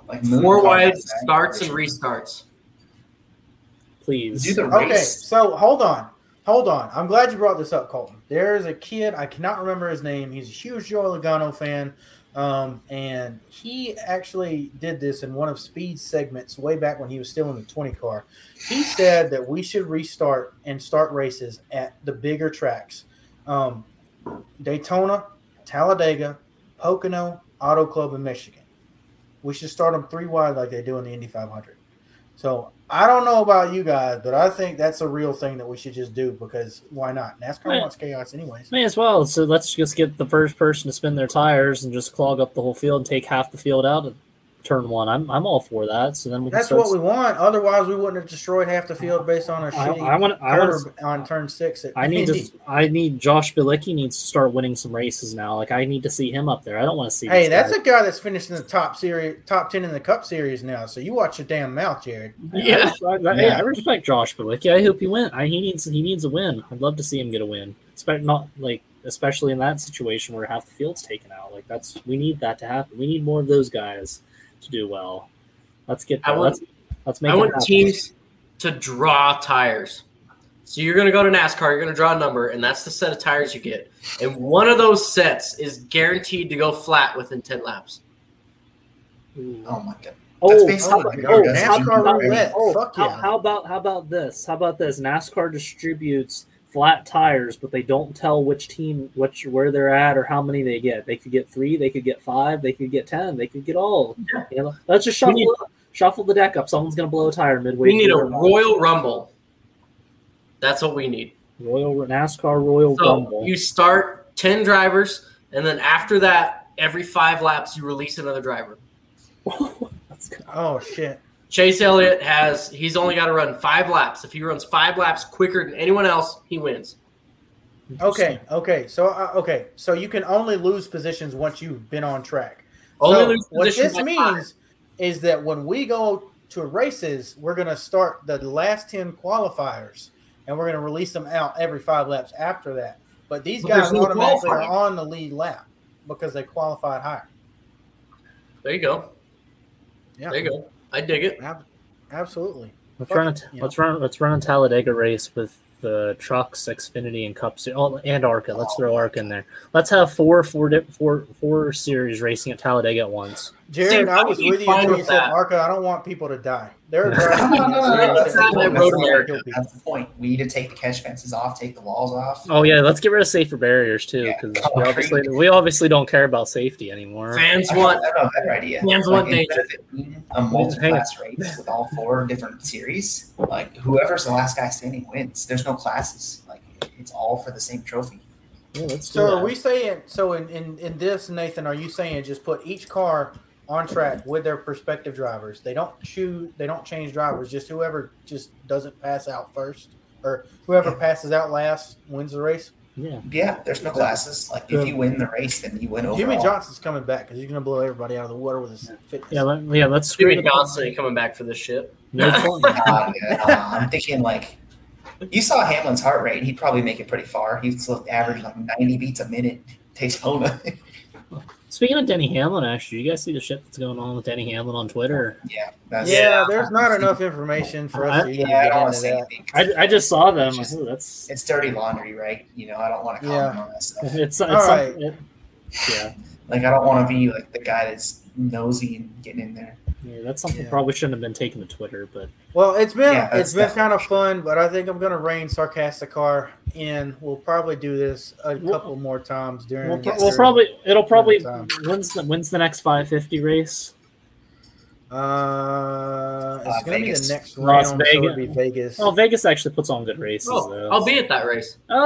Like Moon Four wide starts and restarts. Please. Do the Okay, so hold on, hold on. I'm glad you brought this up, Colton. There's a kid I cannot remember his name. He's a huge Joe Logano fan, um, and he actually did this in one of Speed's segments way back when he was still in the 20 car. He said that we should restart and start races at the bigger tracks, um, Daytona, Talladega, Pocono, Auto Club, in Michigan. We should start them three wide like they do in the Indy 500. So I don't know about you guys, but I think that's a real thing that we should just do because why not? NASCAR Right. wants chaos anyways. May as well. So let's just get the first person to spin their tires and just clog up the whole field and take half the field out of turn one. I'm I'm all for that. So then we That's start. what we want. Otherwise, we wouldn't have destroyed half the field based on a I, shitty I want. I want. curb on turn six. At I need to. I need Josh Bilicki needs to start winning some races now. Like I need to see him up there. I don't want to see. Hey, that's guy. a guy that's finished in the top series, top ten in the Cup Series now. So you watch your damn mouth, Jared. Yeah. I, I, Yeah. I respect Josh Bilicki. I hope he win. I, he needs. He needs a win. I'd love to see him get a win. Especially not like, especially in that situation where half the field's taken out. Like that's we need that to happen. We need more of those guys to do well. Let's get. I want- let's let's make. I want happen. teams to draw tires. So you're going to go to NASCAR, you're going to draw a number, and that's the set of tires you get. And one of those sets is guaranteed to go flat within 10 laps. Oh my god. Oh, That's how about, oh, oh NASCAR how about- roulette. oh, Fuck how, yeah. how about how about this? How about this? NASCAR distributes flat tires, but they don't tell which team which where they're at or how many they get. They could get three, they could get five, they could get ten, they could get all. Yeah. You know, let's just shuffle need- shuffle the deck up. Someone's gonna blow a tire midway. We need a. Royal Rumble. That's what we need. Royal NASCAR Royal So Rumble. you start 10 drivers, and then after that, every five laps, you release another driver. Let's. Oh shit. Chase Elliott has, he's only got to run five laps. If he runs five laps quicker than anyone else, he wins. Okay. Okay. So uh, okay. So you can only lose positions once you've been on track. Only So what this means five. is that when we go to races, we're going to start the last 10 qualifiers and we're going to release them out every five laps after that. But these But guys no automatically are on the lead lap because they qualified higher. There you go. Yeah. There you go. I dig it. Ab- Absolutely. Let's Fuck run it, a you let's run let's run a Talladega race with the trucks, Xfinity, and Cup Se- oh, and ARCA. Let's throw ARCA in there. Let's have four four di- four four series racing at Talladega at once. Jared, See, I I was with you fine until you said, that. Marco, I don't want people to die. There are No, no, no, no, that's not what- kill that's. That's the point. We need to take the catch fences off, take the walls off. Oh yeah, let's get rid of safer barriers too, Yeah. because we obviously we obviously don't care about safety anymore. Fans I want have, I have a better idea. Fans like, want danger. instead of it being a multi-class race with all four different series, like whoever's the last guy standing wins. There's no classes. Like it's all for the same trophy. Yeah, let's do So are that. we saying so in, in in this Nathan? Are you saying just put each car on track with their prospective drivers? They don't choose. They don't change drivers. Just whoever just doesn't pass out first, or whoever passes out last wins the race. Yeah, Yeah, there's no classes. Like if you win the race, then you win overall. Jimmie Johnson's coming back because he's going to blow everybody out of the water with his fitness. yeah, let, yeah. Let's Jimmie Johnson ain't coming back for this shit. No point. Uh, yeah, uh, I'm thinking like you saw Hamlin's heart rate. He'd probably make it pretty far. He's looked average like 90 beats a minute. Takes Daytona. Speaking of Denny Hamlin, actually, you guys see the shit that's going on with Denny Hamlin on Twitter? yeah, that's, yeah, there's not enough information for us to even Yeah, I get don't want into to say that. I, I just saw them. I said, that's It's dirty laundry, right? You know, I don't want to comment on that stuff. it's, it's All some- right. it- yeah, Like, I don't want to be like the guy that's nosy and getting in there. yeah, that's something Yeah. probably shouldn't have been taken to Twitter, but Well, it's been Yeah, it's been kind of fun, but I think I'm going to rein sarcastic car in. We'll probably do this a We'll- couple more times during. we'll, yes, we'll probably it'll probably Time. when's the when's the next 550 race? Uh, it's Uh, going to be the next Las round, so Vegas. be Vegas. Oh, Vegas actually puts on good races. Oh, though. I'll be at that race. Oh,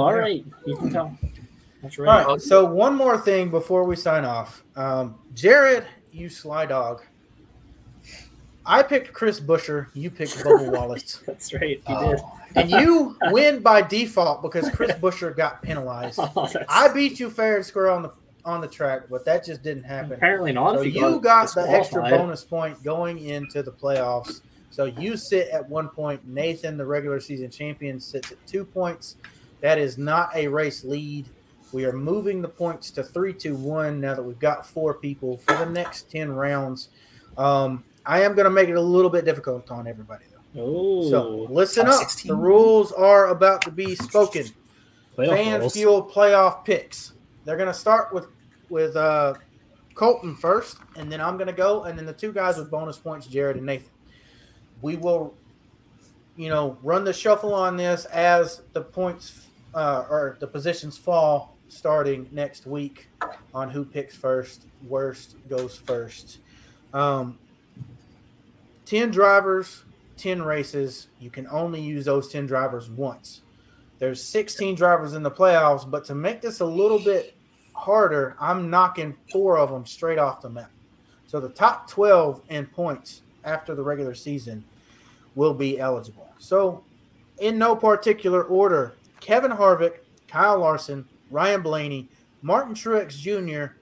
all Yeah. right. You can tell. That's All right. right. So one more thing before we sign off, um, Jared, you sly dog. I picked Chris Buescher. You picked Bubba Wallace, That's right. You Oh, did. and you win by default because Chris Buescher got penalized. Oh, I beat you fair and square on the on the track, but that just didn't happen. apparently not. So you got the extra bonus point going into the playoffs. So you sit at one point. Nathan, the regular season champion, sits at two points. That is not a race lead. We are moving the points to three, two, one. Now that we've got four people for the next ten rounds, um, I am going to make it a little bit difficult on everybody though. Oh, So listen up. 16. The rules are about to be spoken. playoff Fan rules. fuel playoff picks. They're gonna start with with uh, Colton first, and then I'm gonna go, and then the two guys with bonus points, Jared and Nathan. We will, you know, run the shuffle on this as the points uh, or the positions fall, starting next week on who picks first. Worst goes first. Um, ten drivers, ten races. You can only use those ten drivers once. There's 16 drivers in the playoffs, but to make this a little bit harder, I'm knocking four of them straight off the map. So the top 12 in points after the regular season will be eligible. So, in no particular order, Kevin Harvick, Kyle Larson, Ryan Blaney, Martin Truex Jr.,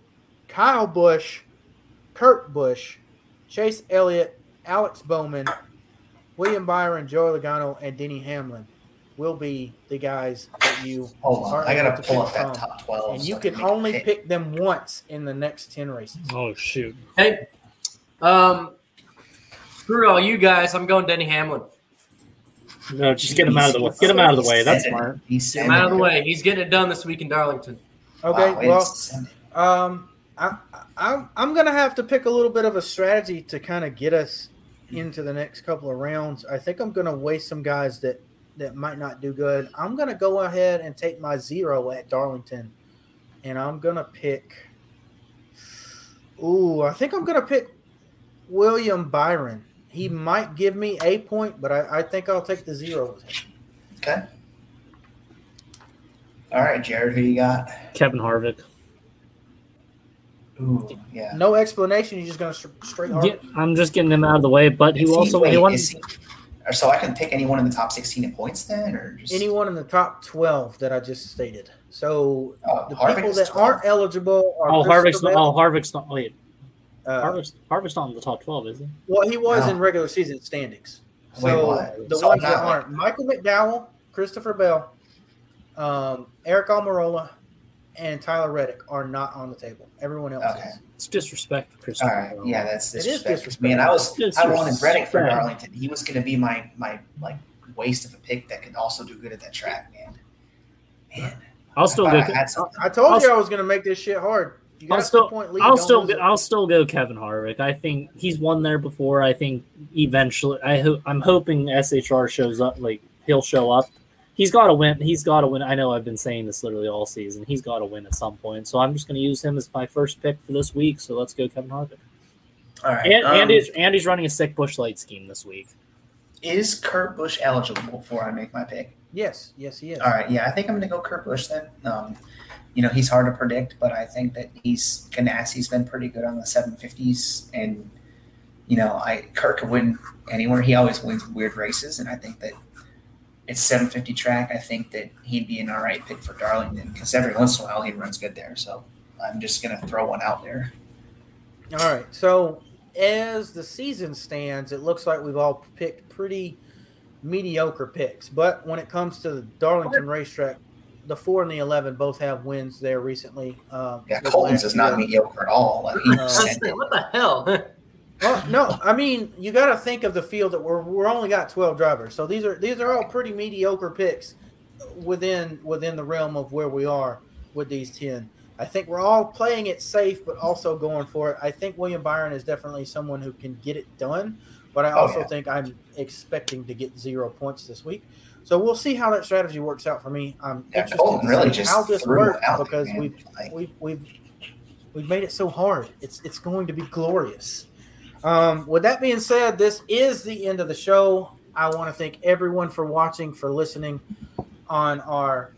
Kyle Busch, Kurt Busch, Chase Elliott, Alex Bowman, William Byron, Joey Logano, and Denny Hamlin will be the guys that you Hold on. are I got to to pull pick up that from. top 12. and so you I can only pick. pick them once in the next 10 races. Oh shoot! Hey, um, screw all you guys. I'm going Denny Hamlin. No, just get him out of the way. Get him out of the way. That's He's smart. He's Get him out of the way. He's getting it done this week in Darlington. Okay, Wow, well, it's sending. um, I, I, I'm going to have to pick a little bit of a strategy to kind of get us Hmm. into the next couple of rounds. I think I'm going to waste some guys that, that might not do good. I'm going to go ahead and take my zero at Darlington, and I'm going to pick. Ooh, I think I'm going to pick William Byron. He hmm. might give me a point, but I, I think I'll take the zero with him. Okay. All right, Jared, who you got? Kevin Harvick. Ooh, yeah. No explanation. You're just going to straight hard. Yeah, I'm just getting him out of the way, but he Is also wait, he won. he- or so I can pick anyone in the top 16 in points then, or just anyone in the top 12 that I just stated. So Oh, the Harvick people that 12. aren't eligible are Oh, Harvick's not. Oh, Harvick's not. Wait, Bell. Uh, Harvick's, Harvick's not in the top twelve, is he? well, he was No. in regular season standings. So what? the So ones that aren't Michael McDowell, Christopher Bell, um, Aric Almirola, and Tyler Reddick are not on the table. Everyone else Okay. is. It's disrespect for All Christopher. right, yeah, that's It is disrespectful. disrespectful. Man, I was I wanted Reddick for Darlington. He was going to be my my like waste of a pick that could also do good at that track, man. Man, I'll still I go. I. I told I'll- you I was going to make this shit hard. You I'll still, two-point lead, I'll still, lose it. I'll still go Kevin Harvick. I think he's won there before. I think eventually, I hope, I'm hoping SHR shows up. Like he'll show up. He's got to win. He's got to win. I know I've been saying this literally all season. He's got to win at some point. So I'm just going to use him as my first pick for this week. So let's go Kevin Harvick. All right. And um, Andy's, Andy's running a sick Busch Light scheme this week. is Kurt Busch eligible before I make my pick? Yes, yes, he is. All right. Yeah, I think I'm going to go Kurt Busch then. Um, you know, he's hard to predict, but I think that he's Ganassi's been pretty good on the 750s, and you know, I Kurt could win anywhere. He always wins weird races, and I think that it's 750 track. I think that he'd be an all right pick for Darlington because every once in a while he runs good there. So I'm just going to throw one out there. All right. So as the season stands, it looks like we've all picked pretty mediocre picks. But when it comes to the Darlington racetrack, the four and the eleven both have wins there recently. Um, Yeah, this Colton's last is not year. mediocre at all. Like, he Uh, sent what the hell? Well, no, I mean you got to think of the field that we're we're only got twelve drivers, so these are these are all pretty mediocre picks within within the realm of where we are with these ten. I think we're all playing it safe, but also going for it. I think William Byron is definitely someone who can get it done, but I Oh, also yeah. think I'm expecting to get zero points this week. So we'll see how that strategy works out for me. I'm Yeah, interested Colton to really see just how this works there, because we've we've we've we've made it so hard. It's it's going to be glorious. Um, with that being said, this is the end of the show. I want to thank everyone for watching, for listening on our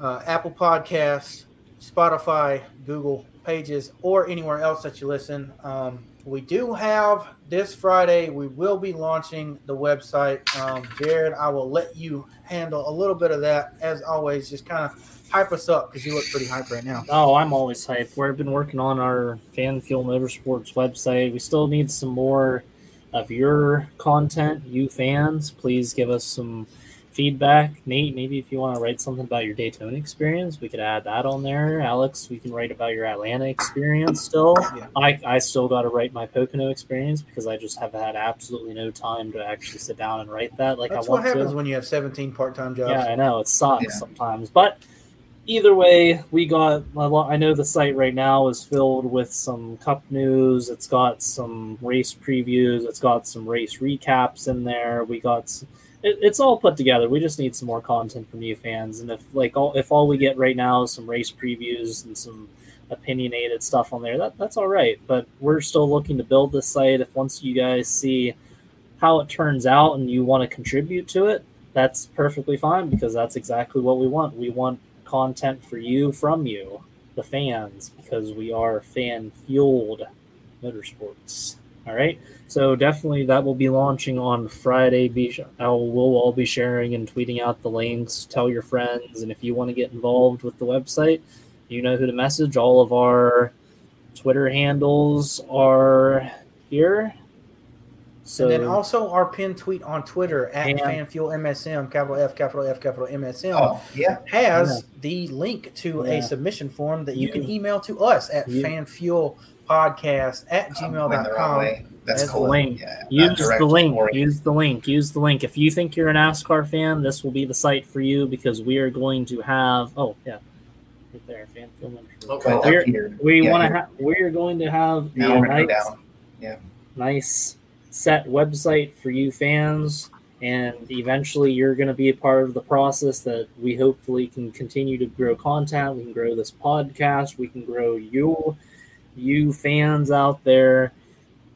uh, Apple Podcasts, Spotify, Google pages, or anywhere else that you listen. Um, we do have this Friday, we will be launching the website. Um, Jared, I will let you handle a little bit of that. As always, just kind of hype us up because you look pretty hype right now. Oh, I'm always hyped. We've been working on our Fan Fuel Motorsports website. We still need some more of your content, you fans. Please give us some feedback. Nate, maybe if you want to write something about your Daytona experience, we could add that on there. Alex, we can write about your Atlanta experience still. Yeah. I, I still got to write my Pocono experience because I just have had absolutely no time to actually sit down and write that like That's I what want to. happens when you have 17 part-time jobs. Yeah, I know it sucks Yeah. sometimes, but either way, we got. a lot- I know the site right now is filled with some cup news. It's got some race previews. It's got some race recaps in there. We got. It, it's all put together. We just need some more content from you fans, and if like all if all we get right now is some race previews and some opinionated stuff on there, that that's all right. But we're still looking to build this site. If once you guys see how it turns out and you want to contribute to it, that's perfectly fine because that's exactly what we want. We want content for you from you, the fans, because we are fan fueled motorsports. All right. So definitely that will be launching on Friday. Be I will we'll all be sharing and tweeting out the links. Tell your friends, and if you want to get involved with the website, you know who to message. All of our Twitter handles are here. So and then also our pinned tweet on Twitter at And- FanFuelMSM, capital F, capital F, capital MSM, oh, yeah. has the link to Yeah. a submission form that you You- can email to us at You- fanfuelpodcast at oh, going gmail.com. That's cool. the link. Yeah, Use the link. you. Use the link. Use the link. If you think you're a NASCAR fan, this will be the site for you because we are going to have. Oh yeah, right there, fan film. Okay. Go We're- We Yeah, want to have. We're going to have Now a we're gonna go nice, down. nice set website for you fans, and eventually you're going to be a part of the process that we hopefully can continue to grow content. We can grow this podcast. We can grow you, you fans out there.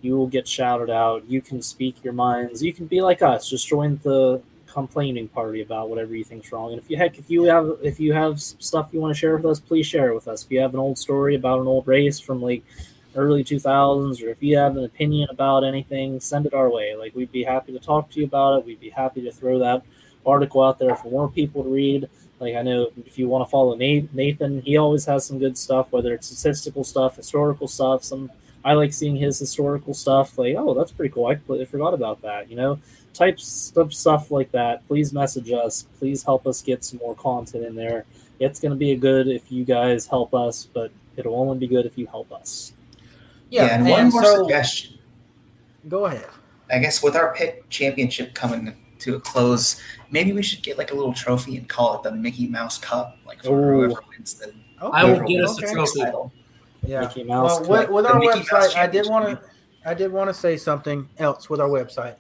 You will get shouted out. You can speak your minds. You can be like us. Just join the complaining party about whatever you think's wrong. And if you heck, if you have if you have stuff you want to share with us, please share it with us. If you have an old story about an old race from like early 2000s, or if you have an opinion about anything, send it our way. Like we'd be happy to talk to you about it. We'd be happy to throw that article out there for more people to read. Like I know if you want to follow Nathan, he always has some good stuff, whether it's statistical stuff, historical stuff. Some I like seeing his historical stuff. Like, oh, that's pretty cool. I completely forgot about that. You know, types of stuff like that. Please message us. Please help us get some more content in there. It's going to be a good if you guys help us, but it'll only be good if you help us. Yeah, and one more so suggestion. go ahead. I guess with our pick championship coming to a close, maybe we should get like a little trophy and call it the Mickey Mouse Cup, like for Ooh. whoever wins the Okay. I will get wins us a trophy. title. Yeah. Mickey Mouse. Well, with, with our Mickey website, I did want to, I did want to say something else with our website.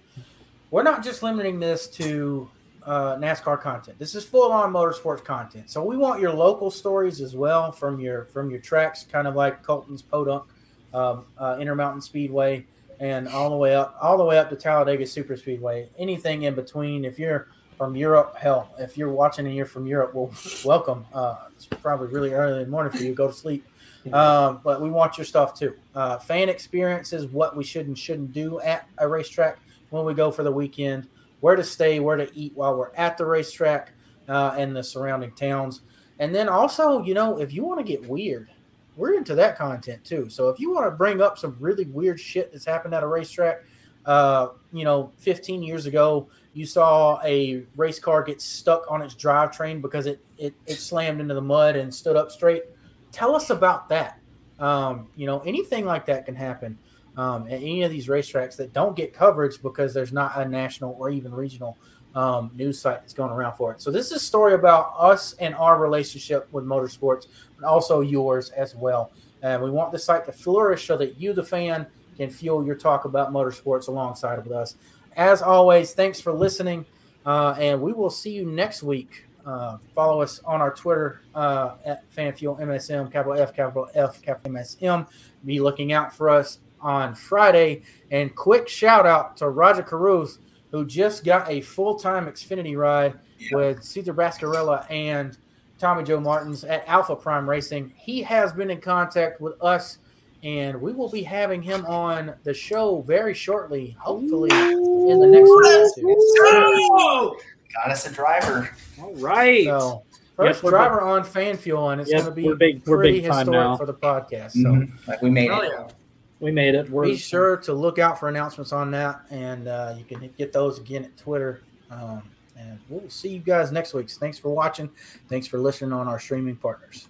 We're not just limiting this to uh, NASCAR content. This is full on motorsports content. So we want your local stories as well from your from your tracks, kind of like Colton's Podunk, um, uh, Intermountain Speedway, and all the way up, all the way up to Talladega Super Speedway. Anything in between. If you're from Europe, hell, if you're watching and you're from Europe, well, welcome. Uh, it's probably really early in the morning for you. Go to sleep. Um, but we want your stuff too. Uh, fan experiences, what we should and shouldn't do at a racetrack when we go for the weekend, where to stay, where to eat while we're at the racetrack, uh, and the surrounding towns. And then also, you know, if you want to get weird, we're into that content too. So if you want to bring up some really weird shit that's happened at a racetrack, uh, you know, 15 years ago, you saw a race car get stuck on its drivetrain because it, it, it slammed into the mud and stood up straight. Tell us about that. Um, you know, anything like that can happen um, at any of these racetracks that don't get coverage because there's not a national or even regional um, news site that's going around for it. So this is a story about us and our relationship with motorsports, but also yours as well. And we want the site to flourish so that you, the fan, can fuel your talk about motorsports alongside with us. As always, thanks for listening, uh, and we will see you next week. Uh, follow us on our Twitter uh, at FanFuel MSM, capital F, capital F, capital MSM. Be looking out for us on Friday. And quick shout out to Rajah Caruth, who just got a full time Xfinity ride Yeah. with Caesar Bacarella and Tommy Joe Martins at Alpha Prime Racing. He has been in contact with us, and we will be having him on the show very shortly, hopefully in the next week or. Got us a driver. All right. So, first Yep, we're driver on Fan Fuel, and it's Yep, going to be we're big- we're pretty big time historic now. for the podcast. So. Mhm. Like we made Oh, it. yeah. We made it. We're be sure to look out for announcements on that, and uh, you can get those again at Twitter. Um, and we'll see you guys next week. Thanks for watching. Thanks for listening on our streaming partners.